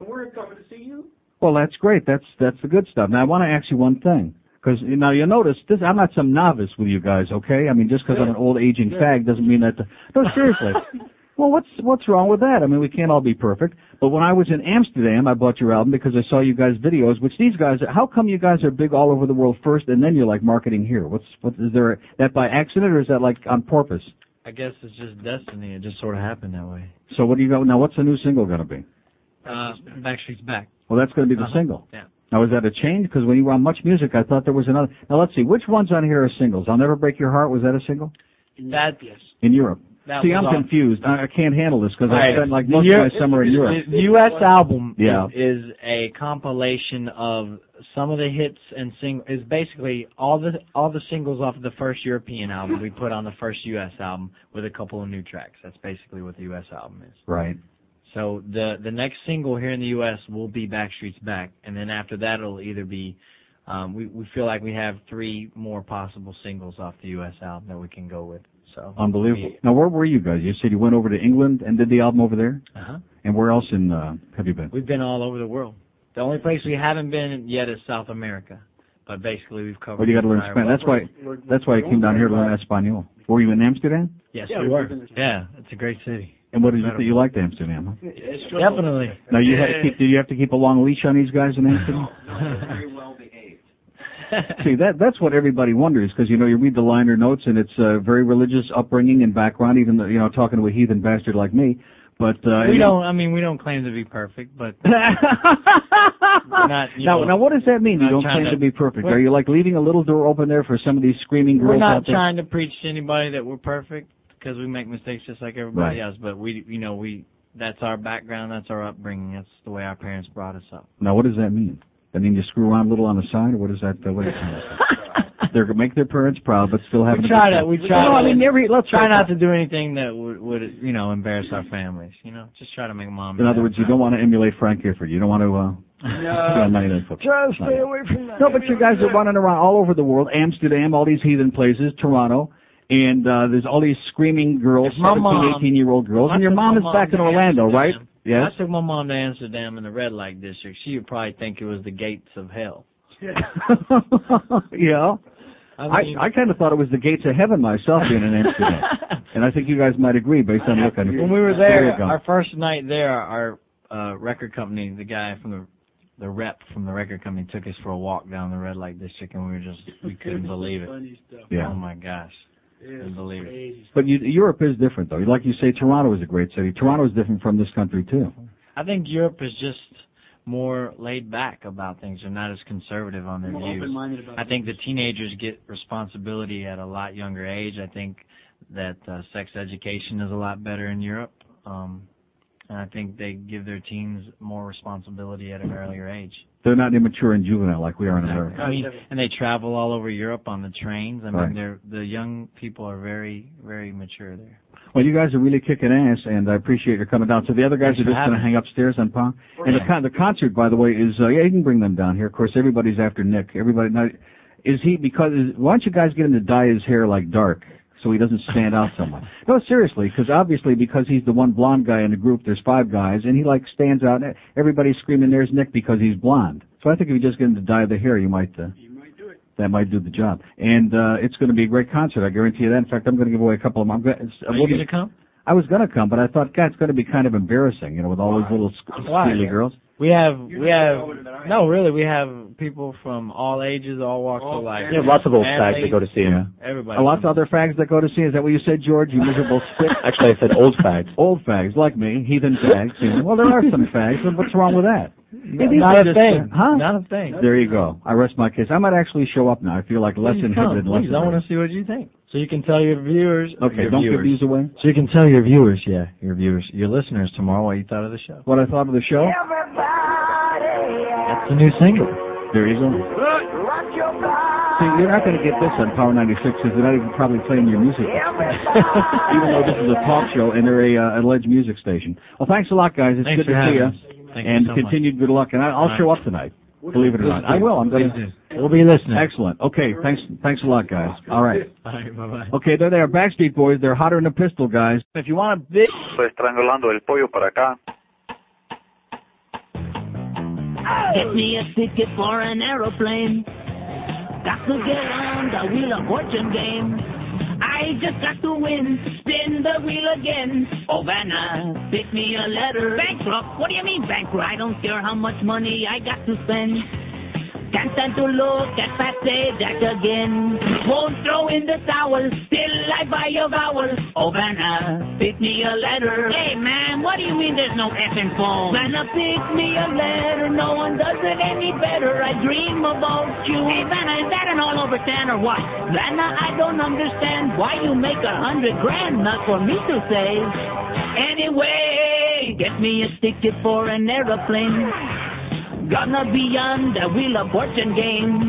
We're coming to see you. Well, that's great. That's that's the good stuff. Now I want to ask you one thing, because now you notice this. I'm not some novice with you guys, okay? I mean, just because I'm an old aging fag doesn't mean that. no, seriously. well, what's what's wrong with that? I mean, we can't all be perfect. But when I was in Amsterdam, I bought your album because I saw you guys' videos. Which these guys, how come you guys are big all over the world first, and then you're like marketing here? What's what is there that by accident or is that like on purpose? I guess it's just destiny. It just sort of happened that way. So what do you go now? What's the new single going to be? Uh, Backstreet's back. Well, that's going to be the Uh-huh. single. Yeah. Now, is that a change? Because when you were on Much Music, I thought there was another. Now, let's see. Which ones on here are singles? I'll Never Break Your Heart. Was that a single? That yes. In Europe. That see, I'm on- confused. I, I can't handle this because Right. I spent like most U- of my summer in Europe. The the U.S. album Yeah. is, is a compilation of some of the hits and sing is basically all the all the singles off of the first European album we put on the first U.S. album with a couple of new tracks. That's basically what the U.S. album is. Right. So the the next single here in the U.S. will be Backstreet's Back, and then after that it'll either be um, we we feel like we have three more possible singles off the U.S. album that we can go with. So Unbelievable. Now, where were you guys? You said you went over to England and did the album over there. Uh huh. And where else in uh, have you been? We've been all over the world. The only place we haven't been yet is South America, but basically we've covered. Well, you got to learn entire Spanish. That's why. That's why you came down here to learn Espanol. Were you in Amsterdam? Yes, Yeah, we we were. were. Yeah, it's a great city. And what did you think? You liked Amsterdam? Huh? Definitely. Now you had to keep. Did you have to keep a long leash on these guys in Amsterdam? Very well behaved. See, that that's what everybody wonders because you know you read the liner notes and it's a very religious upbringing and background, even though, you know talking to a heathen bastard like me. But uh, we don't. I mean, we don't claim to be perfect, but not. You now, know, now, what does that mean? You don't claim to, to- be perfect. we're- you like leaving a little door open there for some of these screaming girls We're not out there? trying to preach to anybody that we're perfect because we make mistakes just like everybody Right. else. But we, you know, we that's our background, that's our upbringing, that's the way our parents brought us up. Now, what does that mean? That mean you screw around a little on the side, or what is that? Uh, what is that? They're gonna make their parents proud, but still having We try to. We try. No, I mean, every let's try not to do anything that would, would you know embarrass our families. You know, just try to make mom. In other words, you don't want to emulate Frank Gifford. You don't want to. uh yeah, not even. Just stay away from that. No, but you guys are running around all over the world, Amsterdam, all these heathen places, Toronto, and uh there's all these screaming girls, If my 17, mom- 18 year old girls, and your mom is mom back in to Orlando, right? Amsterdam. Yes. I took my mom to Amsterdam in the red light district. She would probably think it was the gates of hell. yeah. I I, mean- I kind of thought it was the gates of heaven myself being in Amsterdam, and I think you guys might agree based on looking. when we were you there, our first night there, our uh record company, the guy from the the rep from the record company took us for a walk down the red light district, and we were just we couldn't believe it. Yeah. Oh my gosh, couldn't believe it. But you, Europe is different, though. Like you say, Toronto is a great city. Toronto is different from this country too. I think Europe is just more laid back about things. They're not as conservative on their More views. open-minded about I think the teenagers get responsibility at a lot younger age. I think that uh, sex education is a lot better in Europe. Um, and I think they give their teens more responsibility at an earlier age. They're not immature and juvenile like we are in America. I mean, and they travel all over Europe on the trains. I mean, Right. they're the young people are very, very mature there. Well, you guys are really kicking ass, and I appreciate your coming down. So the other guys Thanks are just going to hang upstairs on Pong. And the con- the concert, by the way, is uh, yeah, you can bring them down here. Of course, everybody's after Nick. Everybody now, is he because is, why don't you guys get him to dye his hair like dark so he doesn't stand out so much? No, seriously, because obviously because he's the one blonde guy in the group, there's five guys, and he like stands out. and Everybody's screaming, "There's Nick!" because he's blonde. So I think if you just get him to dye the hair, you might. Uh, that might do the job. And uh it's going to be a great concert. I guarantee you that. In fact, I'm going to give away a couple of them. I'm going Are you gonna come? I was going to come, but I thought, God, it's going to be kind of embarrassing, you know, with all those little sc- Why? steely girls. We have, we have, no, really, we have people from all ages, all walks of life. Yeah, lots of old fags that go to see him. Everybody. A lot of other fags that go to see. Is that what you said, George? You miserable stick. Actually, I said old fags. Old fags like me, heathen fags. you know. Well, there are some fags. but What's wrong with that? Maybe Not it's a just, thing. uh, Huh? Not a thing. There you go. I rest my case. I might actually show up now. I feel like less Please inhibited. come, less please. I want to see what you think. So you can tell your viewers. Okay, your don't viewers. give these away. So you can tell your viewers, yeah, your viewers, your listeners tomorrow what you thought of the show. What I thought of the show? That's the new single. There you go. See, you're not going to get this on Power 96 because they're not even probably playing your music. even though this is a talk show and they're a uh, alleged music station. Well, thanks a lot, guys. It's Thanks good to see you. Thank you and so much. continued good luck. And I, I'll All show up tonight. Believe it or not, I will. I'm going to. We'll be listening. Excellent. Okay, thanks. Thanks a lot, guys. All right. All right, bye bye. Okay, there they are, Backstreet Boys. They're hotter than a pistol, guys. If you want a big Estrangulando el pollo para acá. Get me a ticket for an aeroplane. Got to get on the Wheel of Fortune game. I just got to win, spin the wheel again. Oh, Vanna, pick me a letter. Bankrupt? What do you mean bankrupt? I don't care how much money I got to spend. Can't stand to look at Pat Sajak again. Won't throw in the towel, still I buy your vowel. Oh, Vanna, pick me a letter. Hey, man, what do you mean there's no effing phone? Vanna, pick me a letter. No one does it any better. I dream about you. Hey, Vanna, is that an all over ten or what? Vanna, I don't understand why you make a hundred grand, not for me to say. Anyway, get me a ticket for an aeroplane. Gonna be on the Wheel of Fortune game.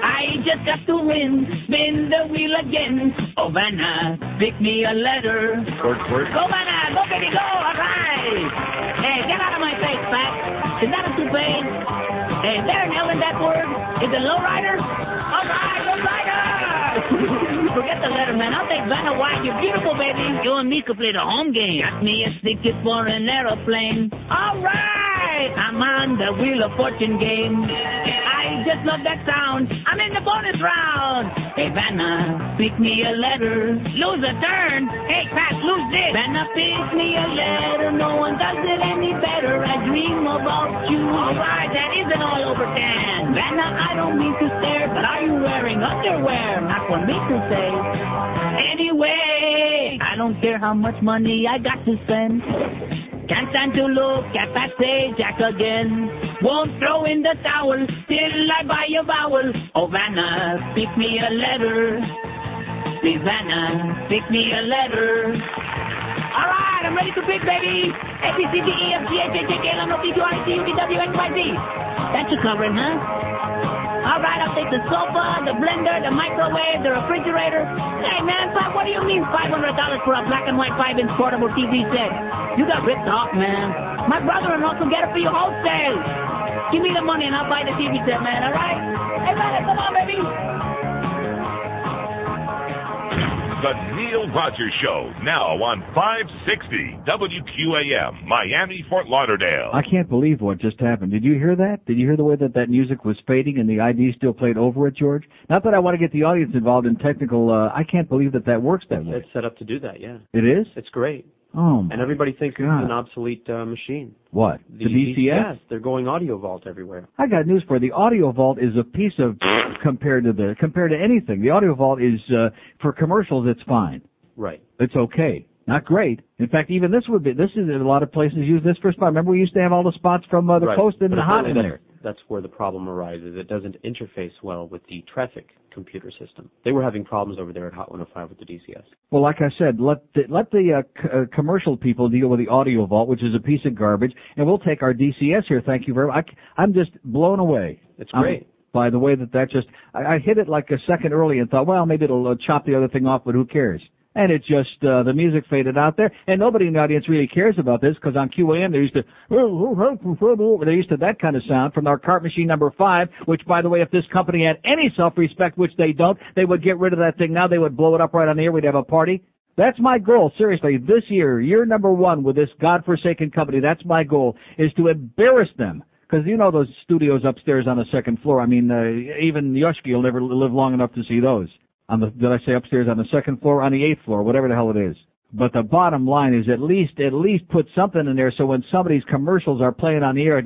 I just got to win, spin the wheel again. Oh, Vanna, pick me a letter. Go, Vanna, go, baby, go, all right. Hey, get out of my face, Pat. Is that a toupee? Hey, there in that word? Is it lowrider? All right, lowrider! Forget the letter, man. I'll take Vanna White. You're beautiful, baby. You and me could play the home game. Got me a ticket for an aeroplane. All right! I'm on the Wheel of Fortune game. I just love that sound. I'm in the bonus round. Hey, Vanna, pick me a letter. Lose a turn. Hey, Pat, lose this. Vanna, pick me a letter. No one does it any better. I dream about you. All right, that isn't all over ten. Vanna, I don't mean to stare, but are you wearing underwear? Not for me to say. Anyway, I don't care how much money I got to spend. Can't stand to look at Pat Sajak again. Won't throw in the towel, till I buy a vowel. Oh, Vanna, pick me a letter. Please, Vanna, pick me a letter. All right, I'm ready to pick, baby. A, B, C, D, E, F, G, H, I, J, K, L, M, N, O, P, Q, R, S, T, U, V, W, X, Y, Z. That's your covering, huh? All right, I'll take the sofa, the blender, the microwave, the refrigerator. Hey, man, Pop, what do you mean $500 for a black and white 5-inch portable TV set? You got ripped off, man. My brother-in-law can get it for you wholesale. Give me the money and I'll buy the TV set, man, all right? Hey, man, come on, baby. The Neil Rogers Show, now on 560 WQAM, Miami, Fort Lauderdale. I can't believe what just happened. Did you hear that? Did you hear the way that that music was fading and the ID still played over it, George? Not that I want to get the audience involved in technical. Uh, I can't believe that that works that way. It's set up to do that, yeah. It is. It's great. Oh, And everybody thinks God. it's an obsolete uh, machine. what? The, DCS? Yes, they're going audio vault everywhere. I got news for you. The Audio Vault is a piece of compared to the compared to anything. The Audio Vault is uh, for commercials. It's fine. Right. It's okay. Not great. In fact, even this would be. This is a lot of places use this for spot. Remember, we used to have all the spots from uh, the Right. coast in But the hot in there. That's where the problem arises. It doesn't interface well with the traffic computer system. They were having problems over there at Hot 105 with the DCS. Well, like I said, let the, let the uh, c- uh, commercial people deal with the audio vault, which is a piece of garbage, and we'll take our DCS here. Thank you very much. I, I'm just blown away. It's great. by the way that that just I, I hit it like a second early and thought, well, maybe it'll uh, chop the other thing off, but who cares? And it just uh, the music faded out there, and nobody in the audience really cares about this because on QAM they used to they used to that kind of sound from our cart machine number five. Which, by the way, if this company had any self-respect, which they don't, they would get rid of that thing now. They would blow it up right on the air. We'd have a party. That's my goal, seriously. This year, year number one with this godforsaken company, that's my goal, is to embarrass them. Because you know those studios upstairs on the second floor. I mean, uh, even Yoshki will never live long enough to see those. On the, did I say upstairs on the second floor? On the eighth floor, whatever the hell it is. But the bottom line is at least, at least put something in there so when somebody's commercials are playing on the air,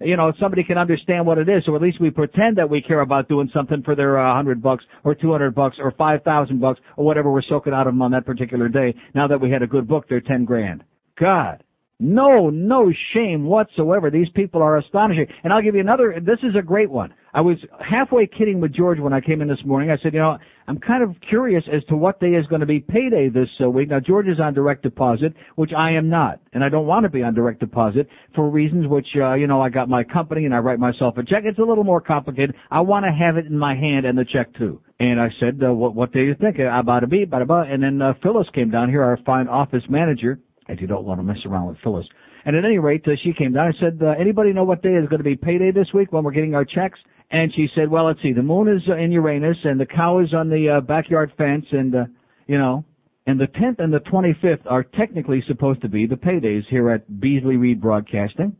you know, somebody can understand what it is. So at least we pretend that we care about doing something for their uh, hundred bucks or two hundred bucks or five thousand bucks or whatever we're soaking out of them on that particular day. Now that we had a good book, they're ten grand. God. No, no shame whatsoever. These people are astonishing. And I'll give you another, this is a great one. I was halfway kidding with George when I came in this morning. I said, you know, I'm kind of curious as to what day is going to be payday this uh, week. Now, George is on direct deposit, which I am not. And I don't want to be on direct deposit for reasons which, uh, you know, I got my company and I write myself a check. It's a little more complicated. I want to have it in my hand and the check too. And I said, uh, what, what day do you think? About a bada. And then uh, Phyllis came down here, our fine office manager, and you don't want to mess around with Phyllis. And at any rate, uh, she came down. I said, uh, anybody know what day is going to be payday this week when we're getting our checks? And she said, well, let's see. The moon is uh, in Uranus, and the cow is on the uh, backyard fence, and uh, you know, and the 10th and the 25th are technically supposed to be the paydays here at Beasley Reed Broadcasting.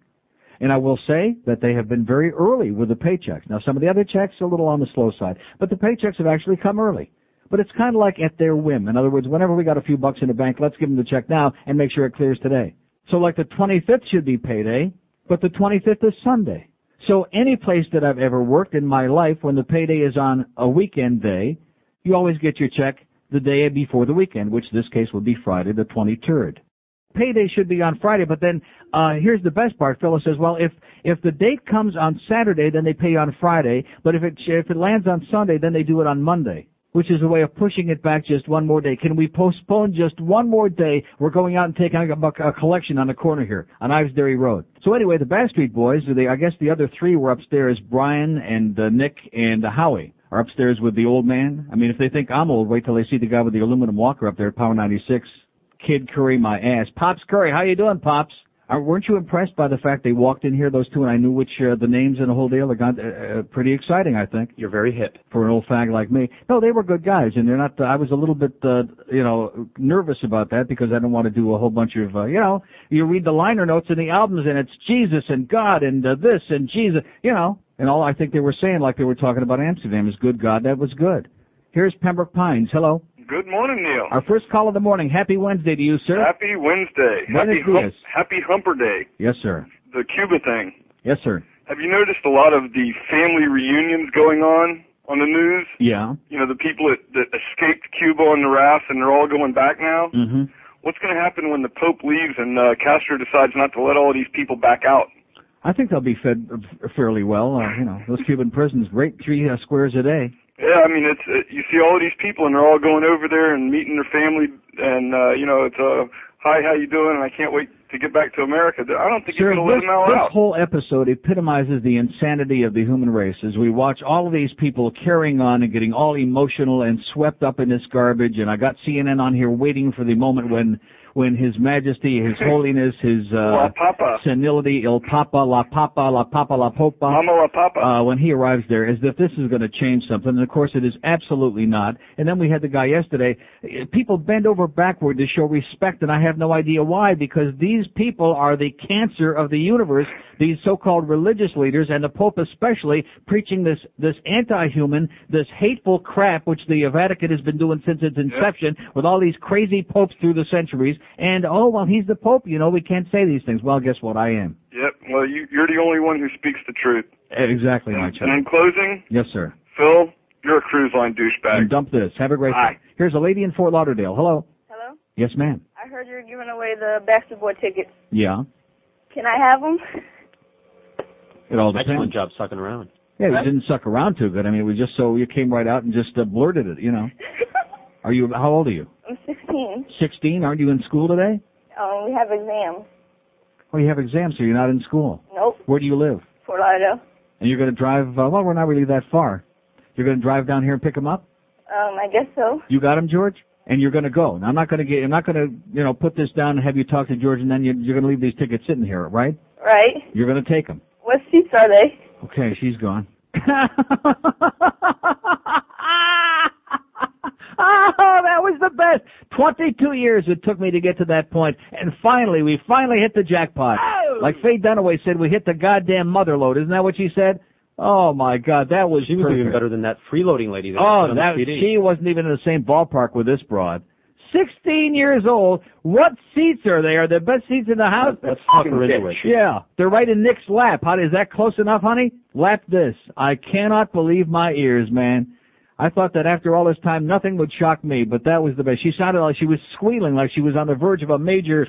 And I will say that they have been very early with the paychecks. Now, some of the other checks are a little on the slow side, but the paychecks have actually come early. But it's kind of like at their whim. In other words, whenever we got a few bucks in the bank, let's give them the check now and make sure it clears today. So like the 25th should be payday, but the 25th is Sunday. So any place that I've ever worked in my life, when the payday is on a weekend day, you always get your check the day before the weekend, which this case would be Friday the 23rd. Payday should be on Friday, but then uh here's the best part. Phyllis says, "Well, if if the date comes on Saturday, then they pay on Friday, but if it if it lands on Sunday, then they do it on Monday." Which is a way of pushing it back just one more day. Can we postpone just one more day? We're going out and taking a, a collection on the corner here on Ivesbury Road. So anyway, the Backstreet Boys, they, I guess the other three were upstairs. Brian and uh, Nick and uh, Howie are upstairs with the old man. I mean, if they think I'm old, wait till they see the guy with the aluminum walker up there at Power 96. Kid Curry, my ass. Pops Curry, how you doing, Pops? Uh, weren't you impressed by the fact they walked in here, those two, and I knew which uh, the names and the whole deal? They got uh, uh, pretty exciting, I think. You're very hip. For an old fag like me. No, they were good guys, and they're not. Uh, I was a little bit, uh, you know, nervous about that because I don't want to do a whole bunch of, uh, you know, you read the liner notes in the albums, and it's Jesus and God and uh, this and Jesus, you know, and all I think they were saying, like they were talking about Amsterdam, is good God, that was good. Here's Pembroke Pines. Hello. Good morning, Neil. Our first call of the morning. Happy Wednesday to you, sir. Happy Wednesday. Happy, hump, happy Humper Day. Yes, sir. The Cuba thing. Yes, sir. Have you noticed a lot of the family reunions going on on the news? Yeah. You know, the people that, that escaped Cuba on the raft and they're all going back now? Mm-hmm. What's going to happen when the Pope leaves and uh, Castro decides not to let all these people back out? I think they'll be fed uh, fairly well. Uh, you know, those Cuban prisons, rate three uh, squares a day. Yeah, I mean, it's uh, you see all these people and they're all going over there and meeting their family, and uh, you know, it's uh, hi, how you doing? And I can't wait to get back to America. I don't think Sir, you're going to let this, them all this out. whole episode epitomizes the insanity of the human race as we watch all of these people carrying on and getting all emotional and swept up in this garbage. And I got CNN on here waiting for the moment when when His Majesty, His Holiness, His uh, La Papa. senility, Il Papa, La Papa, La Papa, La Popa, Mama La Papa. uh, when he arrives there, as if this is going to change something. And of course, it is absolutely not. And then we had the guy yesterday. People bend over backward to show respect, and I have no idea why, because these people are the cancer of the universe. These so-called religious leaders, and the Pope especially, preaching this this anti-human, this hateful crap, which the Vatican has been doing since its inception, with all these crazy popes through the centuries. And oh well, he's the Pope. You know, we can't say these things. Well, guess what? I am. Yep. Well, you, you're the only one who speaks the truth. Exactly, my child And child. in closing, Yes, sir. Phil, you're a cruise line douchebag. And dump this. Have a great Bye. day. Here's a lady in Fort Lauderdale. Hello. Hello? Yes, ma'am. I heard you're giving away the Baxter Boy tickets. Yeah. Can I have them? It all depends. Excellent job sucking around. Yeah, we didn't suck around too good. I mean, it was just so you came right out and just uh, blurted it. You know. Are you? How old are you? I'm 16. Sixteen. Aren't you in school today? Um, we have exams. Oh, you have exams, so you're not in school. Nope. Where do you live? Fort Lauderdale. And you're going to drive. Uh, well, we're not really that far. You're going to drive down here and pick them up. Um, I guess so. You got him, George? And you're going to go. Now, I'm not going to get. I'm not going to, you know, put this down and have you talk to George, and then you, you're going to leave these tickets sitting here, right? Right. You're going to take them. What seats are they? Okay, she's gone. Oh, that was the best. 22 years it took me to get to that point, and finally, we finally hit the jackpot. Oh. Like Faye Dunaway said, we hit the goddamn mother load. Isn't that what she said? Oh my God, that was She was perfect. even better than that freeloading lady. That Oh, was on the that CD. she wasn't even in the same ballpark with this broad. 16 years old. What seats are they? Are the best seats in the house? Let's talk her into it. Yeah, they're right in Nick's lap. How is that close enough, honey? Lap this. I cannot believe my ears, man. I thought that after all this time, nothing would shock me, but that was the best. She sounded like she was squealing, like she was on the verge of a major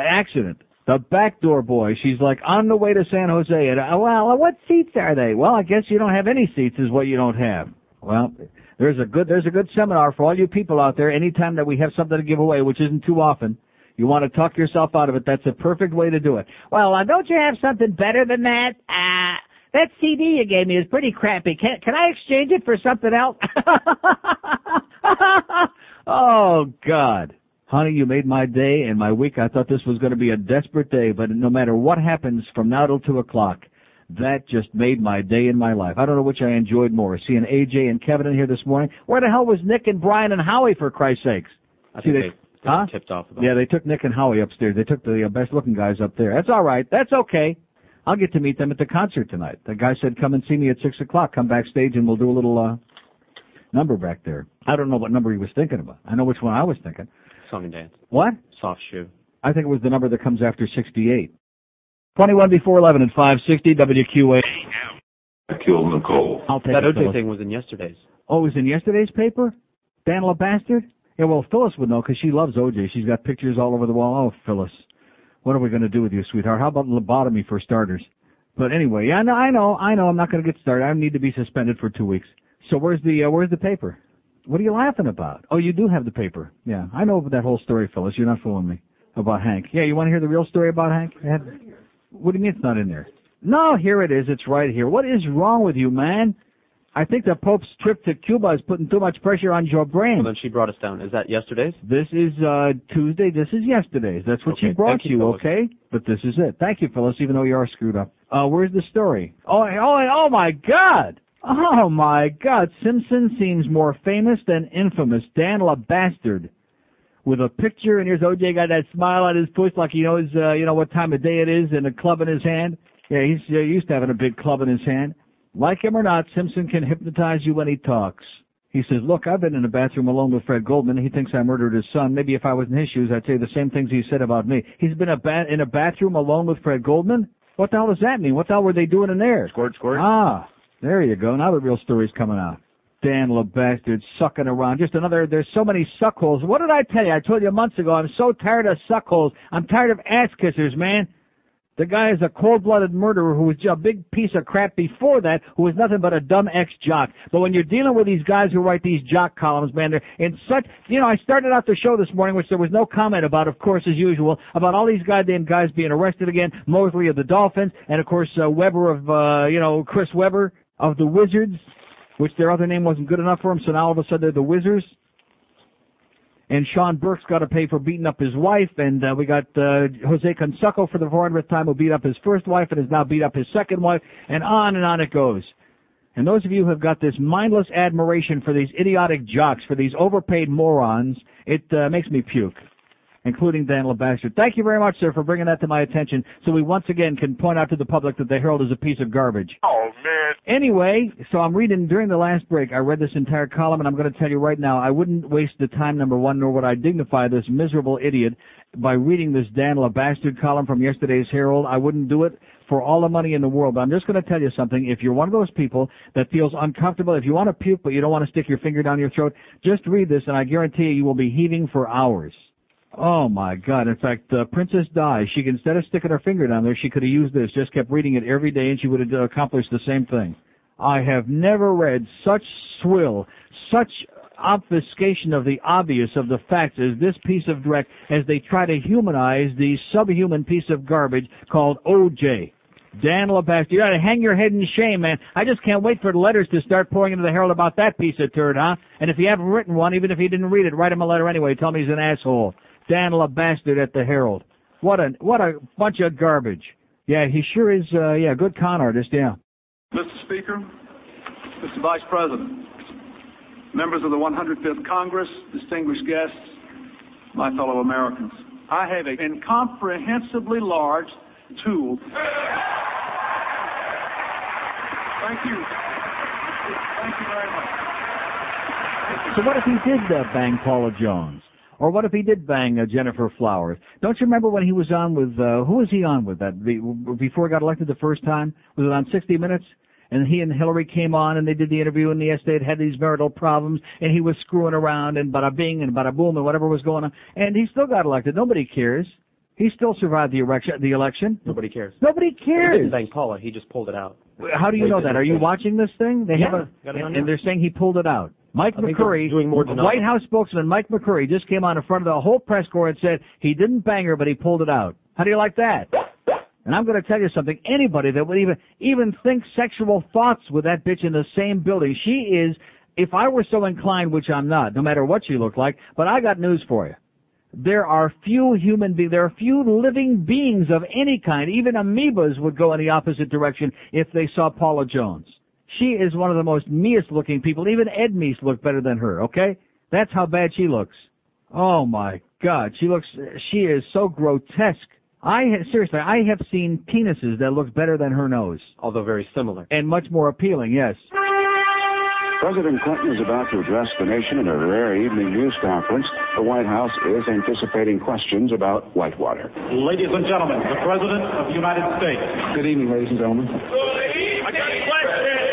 accident. The backdoor boy. She's like on the way to San Jose. And uh, well, what seats are they? Well, I guess you don't have any seats, is what you don't have. Well, there's a good there's a good seminar for all you people out there. Anytime that we have something to give away, which isn't too often, you want to talk yourself out of it. That's a perfect way to do it. Well, uh, don't you have something better than that? Uh, that CD you gave me is pretty crappy. Can can I exchange it for something else? oh God. Honey, you made my day and my week. I thought this was going to be a desperate day, but no matter what happens from now till two o'clock, that just made my day in my life. I don't know which I enjoyed more, seeing AJ and Kevin in here this morning. Where the hell was Nick and Brian and Howie for Christ's sakes? I See, think they- they, huh? tipped off Yeah, they took Nick and Howie upstairs. They took the uh, best looking guys up there. That's all right. That's okay. I'll get to meet them at the concert tonight. The guy said, "Come and see me at six o'clock. Come backstage and we'll do a little uh number back there." I don't know what number he was thinking about. I know which one I was thinking. song and dance. What? Soft shoe. I think it was the number that comes after sixty-eight. Twenty-one before eleven at five sixty WQA. Kill Nicole. I'll take That it, OJ thing was in yesterday's. Oh, it was in yesterday's paper? Dan La Bastard? Yeah, well, Phyllis would know because she loves OJ. She's got pictures all over the wall. Oh, Phyllis, what are we going to do with you, sweetheart? How about lobotomy for starters? But anyway, yeah, no, I know, I know. I'm not going to get started. I need to be suspended for two weeks. So where's the uh, where's the paper? What are you laughing about? Oh, you do have the paper. Yeah, I know that whole story, Phyllis. You're not fooling me about Hank. Yeah, you want to hear the real story about Hank? What do you mean it's not in there? No, here it is. It's right here. What is wrong with you, man? I think the Pope's trip to Cuba is putting too much pressure on your brain. Well, then she brought us down. Is that yesterday's? This is uh Tuesday. This is yesterday's. That's what she brought you, Phyllis. okay? But this is it. Thank you, Phyllis, even though you are screwed up. Uh where's the story? Oh, oh, oh my God! Oh my God! Simpson seems more famous than infamous. Dan La Bastard. With a picture, and here's OJ got that smile on his puss like he knows, uh, you know, what time of day it is, and a club in his hand. Yeah, he's uh, used to having a big club in his hand. Like him or not, Simpson can hypnotize you when he talks. He says, look, I've been in the bathroom alone with Fred Goldman. He thinks I murdered his son. Maybe if I was in his shoes, I'd say the same things he said about me. He's been a ba- in a bathroom alone with Fred Goldman? What the hell does that mean? What the hell were they doing in there? Squirt, squirt. Ah, there you go. Now the real story's coming out. Dan LeBastard sucking around. Just another, there's so many suckholes. What did I tell you? I told you months ago, I'm so tired of suckholes. I'm tired of ass kissers, man. The guy is a cold-blooded murderer who was a big piece of crap before that, who was nothing but a dumb ex-jock. But when you're dealing with these guys who write these jock columns, man, they're in such, you know, I started out the show this morning, which there was no comment about, of course, as usual, about all these goddamn guys being arrested again, Mosley of the Dolphins, and of course, uh, Webber of, uh, you know, Chris Webber of the Wizards, which their other name wasn't good enough for them, so now all of a sudden they're the Wizards and Sean Burke's got to pay for beating up his wife, and uh, we got uh, Jose Canseco for the 400th time who beat up his first wife and has now beat up his second wife, and on and on it goes. And those of you who have got this mindless admiration for these idiotic jocks, for these overpaid morons, it uh, makes me puke, including Dan LeBastard. Thank you very much, sir, for bringing that to my attention, so we once again can point out to the public that the Herald is a piece of garbage. Oh, man. Anyway, so I'm reading during the last break. I read this entire column, and I'm going to tell you right now, I wouldn't waste the time, number one, nor would I dignify this miserable idiot by reading this Dan LeBastard column from yesterday's Herald. I wouldn't do it for all the money in the world. But I'm just going to tell you something. If you're one of those people that feels uncomfortable, if you want to puke but you don't want to stick your finger down your throat, just read this, and I guarantee you, you will be heaving for hours. Oh my God! In fact, uh, Princess Di, she could, instead of sticking her finger down there, she could have used this. Just kept reading it every day, and she would have uh, accomplished the same thing. I have never read such swill, such obfuscation of the obvious of the facts as this piece of direct as they try to humanize the subhuman piece of garbage called OJ. Dan LeBast, you gotta hang your head in shame, man. I just can't wait for the letters to start pouring into the Herald about that piece of turd, huh? And if you haven't written one, even if you didn't read it, write him a letter anyway. Tell me he's an asshole. Dan LeBastard at the Herald. What a what a bunch of garbage. Yeah, he sure is. uh Yeah, good con artist. Yeah. Mr. Speaker, Mr. Vice President, members of the 105th Congress, distinguished guests, my fellow Americans, I have an incomprehensibly large tool. Thank you. Thank you very much. So what if he did uh, bang Paula Jones? Or what if he did bang uh, Gennifer Flowers? Don't you remember when he was on with uh, who was he on with that before he got elected the first time? Was it on 60 Minutes? And he and Hillary came on and they did the interview and yes, they had had these marital problems and he was screwing around and bada bing and bada boom and whatever was going on. And he still got elected. Nobody cares. He still survived the election. The election. Nobody cares. Nobody He didn't bang Paula. He just pulled it out. How do you know that? Are you watching this thing? They Yeah, have a, and, and they're saying he pulled it out. Mike I think they're McCurry. White House spokesman Mike McCurry, just came on in front of the whole press corps and said he didn't bang her, but he pulled it out. How do you like that? And I'm going to tell you something. Anybody that would even even think sexual thoughts with that bitch in the same building, she is. If I were so inclined, which I'm not, no matter what she looked like, but I got news for you. There are few human beings, there are few living beings of any kind, even amoebas would go in the opposite direction if they saw Paula Jones. She is one of the most meest looking people. Even Ed Meese looked better than her, okay? That's how bad she looks. Oh my god, she looks, she is so grotesque. I, ha- seriously, I have seen penises that look better than her nose. Although very similar. And much more appealing, yes. President Clinton is about to address the nation in a rare evening news conference. The White House is anticipating questions about Whitewater. Ladies and gentlemen, the President of the United States. Good evening, ladies and gentlemen. I got a question. I got a question.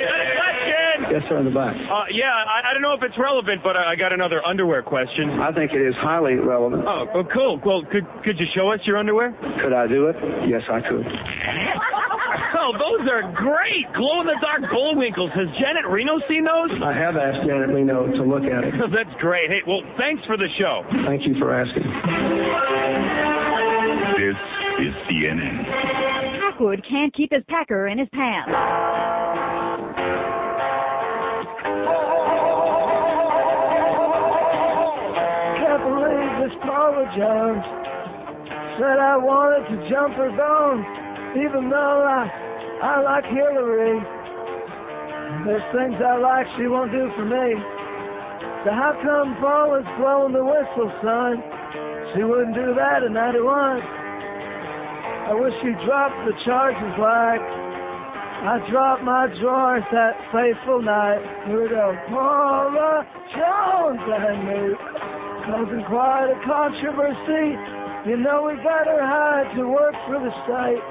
Yes, sir, in the back. Uh, yeah, I, I don't know if it's relevant, but I, I got another underwear question. I think it is highly relevant. Oh, oh, cool. Well, could could you show us your underwear? Could I do it? Yes, I could. Oh, those are great! Glow in the dark bullwinkles. Has Janet Reno seen those? I have asked Janet Reno to look at it. That's great. Hey, well, thanks for the show. Thank you for asking. This is CNN. Packwood can't keep his packer in his pants. Can't believe Paula Jones said I wanted to jump her bones, even though I I like Hillary. There's things I like she won't do for me. So how come Paula's blowing the whistle, son? She wouldn't do that in '91. I wish she'd drop the charges like I dropped my drawers that fateful night. Here we go. Paula Jones and me causing quite a controversy. You know we got her hired to work for the state.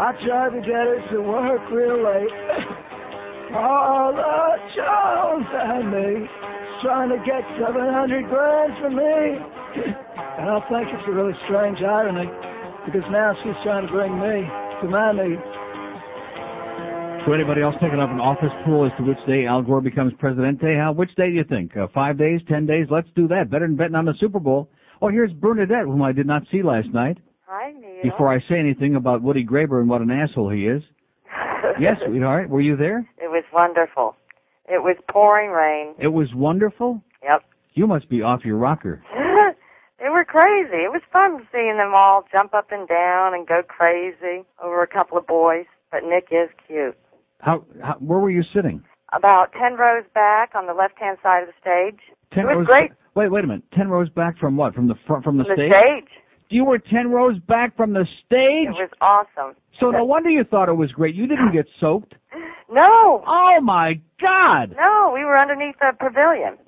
I tried to get her to work real late. Paula Jones and me trying to get 700 grand from me. And I think it's a really strange irony because now she's trying to bring me to my knees. So anybody else taking up an office pool as to which day Al Gore becomes presidente? How? Which day do you think? Uh, five days? Ten days? Let's do that. Better than betting on the Super Bowl. Oh, here's Bernadette, whom I did not see last night. Hi, Neil. Before I say anything about Woody Graber and what an asshole he is. yes, sweetheart. Were you there? It was wonderful. It was pouring rain. It was wonderful. Yep. You must be off your rocker. they were crazy. It was fun seeing them all jump up and down and go crazy over a couple of boys. But Nick is cute. How, how? Where were you sitting? About ten rows back on the left-hand side of the stage. Ten it was rows. great. Wait, wait a minute. Ten rows back from what? From the front? From the, From the stage? stage. You were ten rows back from the stage. It was awesome. So no wonder you thought it was great. You didn't get soaked. No. Oh my God! No, we were underneath the pavilion.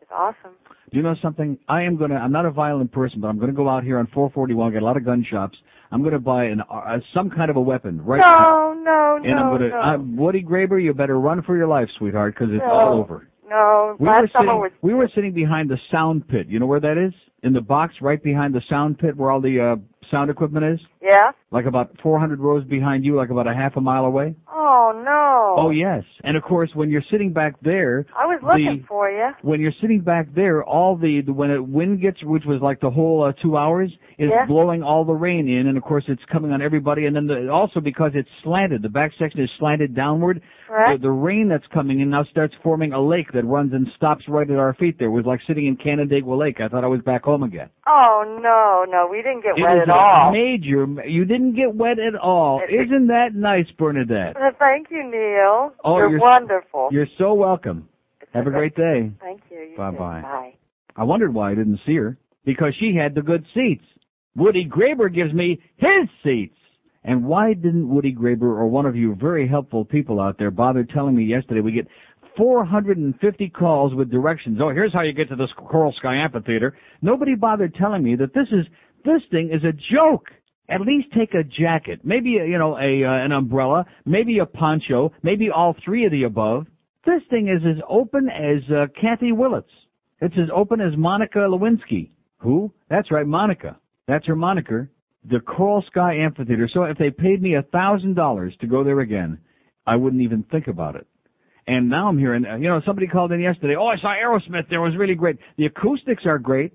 It's awesome. Do you know something? I am gonna. I'm not a violent person, but I'm gonna go out here on 441. Get a lot of gun shops. I'm gonna buy an uh, some kind of a weapon right no, no, and no, I'm gonna. no. I'm, Woody Graber, you better run for your life, sweetheart, because it's No. all over. No, We last were sitting, was we were sitting behind the sound pit. You know where that is? In the box right behind the sound pit where all the uh, sound equipment is? Yeah. Like about 400 rows behind you, like about a half a mile away? Oh no. Oh, yes. And of course, when you're sitting back there, I was looking the- for you. when you're sitting back there, all the, the when it wind gets, which was like the whole uh, two hours, is Yeah. blowing all the rain in, and of course it's coming on everybody. And then the, also because it's slanted, the back section is slanted downward. Correct. The, the rain that's coming in now starts forming a lake that runs and stops right at our feet. There it was like sitting in Canandaigua Lake. I thought I was back home again. Oh no, no, we didn't get It wet at a all. Major. You didn't get wet at all. Isn't that nice, Bernadette? Thank you, Neil. Oh, you're, you're- wonderful. You're so welcome. Have a great day. Thank you. you bye bye. Bye. I wondered why I didn't see her. Because she had the good seats. Woody Graber gives me his seats. And why didn't Woody Graber or one of you very helpful people out there bother telling me yesterday we get 450 calls with directions. Oh, here's how you get to this Coral Sky Amphitheater. Nobody bothered telling me that this is, this thing is a joke. At least take a jacket, maybe you know a uh, an umbrella, maybe a poncho, maybe all three of the above. This thing is as open as uh, Kathy Willets. It's as open as Monica Lewinsky. Who? That's right, Monica. That's her moniker. The Coral Sky Amphitheater. So if they paid me a thousand dollars to go there again, I wouldn't even think about it. And now I'm hearing, uh, you know, somebody called in yesterday. Oh, I saw Aerosmith. There was really great. The acoustics are great.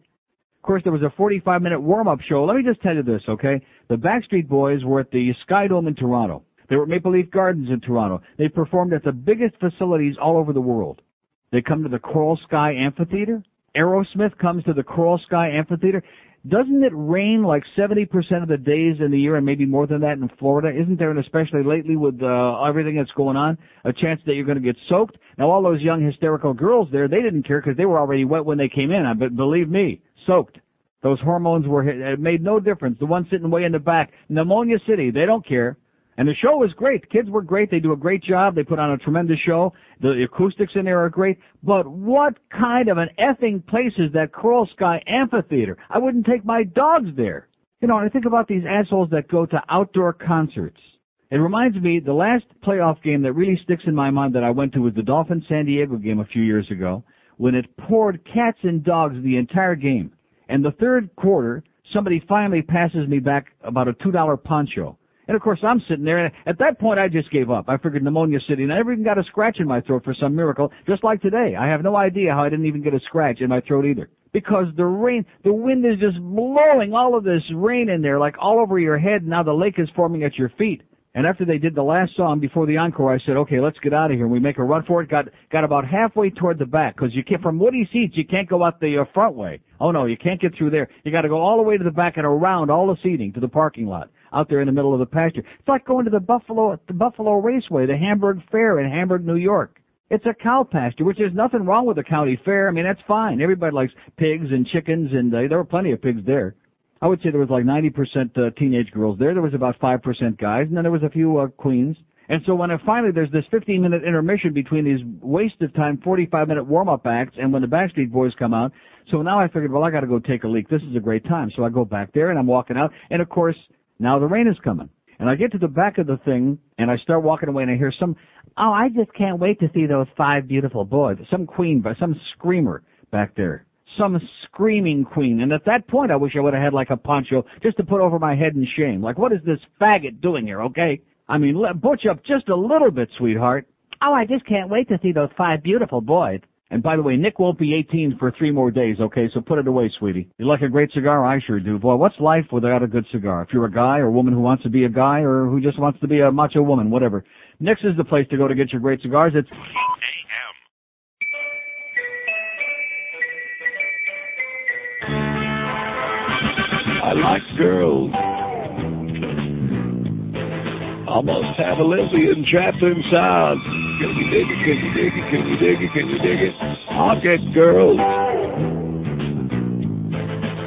Of course, there was a 45 minute warm up show. Let me just tell you this, okay? The Backstreet Boys were at the Sky Dome in Toronto. They were at Maple Leaf Gardens in Toronto. They performed at the biggest facilities all over the world. They come to the Coral Sky Amphitheater. Aerosmith comes to the Coral Sky Amphitheater. Doesn't it rain like 70% of the days in the year and maybe more than that in Florida? Isn't there, and especially lately with uh, everything that's going on, a chance that you're going to get soaked? Now all those young hysterical girls there, they didn't care because they were already wet when they came in. But believe me, soaked. Those hormones were, it made no difference. The one sitting way in the back, Pneumonia City, they don't care. And the show was great. The kids were great. They do a great job. They put on a tremendous show. The acoustics in there are great. But what kind of an effing place is that Coral Sky Amphitheater? I wouldn't take my dogs there. You know, and I think about these assholes that go to outdoor concerts. It reminds me, the last playoff game that really sticks in my mind that I went to was the Dolphins San Diego game a few years ago when it poured cats and dogs the entire game. And the third quarter, somebody finally passes me back about a $2 poncho. And of course, I'm sitting there, and at that point, I just gave up. I figured pneumonia city, and I never even got a scratch in my throat for some miracle, just like today. I have no idea how I didn't even get a scratch in my throat either. Because the rain, the wind is just blowing all of this rain in there, like all over your head, and now the lake is forming at your feet. And after they did the last song before the encore, I said, "Okay, let's get out of here." We make a run for it. Got got about halfway toward the back because you can't from Woody seats you can't go out the uh, front way. Oh no, you can't get through there. You got to go all the way to the back and around all the seating to the parking lot out there in the middle of the pasture. It's like going to the Buffalo the Buffalo Raceway, the Hamburg Fair in Hamburg, New York. It's a cow pasture, which there's nothing wrong with a county fair. I mean, that's fine. Everybody likes pigs and chickens, and uh, there were plenty of pigs there. I would say there was like 90% uh, teenage girls there. There was about 5% guys, and then there was a few uh, queens. And so when it finally there's this 15 minute intermission between these waste of time 45 minute warm up acts and when the Backstreet Boys come out, so now I figured, well, I got to go take a leak. This is a great time. So I go back there and I'm walking out, and of course now the rain is coming. And I get to the back of the thing and I start walking away and I hear some, oh, I just can't wait to see those five beautiful boys. Some queen, some screamer back there. Some screaming queen. And at that point I wish I would have had like a poncho just to put over my head in shame. Like what is this faggot doing here, okay? I mean, let, butch up just a little bit, sweetheart. Oh, I just can't wait to see those five beautiful boys. And by the way, Nick won't be 18 for three more days, okay? So put it away, sweetie. You like a great cigar? I sure do. Boy, what's life without a good cigar? If you're a guy or a woman who wants to be a guy or who just wants to be a macho woman, whatever. Nick's is the place to go to get your great cigars. It's I like girls. Almost have a lesbian trapped inside. Can you dig it? Can you dig it? Can you dig it? Can you dig it? I'll get girls.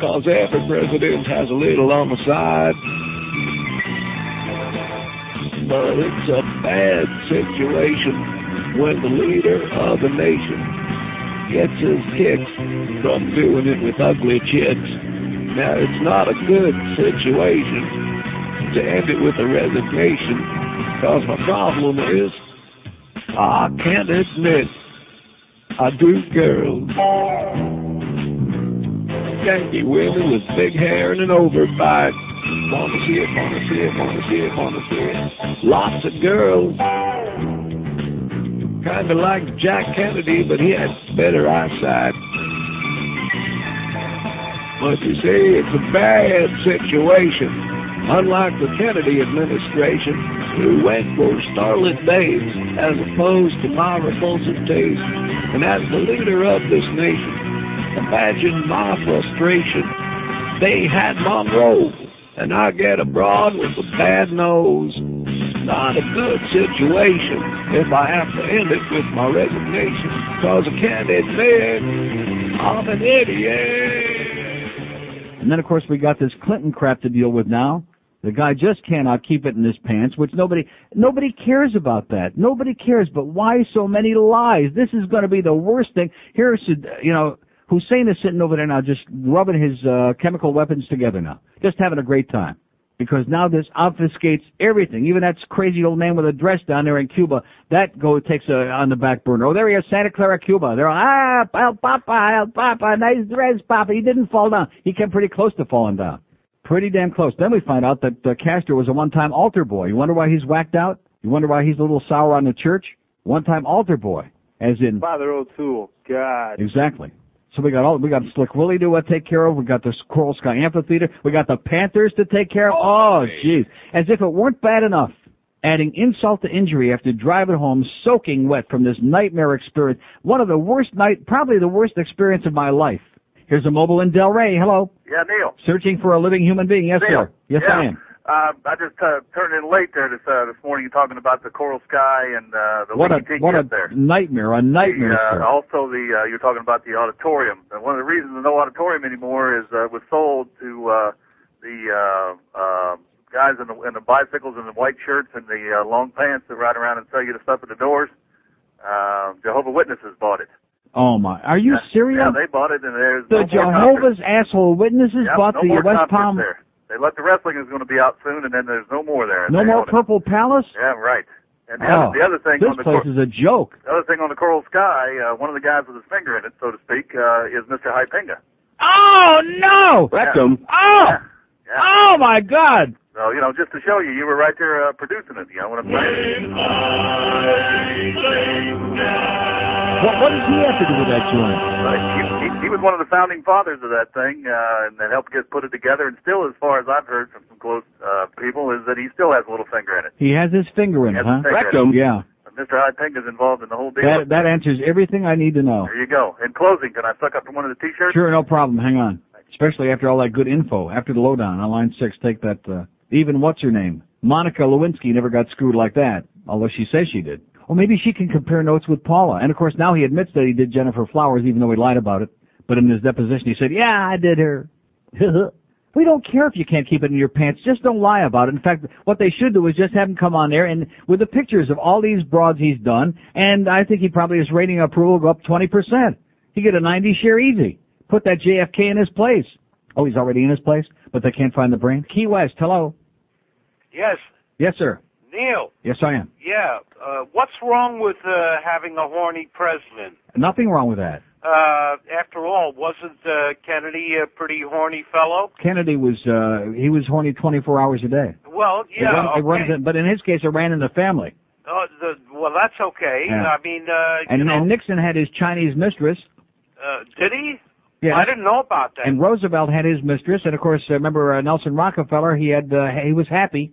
Cause every president has a little on the side. But it's a bad situation when the leader of the nation gets his kicks from doing it with ugly chicks. Now, it's not a good situation to end it with a resignation, because my problem is I can't admit I do girls. Yankee women with big hair and an overbite. Wanna see it, wanna see it, wanna see it, wanna see it. Lots of girls. Kinda like Jack Kennedy, but he had better eyesight. But you see, it's a bad situation. Unlike the Kennedy administration, who went for starlit days as opposed to my repulsive taste. And as the leader of this nation, imagine my frustration. They had Monroe, and I get abroad with a bad nose. Not a good situation if I have to end it with my resignation, cause I can't admit I'm an idiot. And then, of course, we got this Clinton crap to deal with now. The guy just cannot keep it in his pants, which nobody nobody cares about that. Nobody cares. But why so many lies? This is going to be the worst thing. Here's you know Hussein is sitting over there now, just rubbing his uh, chemical weapons together now, just having a great time. Because now this obfuscates everything. Even that crazy old man with a dress down there in Cuba, that go takes a, on the back burner. Oh, there he is, Santa Clara, Cuba. They're ah, El Papa, El Papa, nice dress, Papa. He didn't fall down. He came pretty close to falling down. Pretty damn close. Then we find out that uh, Castro was a one-time altar boy. You wonder why he's whacked out? You wonder why he's a little sour on the church? One-time altar boy, as in Father O'Toole. God. exactly. So we got all we got Slick Willie to uh, take care of. We got the Coral Sky Amphitheater. We got the Panthers to take care of. Oh, jeez, as if it weren't bad enough. Adding insult to injury after driving home soaking wet from this nightmare experience. One of the worst night, probably the worst experience of my life. Here's a mobile in Delray. Hello. Yeah, Neil. Searching for a living human being. Yes, Neil. sir. Yes, yeah. I am. Uh, I just uh, turned in late there this uh, this morning. Talking about the coral sky and uh, the What a what a up there. nightmare! A nightmare. The, uh, also, the uh, you're talking about the auditorium. And one of the reasons there's no auditorium anymore is uh, was sold to uh, the uh, uh, guys in the in the bicycles and the white shirts and the uh, long pants that ride around and sell you the stuff at the doors. Uh, Jehovah Witnesses bought it. Oh my! Are you serious? Yeah, they bought it, and there's the no Jehovah's asshole witnesses Yep, bought no the West Palm. There. They let the wrestling is going to be out soon, and then there's no more there. No more own it. Purple Palace. Yeah, right. And the, Oh, other, the other thing this on the place cor- is a joke. the other thing on the Coral Sky, uh, one of the guys with his finger in it, so to speak, uh, is Mr. Huizenga. Oh no! Rectum. Oh! Oh my God! So you know, just to show you, you were right there uh, producing it. You know what I'm saying? What, what does he have to do with that joint? Right. He, he, he was one of the founding fathers of that thing, uh, and that helped get put it together. And still, as far as I've heard from some close uh, people, is that he still has a little finger in it. He has his finger in He it, has huh? his finger in it. Yeah. And Mr. Huizenga's involved in the whole deal. That that answers everything I need to know. There you go. In closing, can I suck up from one of the T-shirts? Sure, no problem. Hang on. Especially after all that good info. After the lowdown on line six, take that. Uh, even what's her name? Monica Lewinsky never got screwed like that, although she says she did. Or maybe she can compare notes with Paula. And of course, now he admits that he did Gennifer Flowers, even though he lied about it. But in his deposition, he said, "Yeah, I did her." we don't care if you can't keep it in your pants. Just don't lie about it. In fact, what they should do is just have him come on there and with the pictures of all these broads he's done. And I think he probably his rating approval go up twenty percent. He get a ninety share easy. Put that JFK in his place. Oh, he's already in his place, but they can't find the brain. Key West, hello. Yes, Yes, sir. Neil. Yes, I am. Yeah. Uh, what's wrong with uh, having a horny president? Nothing wrong with that. Uh, after all, wasn't uh, Kennedy a pretty horny fellow? Kennedy was uh he was horny 24 hours a day. Well, It yeah. run- it runs in- but in his case, it ran in the family. Uh, the, well, that's okay. Yeah. I mean, uh, And, you know, and Nixon had his Chinese mistress. uh, did he? Yeah. I didn't know about that. And Roosevelt had his mistress, and of course, uh, remember uh, Nelson Rockefeller? He had uh, he was happy.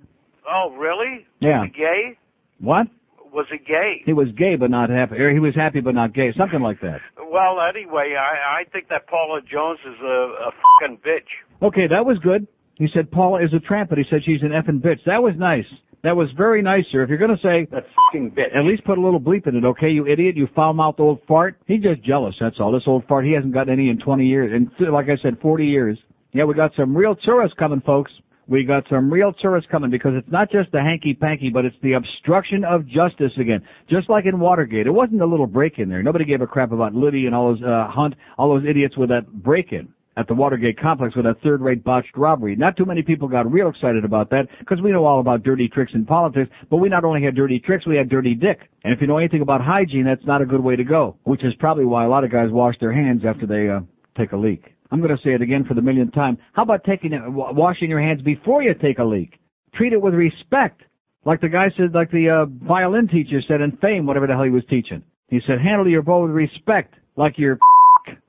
Oh, really? Yeah. Was he gay? What? Was he gay? He was gay but not happy. Or he was happy but not gay. Something like that. Well, anyway, I I think that Paula Jones is a, a fucking bitch. Okay, that was good. He said Paula is a tramp, but he said she's an effing bitch. That was nice. That was very nice, sir. If you're gonna say that fucking bitch, at least put a little bleep in it, okay? You idiot, you foul-mouthed old fart. He's just jealous. That's all. This old fart, he hasn't got any in 20 years, and like I said, 40 years. Yeah, we got some real tourists coming, folks. We got some real tourists coming because it's not just the hanky-panky, but it's the obstruction of justice again. Just like in Watergate. It wasn't a little break-in there. Nobody gave a crap about Liddy and all those, uh, Hunt, all those idiots with that break-in. at the Watergate complex with a third-rate botched robbery. Not too many people got real excited about that because we know all about dirty tricks in politics, but we not only had dirty tricks, we had dirty dick. And if you know anything about hygiene, that's not a good way to go, which is probably why a lot of guys wash their hands after they uh, take a leak. I'm going to say it again for the millionth time. How about taking it, washing your hands before you take a leak? Treat it with respect. Like the guy said, like the uh, violin teacher said in Fame, whatever the hell he was teaching. He said, handle your bow with respect, like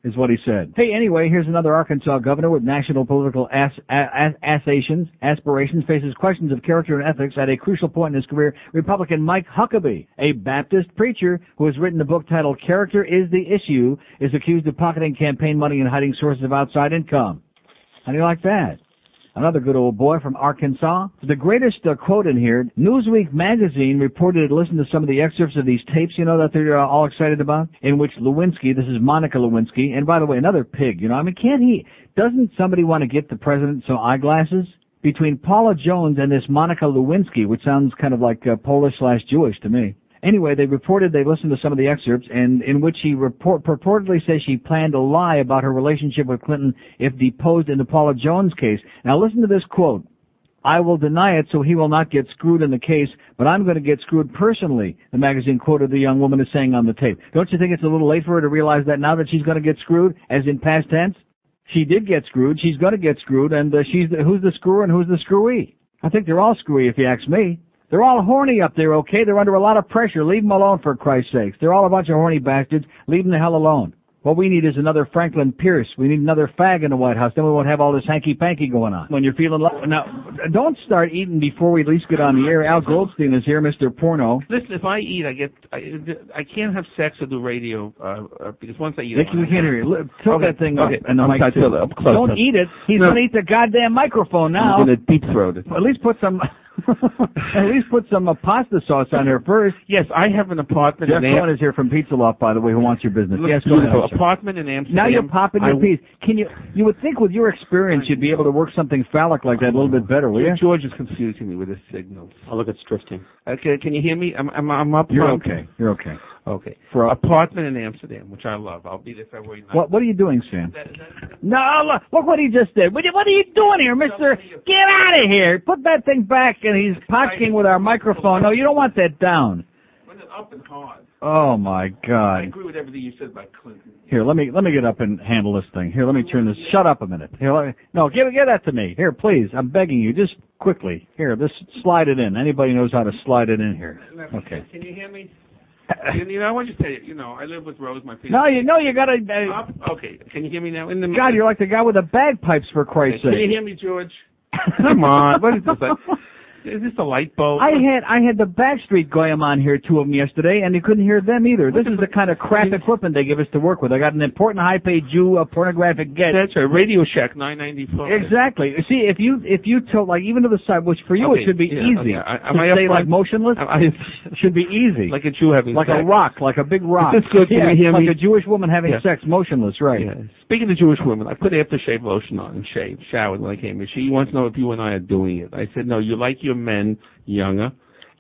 is what he said. Hey, anyway, here's another Arkansas governor with national political as, as, aspirations, aspirations faces questions of character and ethics at a crucial point in his career. Republican Mike Huckabee, a Baptist preacher who has written a book titled Character is the Issue, is accused of pocketing campaign money and hiding sources of outside income. How do you like that? Another good old boy from Arkansas. The greatest uh, quote in here, Newsweek magazine reported it listened to some of the excerpts of these tapes, you know, that they're uh, all excited about, in which Lewinsky, this is Monica Lewinsky, and by the way, another pig, you know, I mean, can't he, doesn't somebody want to get the president some eyeglasses? Between Paula Jones and this Monica Lewinsky, which sounds kind of like uh, Polish slash Jewish to me. Anyway, they reported they listened to some of the excerpts, and in which she report, purportedly says she planned to lie about her relationship with Clinton if deposed in the Paula Jones case. Now listen to this quote. I will deny it so he will not get screwed in the case, but I'm going to get screwed personally, the magazine quoted the young woman as saying on the tape. Don't you think it's a little late for her to realize that now that she's going to get screwed, as in past tense? She did get screwed, she's going to get screwed, and uh, she's the, who's the screwer and who's the screwee? I think they're all screwy if you ask me. They're all horny up there, okay? They're under a lot of pressure. Leave them alone for Christ's sakes. They're all a bunch of horny bastards. Leave them the hell alone. What we need is another Franklin Pierce. We need another fag in the White House. Then we won't have all this hanky-panky going on. When you're feeling low. Now, don't start eating before we at least get on the air. Al Goldstein is here, Mr. Porno. Listen, if I eat, I get I, I can't have sex or do radio uh, uh, because once I eat, Nick, I we can't hear you. Li- Tilt Okay, that thing up okay. and the I'm mic sorry, too. tilt it up close. Don't eat it. He's No. going to eat the goddamn microphone now. I'm gonna deep throat it. At least put some. at least put some uh, pasta sauce on there first. Yes, I have an apartment Jeff in Am- Cohen is here from Pizza Loft, by the way, who wants your business. Look, yes, go ahead. apartment in Amsterdam. Now you're popping your I- piece. Can you? You would think with your experience you'd be able to work something phallic like that a little bit better, will you? George is confusing me with his signals. Oh, look, it's drifting. Okay, can you hear me? I'm I'm, I'm up. You're front. okay. You're okay. Okay. For apartment in Amsterdam, which I love. I'll be there February 9th. What What are you doing, Sam? No, look, look what he just did. What, what are you doing here, Mister? Get out of here! Put that thing back, and he's potching with our microphone. No, you don't want that down. Up and hard. Oh my I God! agree with everything you said about Clinton. Here, let me let me get up and handle this thing. Here, let me turn this. Shut up a minute. Here, let me, no, give give that to me. Here, please. I'm begging you, just quickly. Here, just slide it in. Anybody knows how to slide it in here? Okay. Can you hear me? you, you know, I want you to tell you, you know, I live with Rose, my No, you know you gotta. Uh, Up? Okay. Can you hear me now? In the God, you're like the guy with the bagpipes, for Christ's sake. Can you hear me, George? Come on. What is this? Is this a light bulb? I had I had the Backstreet Goyim on here, two of them yesterday, and you couldn't hear them either. This is the kind of crap equipment they give us to work with. I got an important high-paid Jew, a pornographic get. That's right. Radio Shack 994. Exactly. See, if you if you tilt like even to the side, which for you Okay, it should be yeah, easy. okay. I- to am I stay like motionless, I- should be easy. Like a Jew having like sex. a rock, like a big rock. Is this good? Yeah, hear like me? a Jewish woman having Yeah. sex, motionless, right? Speaking of Jewish women, I put aftershave lotion on and shaved, showered when I came in. She wants to know if you and I are doing it. I said, no, you like your men younger,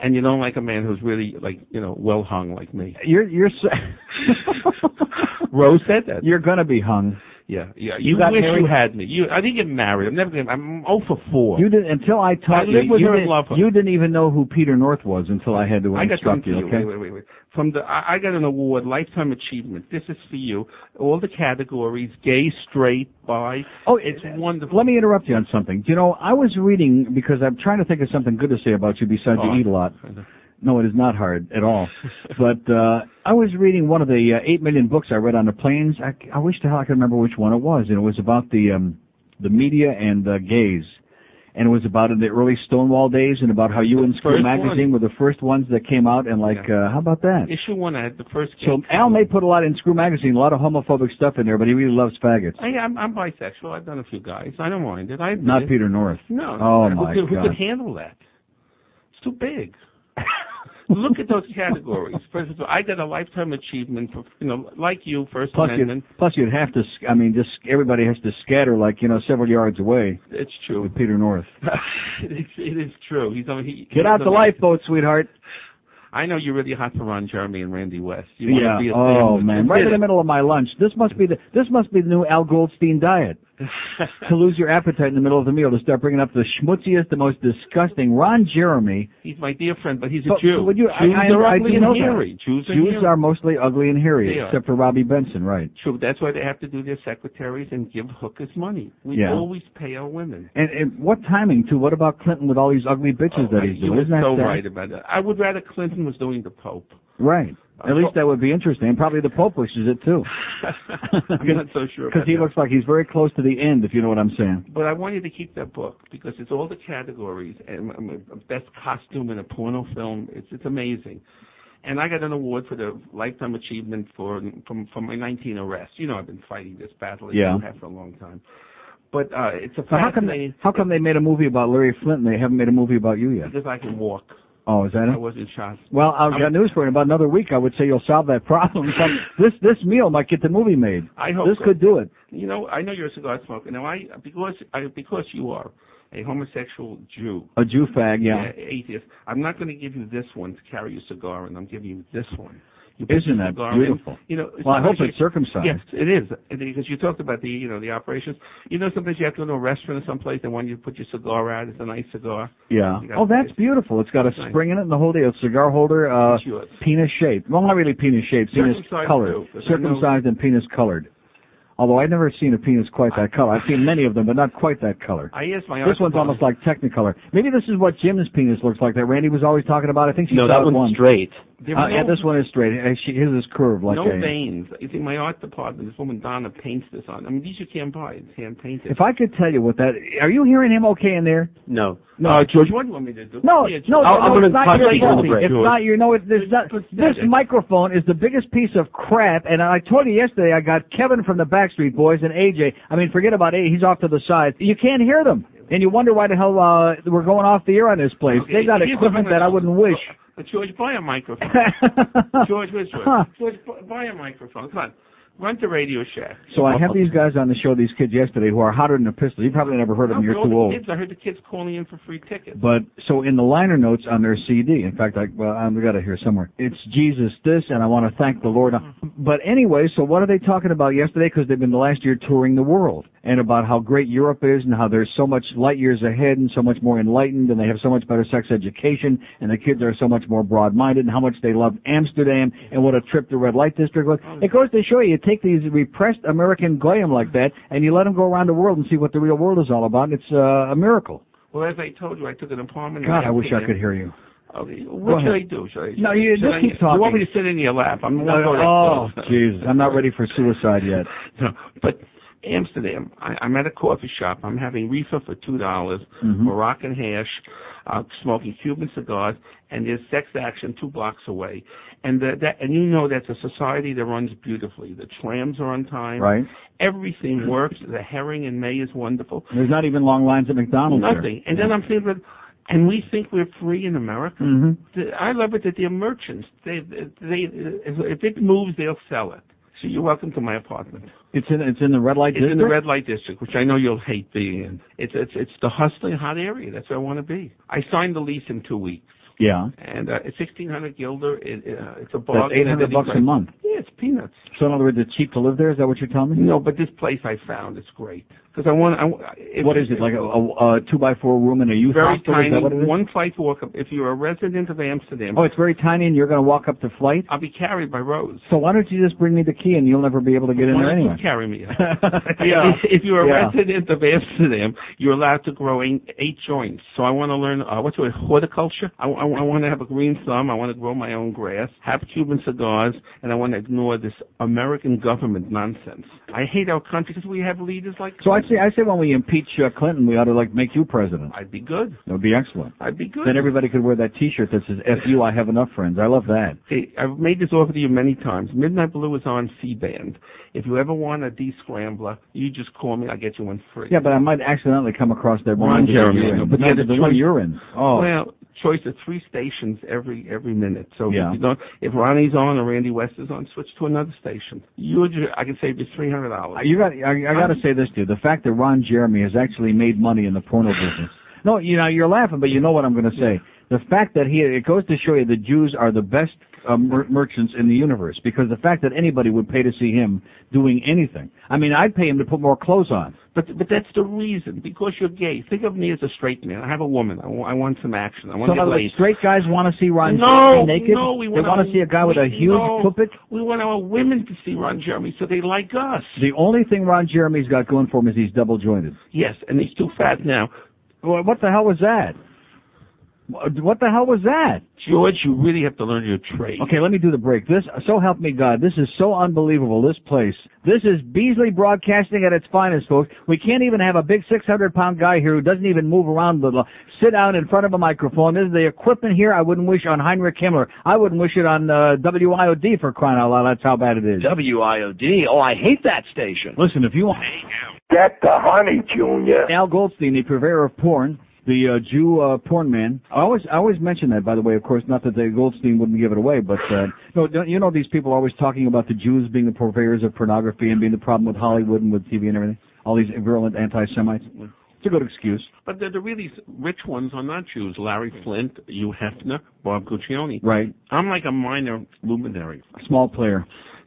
and you don't like a man who's really, like, you know, well hung like me. You're you're s- Rose said that. you're gonna be hung. Yeah, yeah. You You, got wish married? you had me. You, I didn't get married. I'm never gonna, I'm 0 for 4. You didn't until I taught I you. with you her didn't- love her. You didn't even know who Peter North was until I had to I instruct you. Okay. Wait, wait, wait, wait. From the, I, I got an award, lifetime achievement. This is for you. All the categories: gay, straight, bi. Oh, it's wonderful. Let me interrupt you on something. You know, I was reading because I'm trying to think of something good to say about you besides Oh, you eat a lot. No, it is not hard at all. but uh I was reading one of the uh, eight million books I read on the planes. I, I wish the hell I could remember which one it was, and it was about the um the media and uh, gays. And it was about in the early Stonewall days, and about how you and Screw first magazine were the first ones that came out, and like, uh how about that? Issue one, I had the first. So Al may put a lot in Screw magazine, a lot of homophobic stuff in there, but he really loves faggots. I, I'm, I'm bisexual. I've done a few guys. I don't mind it. I Not it. Peter North. No. Oh who my could, Who could handle that? It's too big. Look at those categories. First of all, I got a lifetime achievement for you know, like you, First Plus, Amendment. you'd, plus you'd have to. I mean, just everybody has to scatter like you know several yards away It's true. with Peter North. it, is, it is true. He's on. He, Get out the lifeboat, sweetheart. I know you're really hot for Ron Jeremy and Randy West. You yeah. Be a Oh man, right in the middle of my lunch. This must be the this must be the new Al Goldstein diet. to lose your appetite in the middle of the meal, to start bringing up the schmutziest, the most disgusting. Ron Jeremy. He's my dear friend, but he's a But- Jew. would you- Jews I- I- are I ugly and know that. hairy. Jews are Jews hairy. are mostly ugly and hairy, They are. except for Robby Benson, right? True. That's why they have to do their secretaries and give hookers money. We Yeah. always pay our women. And, and what timing too? What about Clinton with all these ugly bitches oh, that he's doing? Isn't that so sad? right about that. I would rather Clinton was doing the Pope. Right. At least that would be interesting. And probably the Pope wishes it too. I'm not so sure Because he that. looks like he's very close to the end, if you know what I'm saying. But I want you to keep that book because it's all the categories and best costume in a porno film. It's it's amazing. And I got an award for the lifetime achievement for from from my 19 arrests. You know, I've been fighting this battle Yeah. for a long time. But uh, it's a So how come they, how come they made a movie about Larry Flynt and they haven't made a movie about you yet? because I can walk. Oh, is that I it? wasn't shot. Well, I've got news for you. In about another week, I would say you'll solve that problem. Some- this this meal might get the movie made. I hope this so. could do it. You know, I know you're a cigar smoker. Now, I because I because you are a homosexual Jew, A Jew fag, yeah. atheist. I'm not going to give you this one to carry your cigar, and I'm giving you this one. Isn't that beautiful? you know, Well, I hope it's circumcised. Yes, it is. Because you talked about the, you know, the operations. You know, sometimes you have to go to a restaurant or someplace, and when you put your cigar out, it's a nice cigar. Yeah. Oh, that's it. beautiful. It's got a nice. spring in it and the whole deal. A cigar holder, uh, penis shaped. Well, not really penis shaped. Penis colored. too, 'cause I know- Circumcised and penis colored. Although I've never seen a penis quite that color. I've seen many of them, but not quite that color. I asked my This one's almost like Technicolor. Maybe this is what Jim's penis looks like that Randy was always talking about. I think she No, saw that it one's once. straight. There Uh, were yeah, this one is straight. She- His is curved like no a. veins. You see, my art department, this woman Donna paints this on. I mean, these you can't buy. It's hand painted. If I could tell you what that, are you hearing him okay in there? No. No. Uh, George, what do you want me to do? No, Yeah, no, George. no, I'm no, gonna it's not your to you on the fault. break. It's not your, no, it, there's not, this microphone is the biggest piece of crap, and I told you yesterday I got Kevin from the Backstreet Boys and AJ, I mean, forget about A, he's off to the side. You can't hear them, and you wonder why the hell, uh, we're going off the air on this place. Okay, They got equipment that I wouldn't wish. George, buy a microphone. George, where's George? Huh. George, buy a microphone. Come on. Run to Radio Shack. So I had these guys on the show, these kids yesterday, who are hotter than a pistol. You probably never heard of them. You're too old. Kids, I heard the kids calling in for free tickets. But so in the liner notes on their CD, in fact, I well, I- we got it here somewhere. It's Jesus this, and I want to thank the Lord. Mm-hmm. But anyway, so what are they talking about yesterday? Because they've been the last year touring the world, and about how great Europe is, and how there's so much light years ahead, and so much more enlightened, and they have so much better sex education, and the kids are so much more broad-minded, and how much they love Amsterdam, and what a trip to Red Light District was. Oh, it goes to show you, you take these repressed American goyim like that, and you let them go around the world and see what the real world is all about. It's uh, a miracle. Well, as I told you, I took an apartment. God, I wish I could hear you. Okay, what should. I do? Should I? No, you just I, keep talking. You want me to sit in your lap? I'm Oh, jeez, I'm not ready for suicide yet. No, but Amsterdam, I, I'm at a coffee shop. I'm having reefer for two dollars, Mhm. Moroccan hash, uh, smoking Cuban cigars, and there's sex action two blocks away. And the, that, and you know that's a society that runs beautifully. The trams are on time. Right. Everything works. The herring in May is wonderful. There's not even long lines at McDonald's. there. Nothing. And then I'm thinking, and we think we're free in America. Mm-hmm. I love it that they're merchants. They, they, if it moves, they'll sell it. So you're welcome to my apartment. It's in it's in the red light It's district. in the red light district, which I know you'll hate being in. It's it's it's the hustling hot area. That's where I want to be. I signed the lease in two weeks, Yeah. and uh, it's sixteen hundred guilder. It, uh, it's a bargain. That's eight hundred bucks a month. Yeah, it's peanuts. So in other words, it's cheap to live there. Is that what you're telling me? No, but this place I found is great because I want. I, what is it like a, a, a two by four room in a youth very hospital? tiny, Is that what it is? one flight to walk up. If you're a resident of Amsterdam, Oh, it's very tiny, and you're going to walk up the flight. I'll be carried by Rose. So why don't you just bring me the key, and you'll never be able to get in there you anyway? carry me. Yeah. If, if you're a Yeah. resident of Amsterdam, you're allowed to grow eight, eight joints. So I want to learn uh, what's it, horticulture. I, I, I want to have a green thumb. I want to grow my own grass, have Cuban cigars, and I want to ignore this American government nonsense. I hate our country because we have leaders like. So I say, I say when we impeach uh, Clinton, we ought to like make you president. I'd be good. That would be excellent. I'd be good. Then everybody could wear that T-shirt that says "F you, I have enough friends." I love that. Hey, I've made this offer to you many times. Midnight Blue is on C-band. If you ever want a D-scrambler, you just call me. I'll get you one free. Yeah, but I might accidentally come across that one. Ron that Jeremy, you're I know, in. but yeah, the, the one you're in. Oh, Well, choice of three stations every every minute. So Yeah. if you if Ronnie's on or Randy West is on, switch to another station. You, I can save you three hundred dollars. Uh, you got. I, I got to say this to you: the fact that Ron Jeremy has actually made money in the porno business. No, you know you're laughing, but you know what I'm going to say. The fact that he it goes to show you the Jews are the best uh, mer- merchants in the universe because the fact that anybody would pay to see him doing anything. I mean, I'd pay him to put more clothes on. But but that's the reason because you're gay. Think of me as a straight man. I have a woman. I want, some action. I want So to get laid. straight guys want to see Ron no, Jeremy naked. no, we they want want to see a guy with a huge no, puppet. We want our women to see Ron Jeremy so they like us. The only thing Ron Jeremy's got going for him is he's double jointed. Yes, and he's too fat now. Well, what the hell was that? What the hell was that? George, you really have to learn your trade. Okay, let me do the break. This, so help me God, this is so unbelievable. This place, this is Beasley Broadcasting at its finest, folks. We can't even have a big 600 pound guy here who doesn't even move around, but sit down in front of a microphone. This is the equipment here. I wouldn't wish on Heinrich Himmler. I wouldn't wish it on uh, WIOD for crying out loud. That's how bad it is. WIOD. Oh, I hate that station. Listen, if you want. Get the honey, Junior. Al Goldstein, the purveyor of porn, the uh, Jew uh, porn man. I always, I always mention that, by the way. Of course, not that the Goldstein wouldn't give it away, but uh, no, don't- you know these people always talking about the Jews being the purveyors of pornography and being the problem with Hollywood and with TV and everything. All these virulent anti-Semites. It's a good excuse. But the, the really rich ones are not Jews. Larry Flynt, Hugh Hefner, Bob Guccione. Right. I'm like a minor luminary. a Small player.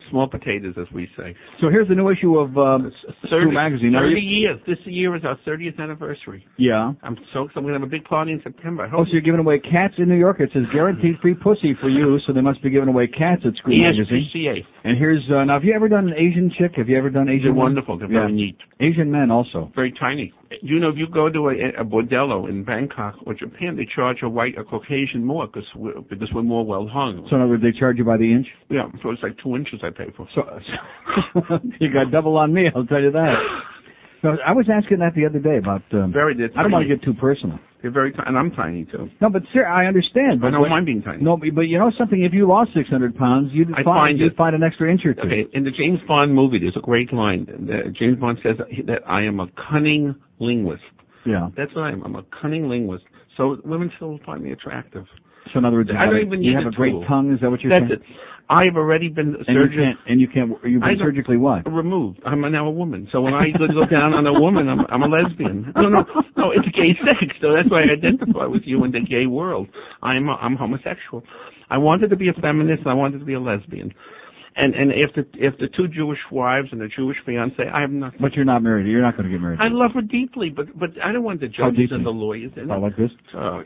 Small potatoes, as we say. So here's the new issue of um, Screw Magazine. 30 you- years. This year is our 30th anniversary. Yeah. I'm so excited. We're going to have a big party in September. I Oh, so you're giving away cats in New York. It says guaranteed free pussy for you, so they must be giving away cats at Screw Magazine. ASPCA. And here's uh, now. Have you ever done an Asian chick? Have you ever done Asian? They're wonderful. They're very neat. Asian men also. Very tiny. You know, if you go to a, a bordello in Bangkok or Japan, they charge a white, a Caucasian more because we're, because we're more well hung. So in other words, they charge you by the inch. Yeah, so it's like two inches I pay for. So, you got double on me. I'll tell you that. So I was asking that the other day about. Um, Very. I don't want to get too personal. They're very tiny, and I'm tiny too. No, but sir, I understand. But I don't mind being tiny. No, but you know something. If you lost 600 pounds, you'd I find, find you'd find an extra inch or two. Okay, in the James Bond movie, there's a great line. that James Bond says that I am a cunning linguist. Yeah. That's what I am. I'm a cunning linguist. So women still find me attractive. So in other words, you I have don't a- even you have a a great tongue. Is that what you're That's saying? it. I've already been And you can't. And you can't. You've been surgically what? removed. I'm now a woman. So when I go down on a woman, I'm, I'm a lesbian. No, no, no. It's gay sex. So that's why I identify with you in the gay world. I'm a, I'm homosexual. I wanted to be a feminist. I wanted to be a lesbian. And and if the if the two Jewish wives and the Jewish fiance, I have nothing. But you're not married. You're not going to get married. I love her deeply, but but I don't want the judges and the lawyers. And, Oh, like this? uh,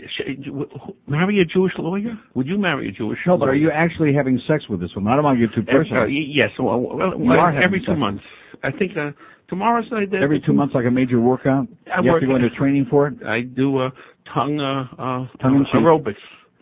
marry a Jewish lawyer? Would you marry a Jewish? No, but are you actually having sex with this woman? I don't want to get too personal. Uh, yes. Well, well, are every two sex. months. I think uh, tomorrow's night. That every two months, like a major workout. I you work- have to go into training for it. I do uh, tongue uh, uh, Tongue-in-cheek. aerobics.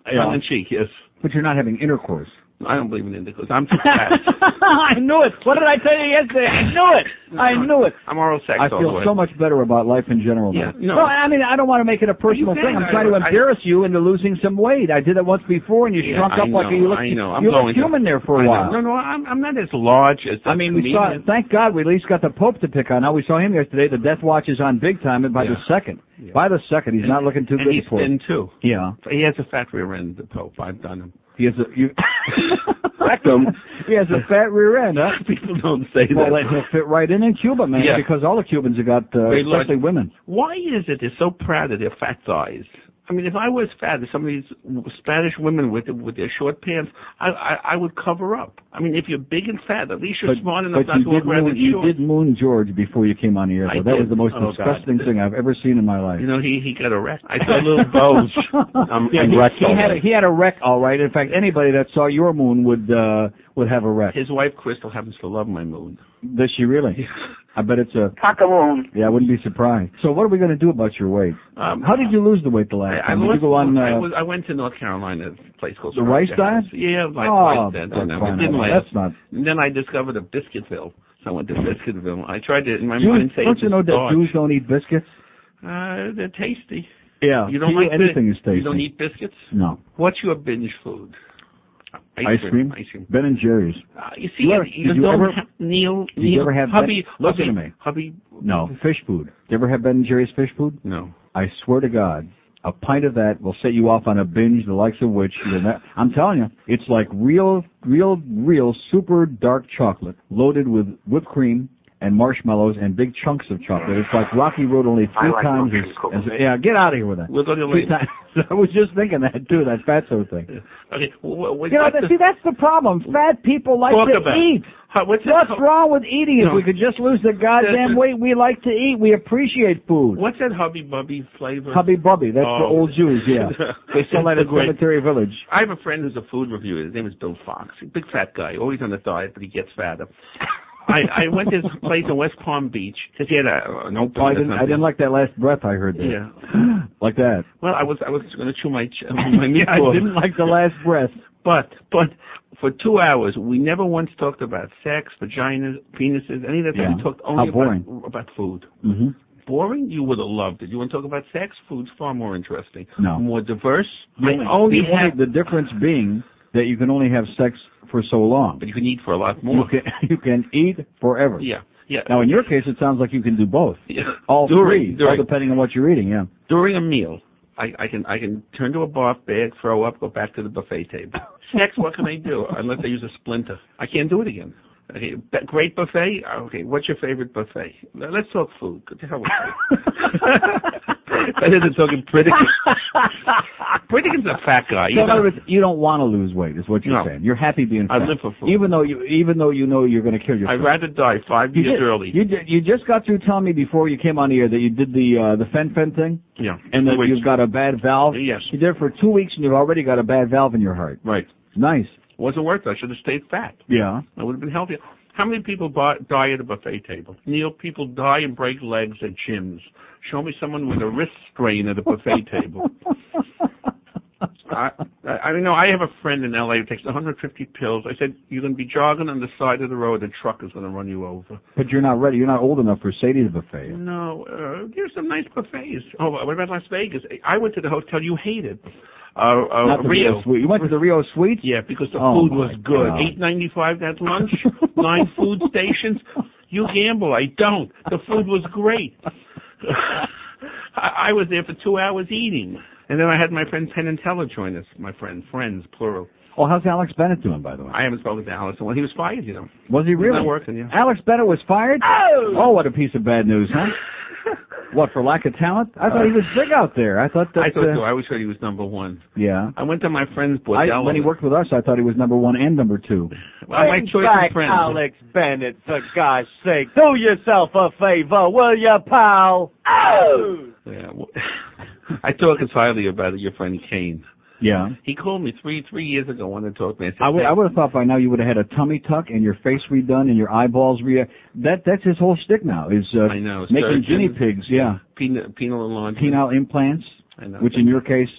Yeah. Tongue in cheek, yes. But you're not having intercourse. I don't believe in intercourse. I'm too fat. I knew it. What did I tell you yesterday? I knew it. I knew it. I'm oral sex I feel way. so much better about life in general Yeah, now. no. I mean, I don't want to make it a personal thing. I'm trying to I- I- embarrass you into losing some weight. I did it once before, and you Yeah, shrunk I up like know, you look. I know. I'm you going looked to- human there for a while. No, no, I'm, I'm not as large as. I mean, we saw. Thank God, we at least got the Pope to pick on. Now we saw him yesterday. The Death Watch is on big time, and by the second, by the second, he's not looking too and good he's for it. thin too. Yeah, He has a fat rear end, the Pope. I've done him. He has a. You, rectum. He has a fat rear end, huh? People don't say Well, that. then he'll fit right in in Cuba, man, Yeah. because all the Cubans have got, uh, Very large- especially women. Why is it they're so proud of their fat thighs? I mean, if I was fat, if some of these Spanish women with with their short pants, I, I I would cover up. I mean, if you're big and fat, at least you're But, smart enough not you to walk did around moon, in you did moon George before you came on the air. I though. That did. was the most Oh, God. disgusting thing I've ever seen in my life. You know, he he got a wreck. I saw a little bulge. I'm, yeah, I'm he, wrecked he had a, he had a wreck, all right. In fact, anybody that saw your moon would uh would have a wreck. His wife Crystal happens to love my moon. Does she really? I bet it's a Cock-a-moon. yeah. I wouldn't be surprised. So, what are we going to do about your weight? Um, How did you lose the weight the last I, I, time? Did you lost- go on? Uh, I, was, I went to North Carolina, a place called The rice Georgia diet? House. Yeah, like oh, rice diet. I know. for It crying didn't out last. That's not. And then I discovered a Biscuitville. So I went to Biscuitville. I tried to, in my Jews, mind, say don't you know that starch. Jews don't eat biscuits? Uh, they're tasty. Yeah. You don't to like anything bis- is tasty. You don't eat biscuits? No. What's your binge food? Ice cream. Ice cream. Ben and Jerry's. Uh, you see, You ever- you, you ever- have, Neil, Neil, you ever have hubby, Ben- listen hubby, to me. hubby, No, fish food. You ever have Ben and Jerry's fish food? no. I swear to God, a pint of that will set you off on a binge the likes of which you'll ne- I'm telling you, it's like real, real, real super dark chocolate loaded with whipped cream and marshmallows and big chunks of chocolate. It's like Rocky Road only three like times as, as yeah. Get out of here with that. We'll go to Three times. I was just thinking that too. That fatso thing. Okay. What, You know, the- see, that's the problem. Fat people like to about eat. How, what's What's hu- wrong with eating? If No. we could just lose the goddamn weight, we like to eat. We appreciate food. What's that Hubby Bubby flavor? Hubby Bubby, that's for Oh. old Jews, yeah. they sell that a Cemetery Village. I have a friend who's a food reviewer. His name is Bill Fox. A big fat guy, always on the diet, but he gets fatter. I, I went to his place in West Palm Beach because he had a an open. Oh, I didn't. I didn't like that last breath I heard there. Yeah. like that. Well, I was I was going to chew my ch- my. I didn't like the last breath. But but for two hours, we never once talked about sex, vaginas, penises, any of that. Yeah. We talked only How boring. about about food. hmm Boring? You would have loved it. You want to talk about sex? Food's far more interesting. No. More diverse. The, I only the, have, the difference being that you can only have sex for so long. but you can eat for a lot You more. can you can eat forever. Yeah, yeah. Now, in your case, it sounds like you can do both. Yeah. All During- three, during- all depending on what you're eating. Yeah. During a meal, I, I can I can turn to a barf bag, throw up, go back to the buffet table. Sex, what can I do? Unless I use a splinter, I can't do it again. Okay, great buffet. Okay, what's your favorite buffet? Now, Let's talk food. Good to hell with. Better than talking Pritikin. Pritikin's a fat guy. So in You other words, you don't want to lose weight, is what you're No. saying. You're happy being fat. I live for food. Even though you, even though you know you're going to kill yourself. I'd rather die five you years did, early. You did, you just got through telling me before you came on here that you did the uh, the fen fen thing, yeah. and that you've got a bad valve. Yes. You did it for two weeks, and you've already got a bad valve in your heart. Right. Nice. Wasn't worth it. I should have stayed fat. Yeah. I would have been healthier. How many people buy, die at a buffet table? Neil, people die and break legs at gyms. Show me someone with a wrist strain at a buffet table. I, I, I know I have a friend in LA who takes 150 pills. I said, you're going to be jogging on the side of the road, a truck is going to run you over. But you're not ready. You're not old enough for Sadie's buffet. No, uh, there's some nice buffets. Oh, what about Las Vegas? I went to the hotel you hated. Uh, uh, Not the Rio. Suite. You went to the Rio Suite? Yeah, because the Oh, food was good. God. Eight ninety five that lunch, nine food stations. You gamble, I don't. The food was great. I, I was there for two hours eating, and then I had my friend Penn and Teller join us. My friend, friends, plural. Oh, how's Alex Bennett doing, by the way? I haven't spoken to Alice, well, he was fired, you know. Was he He's really? not working, yeah. Alex Bennett was fired? Oh! Oh, what a piece of bad news, huh? what, for lack of talent? I thought he was big out there. I thought that. I thought uh, so. I always heard he was number one. Yeah. I went to my friend's I, when he worked with us, I thought he was number one and number two. well, my choice of friends. Alex Bennett, for God's sake. Do yourself a favor, will you, pal? Oh! Yeah. well, I talk as highly about your friend Kane. Yeah. He called me three three years ago. Wanted to talk to me. I said, I would, I would have thought by now you would have had a tummy tuck and your face redone and your eyeballs re. That that's his whole stick now is uh, I know, making guinea pigs. Yeah, penal, penal enlargement. penile implants. I know. Which in your case,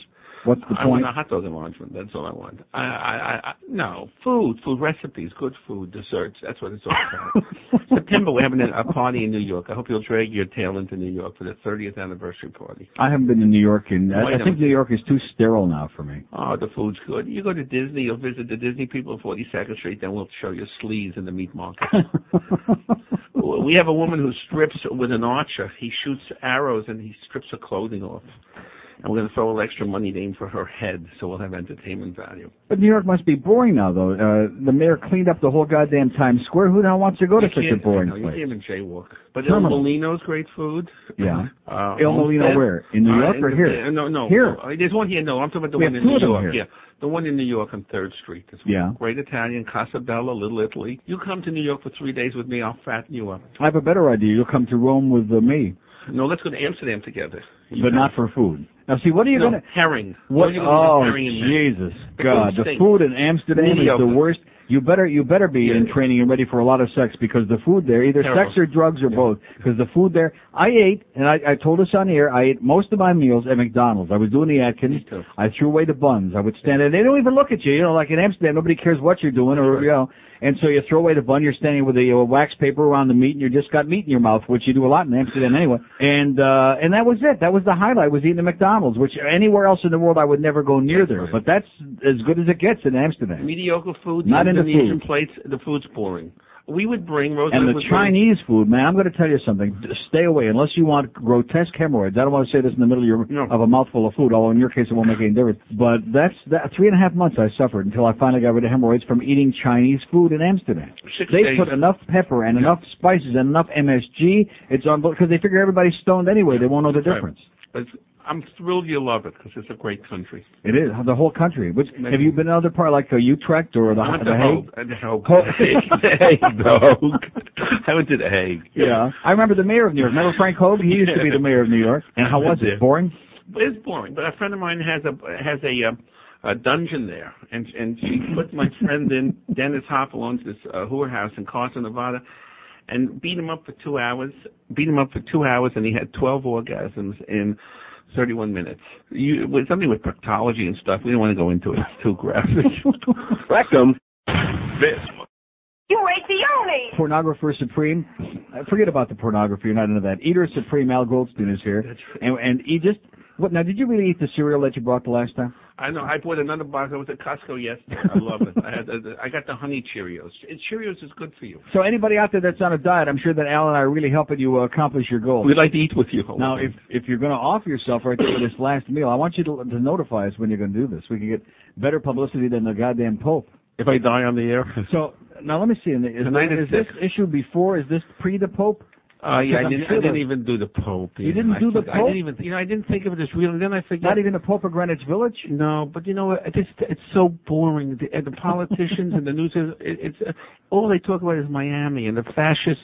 what's the I point? want a hot dog enlargement. That's all I want. I, I, I, I no food, food recipes, good food, desserts. That's what it's all about. September we're having a, party in New York. I hope you'll drag your tail into New York for the 30th anniversary party. I haven't been to New York, and I, I think? New York is too sterile now for me. Oh, the food's good. You go to Disney, you'll visit the Disney people on 42nd Street, then we'll show you sleeves in the meat market. we have a woman who strips with an archer. He shoots arrows and he strips her clothing off. And we're going to throw a little extra money to aim for her head, so we'll have entertainment value. But New York must be boring now, though. Uh, the mayor cleaned up the whole goddamn Times Square. Who now wants to go to You such a boring no, You can't even jaywalk. But Il Mulino's great food. Yeah. Uh, Il Mulino where? In New Uh, York in or here? uh, no, no. Here. Uh, there's one here. No, I'm talking about the We one in New York. here. Yeah, the one in New York on Third Street. This one. Yeah. Great Italian, Casa Bella, Little Italy. You come to New York for three days with me, I'll fatten you up. I have a better idea. You'll come to Rome with uh, me, No, let's go to Amsterdam together. You but not for food. Now, see, what are you no, going to? herring. What? are you gonna Oh, Jesus, God! The food in Amsterdam is the worst. You better, you better be in Yeah. training and ready for a lot of sex because the food there, either Terrible. sex or drugs or both. Because the food there, I ate, and I, I told us on air, I ate most of my meals at McDonald's. I was doing the Atkins. I threw away the buns. I would stand there. And they don't even look at you. You know, like in Amsterdam, nobody cares what you're doing, or you know. And so you throw away the bun. You're standing with a uh, wax paper around the meat, and you just got meat in your mouth, which you do a lot in Amsterdam anyway. And uh and that was it. That was the highlight. Was eating at McDonald's, which anywhere else in the world I would never go near there. But that's as good as it gets in Amsterdam. Mediocre food, Not in the food. plates, the food's boring. We would bring Rosalind And the Chinese food, man, I'm going to tell you something. Stay away unless you want grotesque hemorrhoids. I don't want to say this in the middle of, your, of a mouthful of food, although in your case it won't make any difference. But that's that three and a half months I suffered until I finally got rid of hemorrhoids from eating Chinese food in Amsterdam. Six they days. put enough pepper and enough spices and enough MSG. It's on because they figure everybody's stoned anyway. They won't know the difference. But I'm thrilled you love it because it's a great country. It is the whole country. Which have you been other part like uh, Utrecht or the, the to Hague? Hogue. I went to Hogue. Hogue. The Hague. The Hogue. I went to the Hague. Yeah, I remember the mayor of New York. Remember Frank Hogue? He used to be the mayor of New York. And how was it? Boring? It's boring, but a friend of mine has a has a uh, a dungeon there, and and she put my friend in Dennis Hoppel owns this uh, whorehouse in Carson, Nevada, and beat him up for two hours. Beat him up for two hours, and he had twelve orgasms in. 31 minutes. You, with something with proctology and stuff, we don't want to go into it. It's too graphic. Rectum. This. You ate the only. Pornographer Supreme. Forget about the pornography. You're not into that. Eater Supreme. Al Goldstein is here. And, and he just. What now? Did you really eat the cereal that you brought the last time? I know. I bought another box. I was at Costco yesterday. I love it. I had. The, I got the honey Cheerios. And Cheerios is good for you. So anybody out there that's on a diet, I'm sure that Al and I are really helping you uh, accomplish your goal. We'd like to eat with you. Now, if if you're going to offer yourself right there for this last meal, I want you to, to notify us when you're going to do this. We can get better publicity than the goddamn Pope. If I die on the air. So now let me see. Is, Tonight is is this issue before? Is this pre the Pope? Uh, yeah, I didn't, sure I didn't even do the Pope. You didn't I do the forgot- I didn't even, you know, I didn't think of it as real. And then I forgot. Not even the Pope of Greenwich Village. No, but you know what? It's it's so boring. The, and the politicians and the news, it, it's uh, all they talk about is Miami and the fascist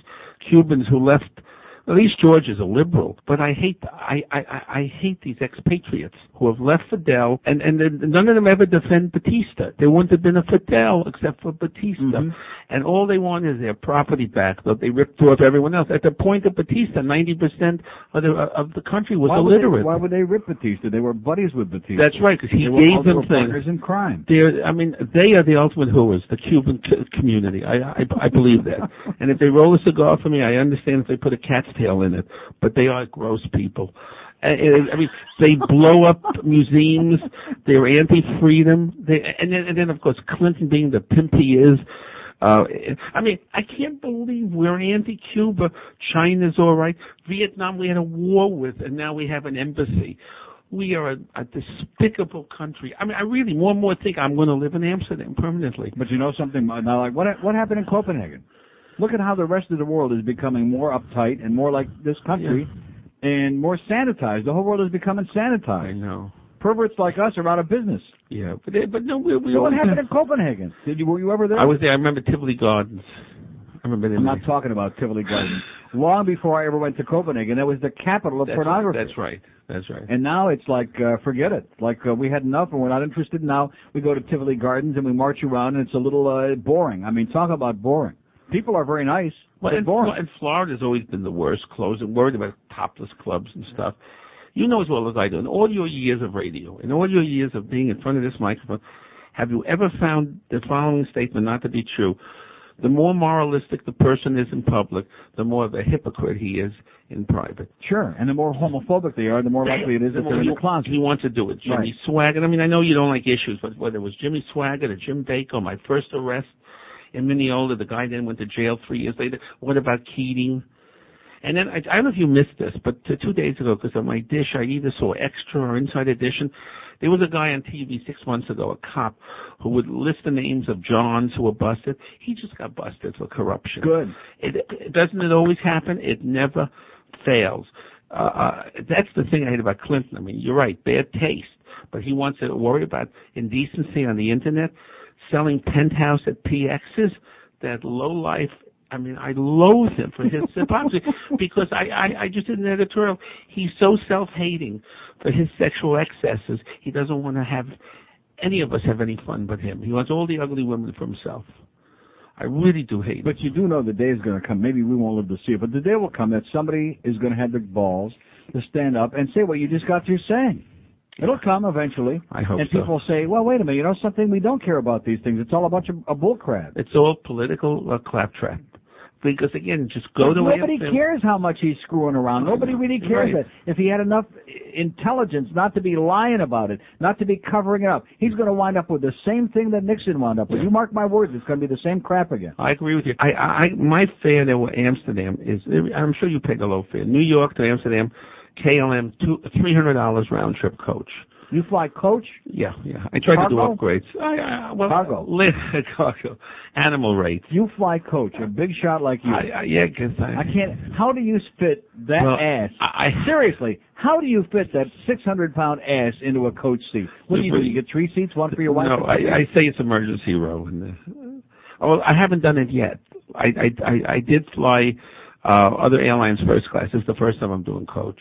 Cubans who left. At least George is a liberal, but I hate I I I hate these expatriates who have left Fidel, and and none of them ever defend Batista. There wouldn't have been a Fidel except for Batista, Mm-hmm. and all they want is their property back. That they ripped off everyone else. At the point of Batista, ninety percent of the of the country was why would, they, illiterate. why would they rip Batista? They were buddies with Batista. That's right, because he They gave them things. in crime. They're, I mean, they are the ultimate whores, the Cuban c- community. I, I, I believe that. and if they roll a cigar for me, I understand if they put a cat's tail in it, but they are gross people. I mean, they blow up museums. They're anti-freedom. They, and then, and then of course, Clinton being the pimp he is. Uh, I mean, I can't believe we're anti-Cuba. China's all right. Vietnam we had a war with, and now we have an embassy. We are a, a despicable country. I mean, I really more and more think I'm going to live in Amsterdam permanently. But you know something? Now, like what what happened in Copenhagen? Look at how the rest of the world is becoming more uptight and more like this country, and more sanitized. The whole world is becoming sanitized. I know. Perverts like us are out of business. Yeah, but they, but no, we, we So what happened in Copenhagen? Did you were you ever there? I was there. I remember Tivoli Gardens. I remember. I'm not talking about Tivoli Gardens. Long before I ever went to Copenhagen, that was the capital of that's, pornography. That's right. That's right. And now it's like, uh, forget it. Like uh, we had enough, and we're not interested. Now we go to Tivoli Gardens and we march around, and it's a little uh, boring. I mean, talk about boring. People are very nice, Well, but and, boring. and Florida's always been the worst. Closing, worried about topless clubs and stuff. You know as well as I do. In all your years of radio, in all your years of being in front of this microphone, have you ever found the following statement not to be true? The more moralistic the person is in public, the more of a hypocrite he is in private. Sure, and the more homophobic they are, the more likely it is that they're in the closet. He wants to do it. Jimmy Right. Swaggart. I mean, I know you don't like issues, but whether it was Jimmy Swaggart or Jim Bakker, my first arrest in Mineola, the guy then went to jail three years later. What about Keating? And then I, I don't know if you missed this, but two days ago, because on my dish, I either saw extra or inside edition. There was a guy on TV six months ago, a cop, who would list the names of Johns who were busted. He just got busted for corruption. Good. It, it doesn't it always happen? It never fails. Uh, uh, that's the thing I hate about Clinton. I mean, you're right, bad taste, but he wants to worry about indecency on the internet, selling penthouse at PXs. That low life. I mean, I loathe him for his hypocrisy because I, I, I just did an editorial. He's so self-hating for his sexual excesses. He doesn't want to have any of us have any fun but him. He wants all the ugly women for himself. I really do hate him. But you do know the day is going to come. Maybe we won't live to see it, but the day will come that somebody is going to have the balls to stand up and say what you just got through saying. It'll come eventually. I hope and so. people say, well, wait a minute, you know something? We don't care about these things. It's all a bunch of a bull crap. It's all political uh, claptrap. because again, just go But the way nobody cares how much he's screwing around. Nobody really cares Right. that if he had enough intelligence not to be lying about it, not to be covering it up, he's going to wind up with the same thing that Nixon wound up with. You mark my words, it's going to be the same crap again. I agree with you. I, I, I- my fare there with Amsterdam is, I'm sure you paid a low fare. New York to Amsterdam, KLM, two, three hundred dollars round trip coach. You fly coach? Yeah, yeah. I tried to do upgrades. I, I, well, Cargo. cargo. Animal rates. You fly coach, a big shot like you. I, I, yeah, 'cause I, I can't. How do you fit that Well, ass? I, I Seriously, how do you fit that 600 pound ass into a coach seat? What do you do? You get three seats, one for your wife. No, I, I say it's emergency row. And, uh, oh, I haven't done it yet. I, I, I, I did fly uh, other airlines first class. This is the first time I'm doing coach,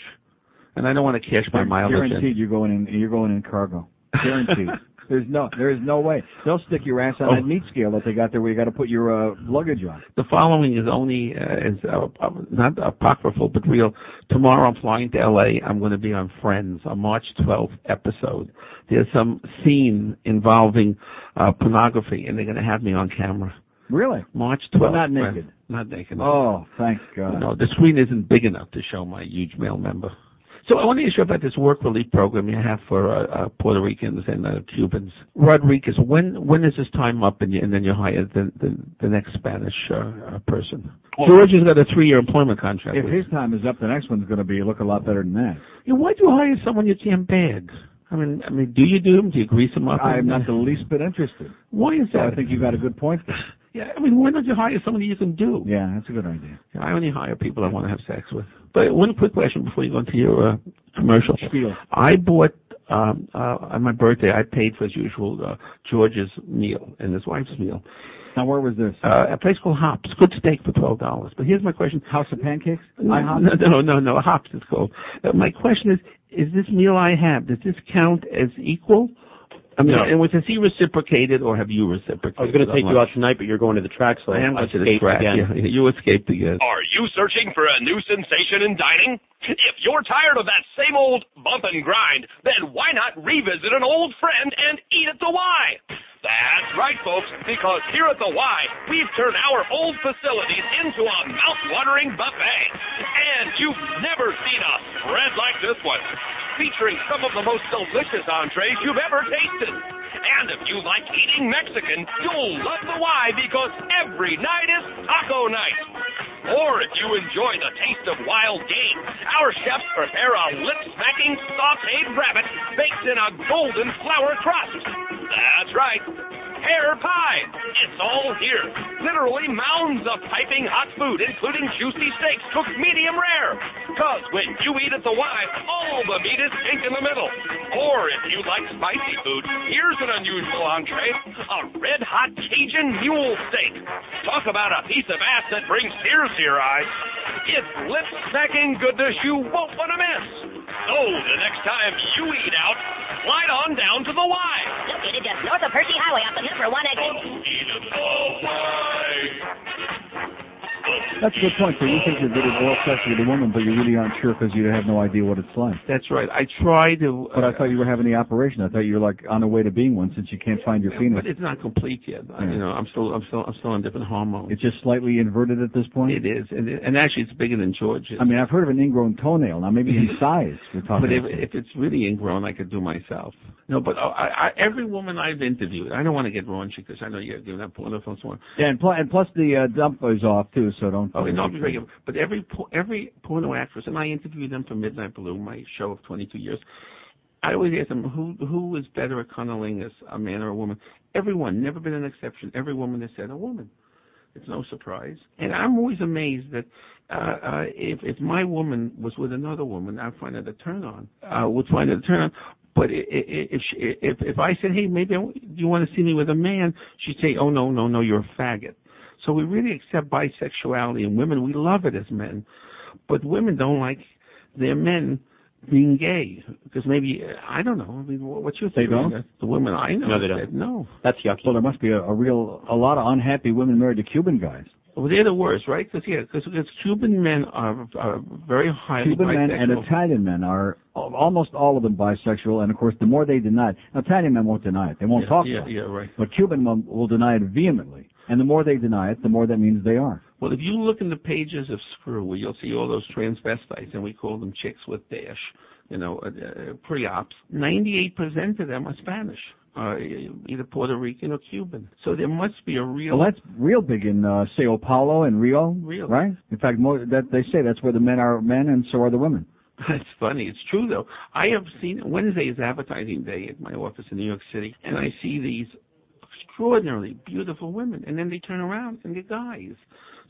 and I don't want to cash my mileage. in. Guaranteed, you're going in. You're going in cargo. Guaranteed. There's no, there is no way. They'll stick your ass on Oh. that meat scale that they got there, where you got to put your uh, luggage on. The following is only uh, is uh, uh, not apocryphal but real. Tomorrow I'm flying to L.A. I'm going to be on Friends, a March 12th episode. There's some scene involving uh, pornography, and they're going to have me on camera. Really? March 12th. But not Friends. naked. Not naked. Oh, thank God. No, the screen isn't big enough to show my huge male member. So I want to ask you about this work relief program you have for uh, uh, Puerto Ricans and uh, Cubans. Rodriguez, when when is this time up and, you, and then you hire the the, the next Spanish uh, uh, person? George has got a three-year employment contract. If his time is up, the next one's going to be look a lot better than that. you. Why do you hire someone you can't bag? I mean, I mean, do you do them? Do you grease them up? I'm not the least bit interested. Why is So that? I think you got a good point there. Yeah, I mean, why don't you hire somebody you can do? Yeah, that's a good idea. I only hire people I want to have sex with. But one quick question before you go into your uh, commercial. Spiel. I bought um, uh, on my birthday. I paid for his usual uh, George's meal and his wife's meal. Now, where was this? Uh, a place called Hops. Good steak for twelve dollars. But here's my question. House of Pancakes? No, no, no, no, no. Hops is called. Uh, my question is: Is this meal I have? Does this count as equal? I mean, No. and was has he reciprocated or have you reciprocated? I was going to take you out tonight, but you're going to the track, so I am going to the track. again. Yeah, you escaped again. Are you searching for a new sensation in dining? If you're tired of that same old bump and grind, then why not revisit an old friend and eat at the Y? That's right, folks, because here at the Y, we've turned our old facilities into a mouth-watering buffet. And you've never seen a spread like this one, featuring some of the most delicious entrees you've ever tasted. And if you like eating Mexican, you'll love the Y because every night is taco night. Or if you enjoy the taste of wild game, our chefs prepare a lip-smacking sautéed rabbit baked in a golden flour crust. That's right. Hair pie. It's all here. Literally mounds of piping hot food, including juicy steaks cooked medium rare. Cause when you eat at the Y, all the meat is pink in the middle. Or if you like spicy food, here's an unusual entree, a red hot Cajun mule steak. Talk about a piece of ass that brings tears to your eyes. It's lip smacking goodness you won't want to miss. So the next time you eat out, slide on down to the Y. Located just north of Hershey Highway off the number one exit. Eat at the Y. That's a good point. So you think you're good at oral sex with a woman, but you really aren't sure because you have no idea what it's like. That's right. I try to. But I thought you were having the operation. I thought you were like on the way to being one since you can't find your penis. But it's not complete yet. I- You know, I'm still, I'm still, I'm still on different hormones. It's just slightly inverted at this point. It is, and, and actually, it's bigger than George's. I mean, I've heard of an ingrown toenail. Now maybe in size we're talking. But if, if it's really ingrown, I could do myself. No, but uh, I, I, every woman I've interviewed, I don't want to get raunchy because I know you're doing that porno film somewhere. yeah, and, pl- and plus the uh, dump is off too, so don't. Okay, no, I'll be regular. But every every porno actress, and I interviewed them for Midnight Blue, my show of 22 years. I always ask them who who is better at cunnilingus, a man or a woman. Everyone, never been an exception. Every woman has said a woman. It's no surprise. And I'm always amazed that uh, uh, if if my woman was with another woman, I'd find it a turn on. Uh, would find it a turn on. But i- i- if she, if if I said, hey, maybe I do you want to see me with a man? She'd say, oh no, no, no, you're a faggot. So we really accept bisexuality in women. We love it as men, but women don't like their men being gay because maybe I don't know. I mean, wh- what's your They don't? The women I know No, they said don't. no. That's yucky. Well, there must be a, a real a lot of unhappy women married to Cuban guys. Well, they're the worst, right? Because yeah, because Cuban men are, are very highly Cuban men and. Italian men are almost all of them bisexual, and of course, the more they deny it, Italian men won't deny it; they won't yeah, talk yeah, about it. Yeah, yeah, right. But Cuban men will deny it vehemently. And the more they deny it, the more that means they are. Well, if you look in the pages of Screw, you'll see all those transvestites, and we call them chicks with dash, you know, uh, uh, pre-ops, 98% of them are Spanish, uh, either Puerto Rican or Cuban. So there must be a real. Well, that's real big in uh, Sao Paulo and Rio, Really? right? In fact, more, that they say that's where the men are men and so are the women. That's funny. It's true though. I have seen Wednesday is advertising day at my office in New York City, and I see these extraordinarily beautiful women, and then they turn around and they're guys.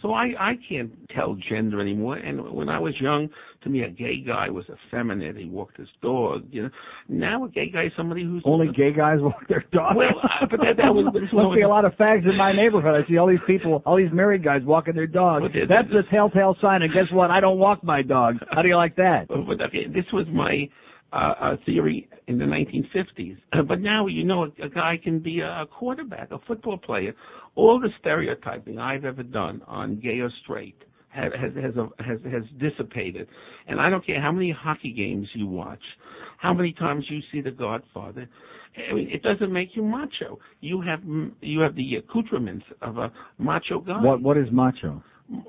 So I I can't tell gender anymore. And when I was young, to me a gay guy was effeminate. He walked his dog. You know. Now a gay guy is somebody who's Only gay guys walk their dogs. Well, uh, but that, that was There must be a lot of fags in my neighborhood. I see all these people, all these married guys walking their dogs. They're- That's the telltale sign. And guess what? I don't walk my dog. How do you like that? But okay, this was my uh, theory in the 1950s. Uh, but now, you know, a, guy can be a quarterback, a football player. All the stereotyping I've ever done on gay or straight has has has has dissipated. And I don't care how many hockey games you watch, how many times you see The Godfather. I mean, it doesn't make you macho. You have you have the accoutrements of a macho guy. What What is macho?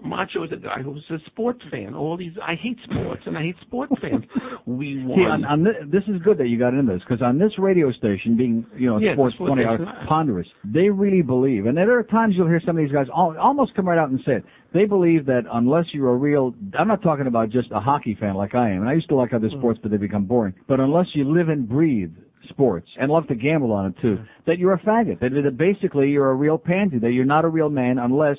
Macho is a guy who's a sports fan. All these, I hate sports and I hate sports fans. We See, on, on this, this is good that you got into this because on this radio station, being you know Yeah, sports sports twenty hours ponderous, they really believe, and there are times you'll hear some of these guys al- almost come right out and say it. They believe that unless you're a real, I'm not talking about just a hockey fan like I am, and I used to like other mm. sports, but they become boring. But unless you live and breathe sports and love to gamble on it too, that you're a faggot. That, that basically you're a real pansy. That you're not a real man unless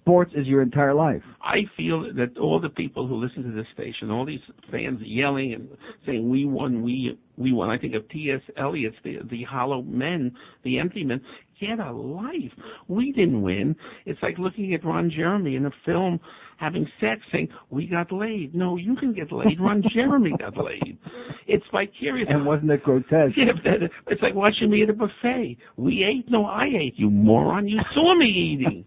sports is your entire life. I feel that all the people who listen to this station, all these fans yelling and saying "We won, we we won." I think of T.S. Eliot's "The the Hollow Men," the empty men. Get a life. We didn't win. It's like looking at Ron Jeremy in a film having sex, saying "We got laid." No, you can get laid. Ron Jeremy got laid. It's vicarious. And wasn't it grotesque? Yeah, it's like watching me at a buffet. We ate. No, I ate. You moron. You saw me eating.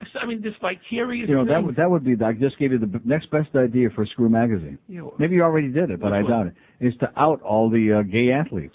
I mean, this vicarious. You know that would that would be. I just gave you the b- next best idea for Screw Magazine. You know, Maybe you already did it, but I doubt one? it. Is to out all the uh, gay athletes.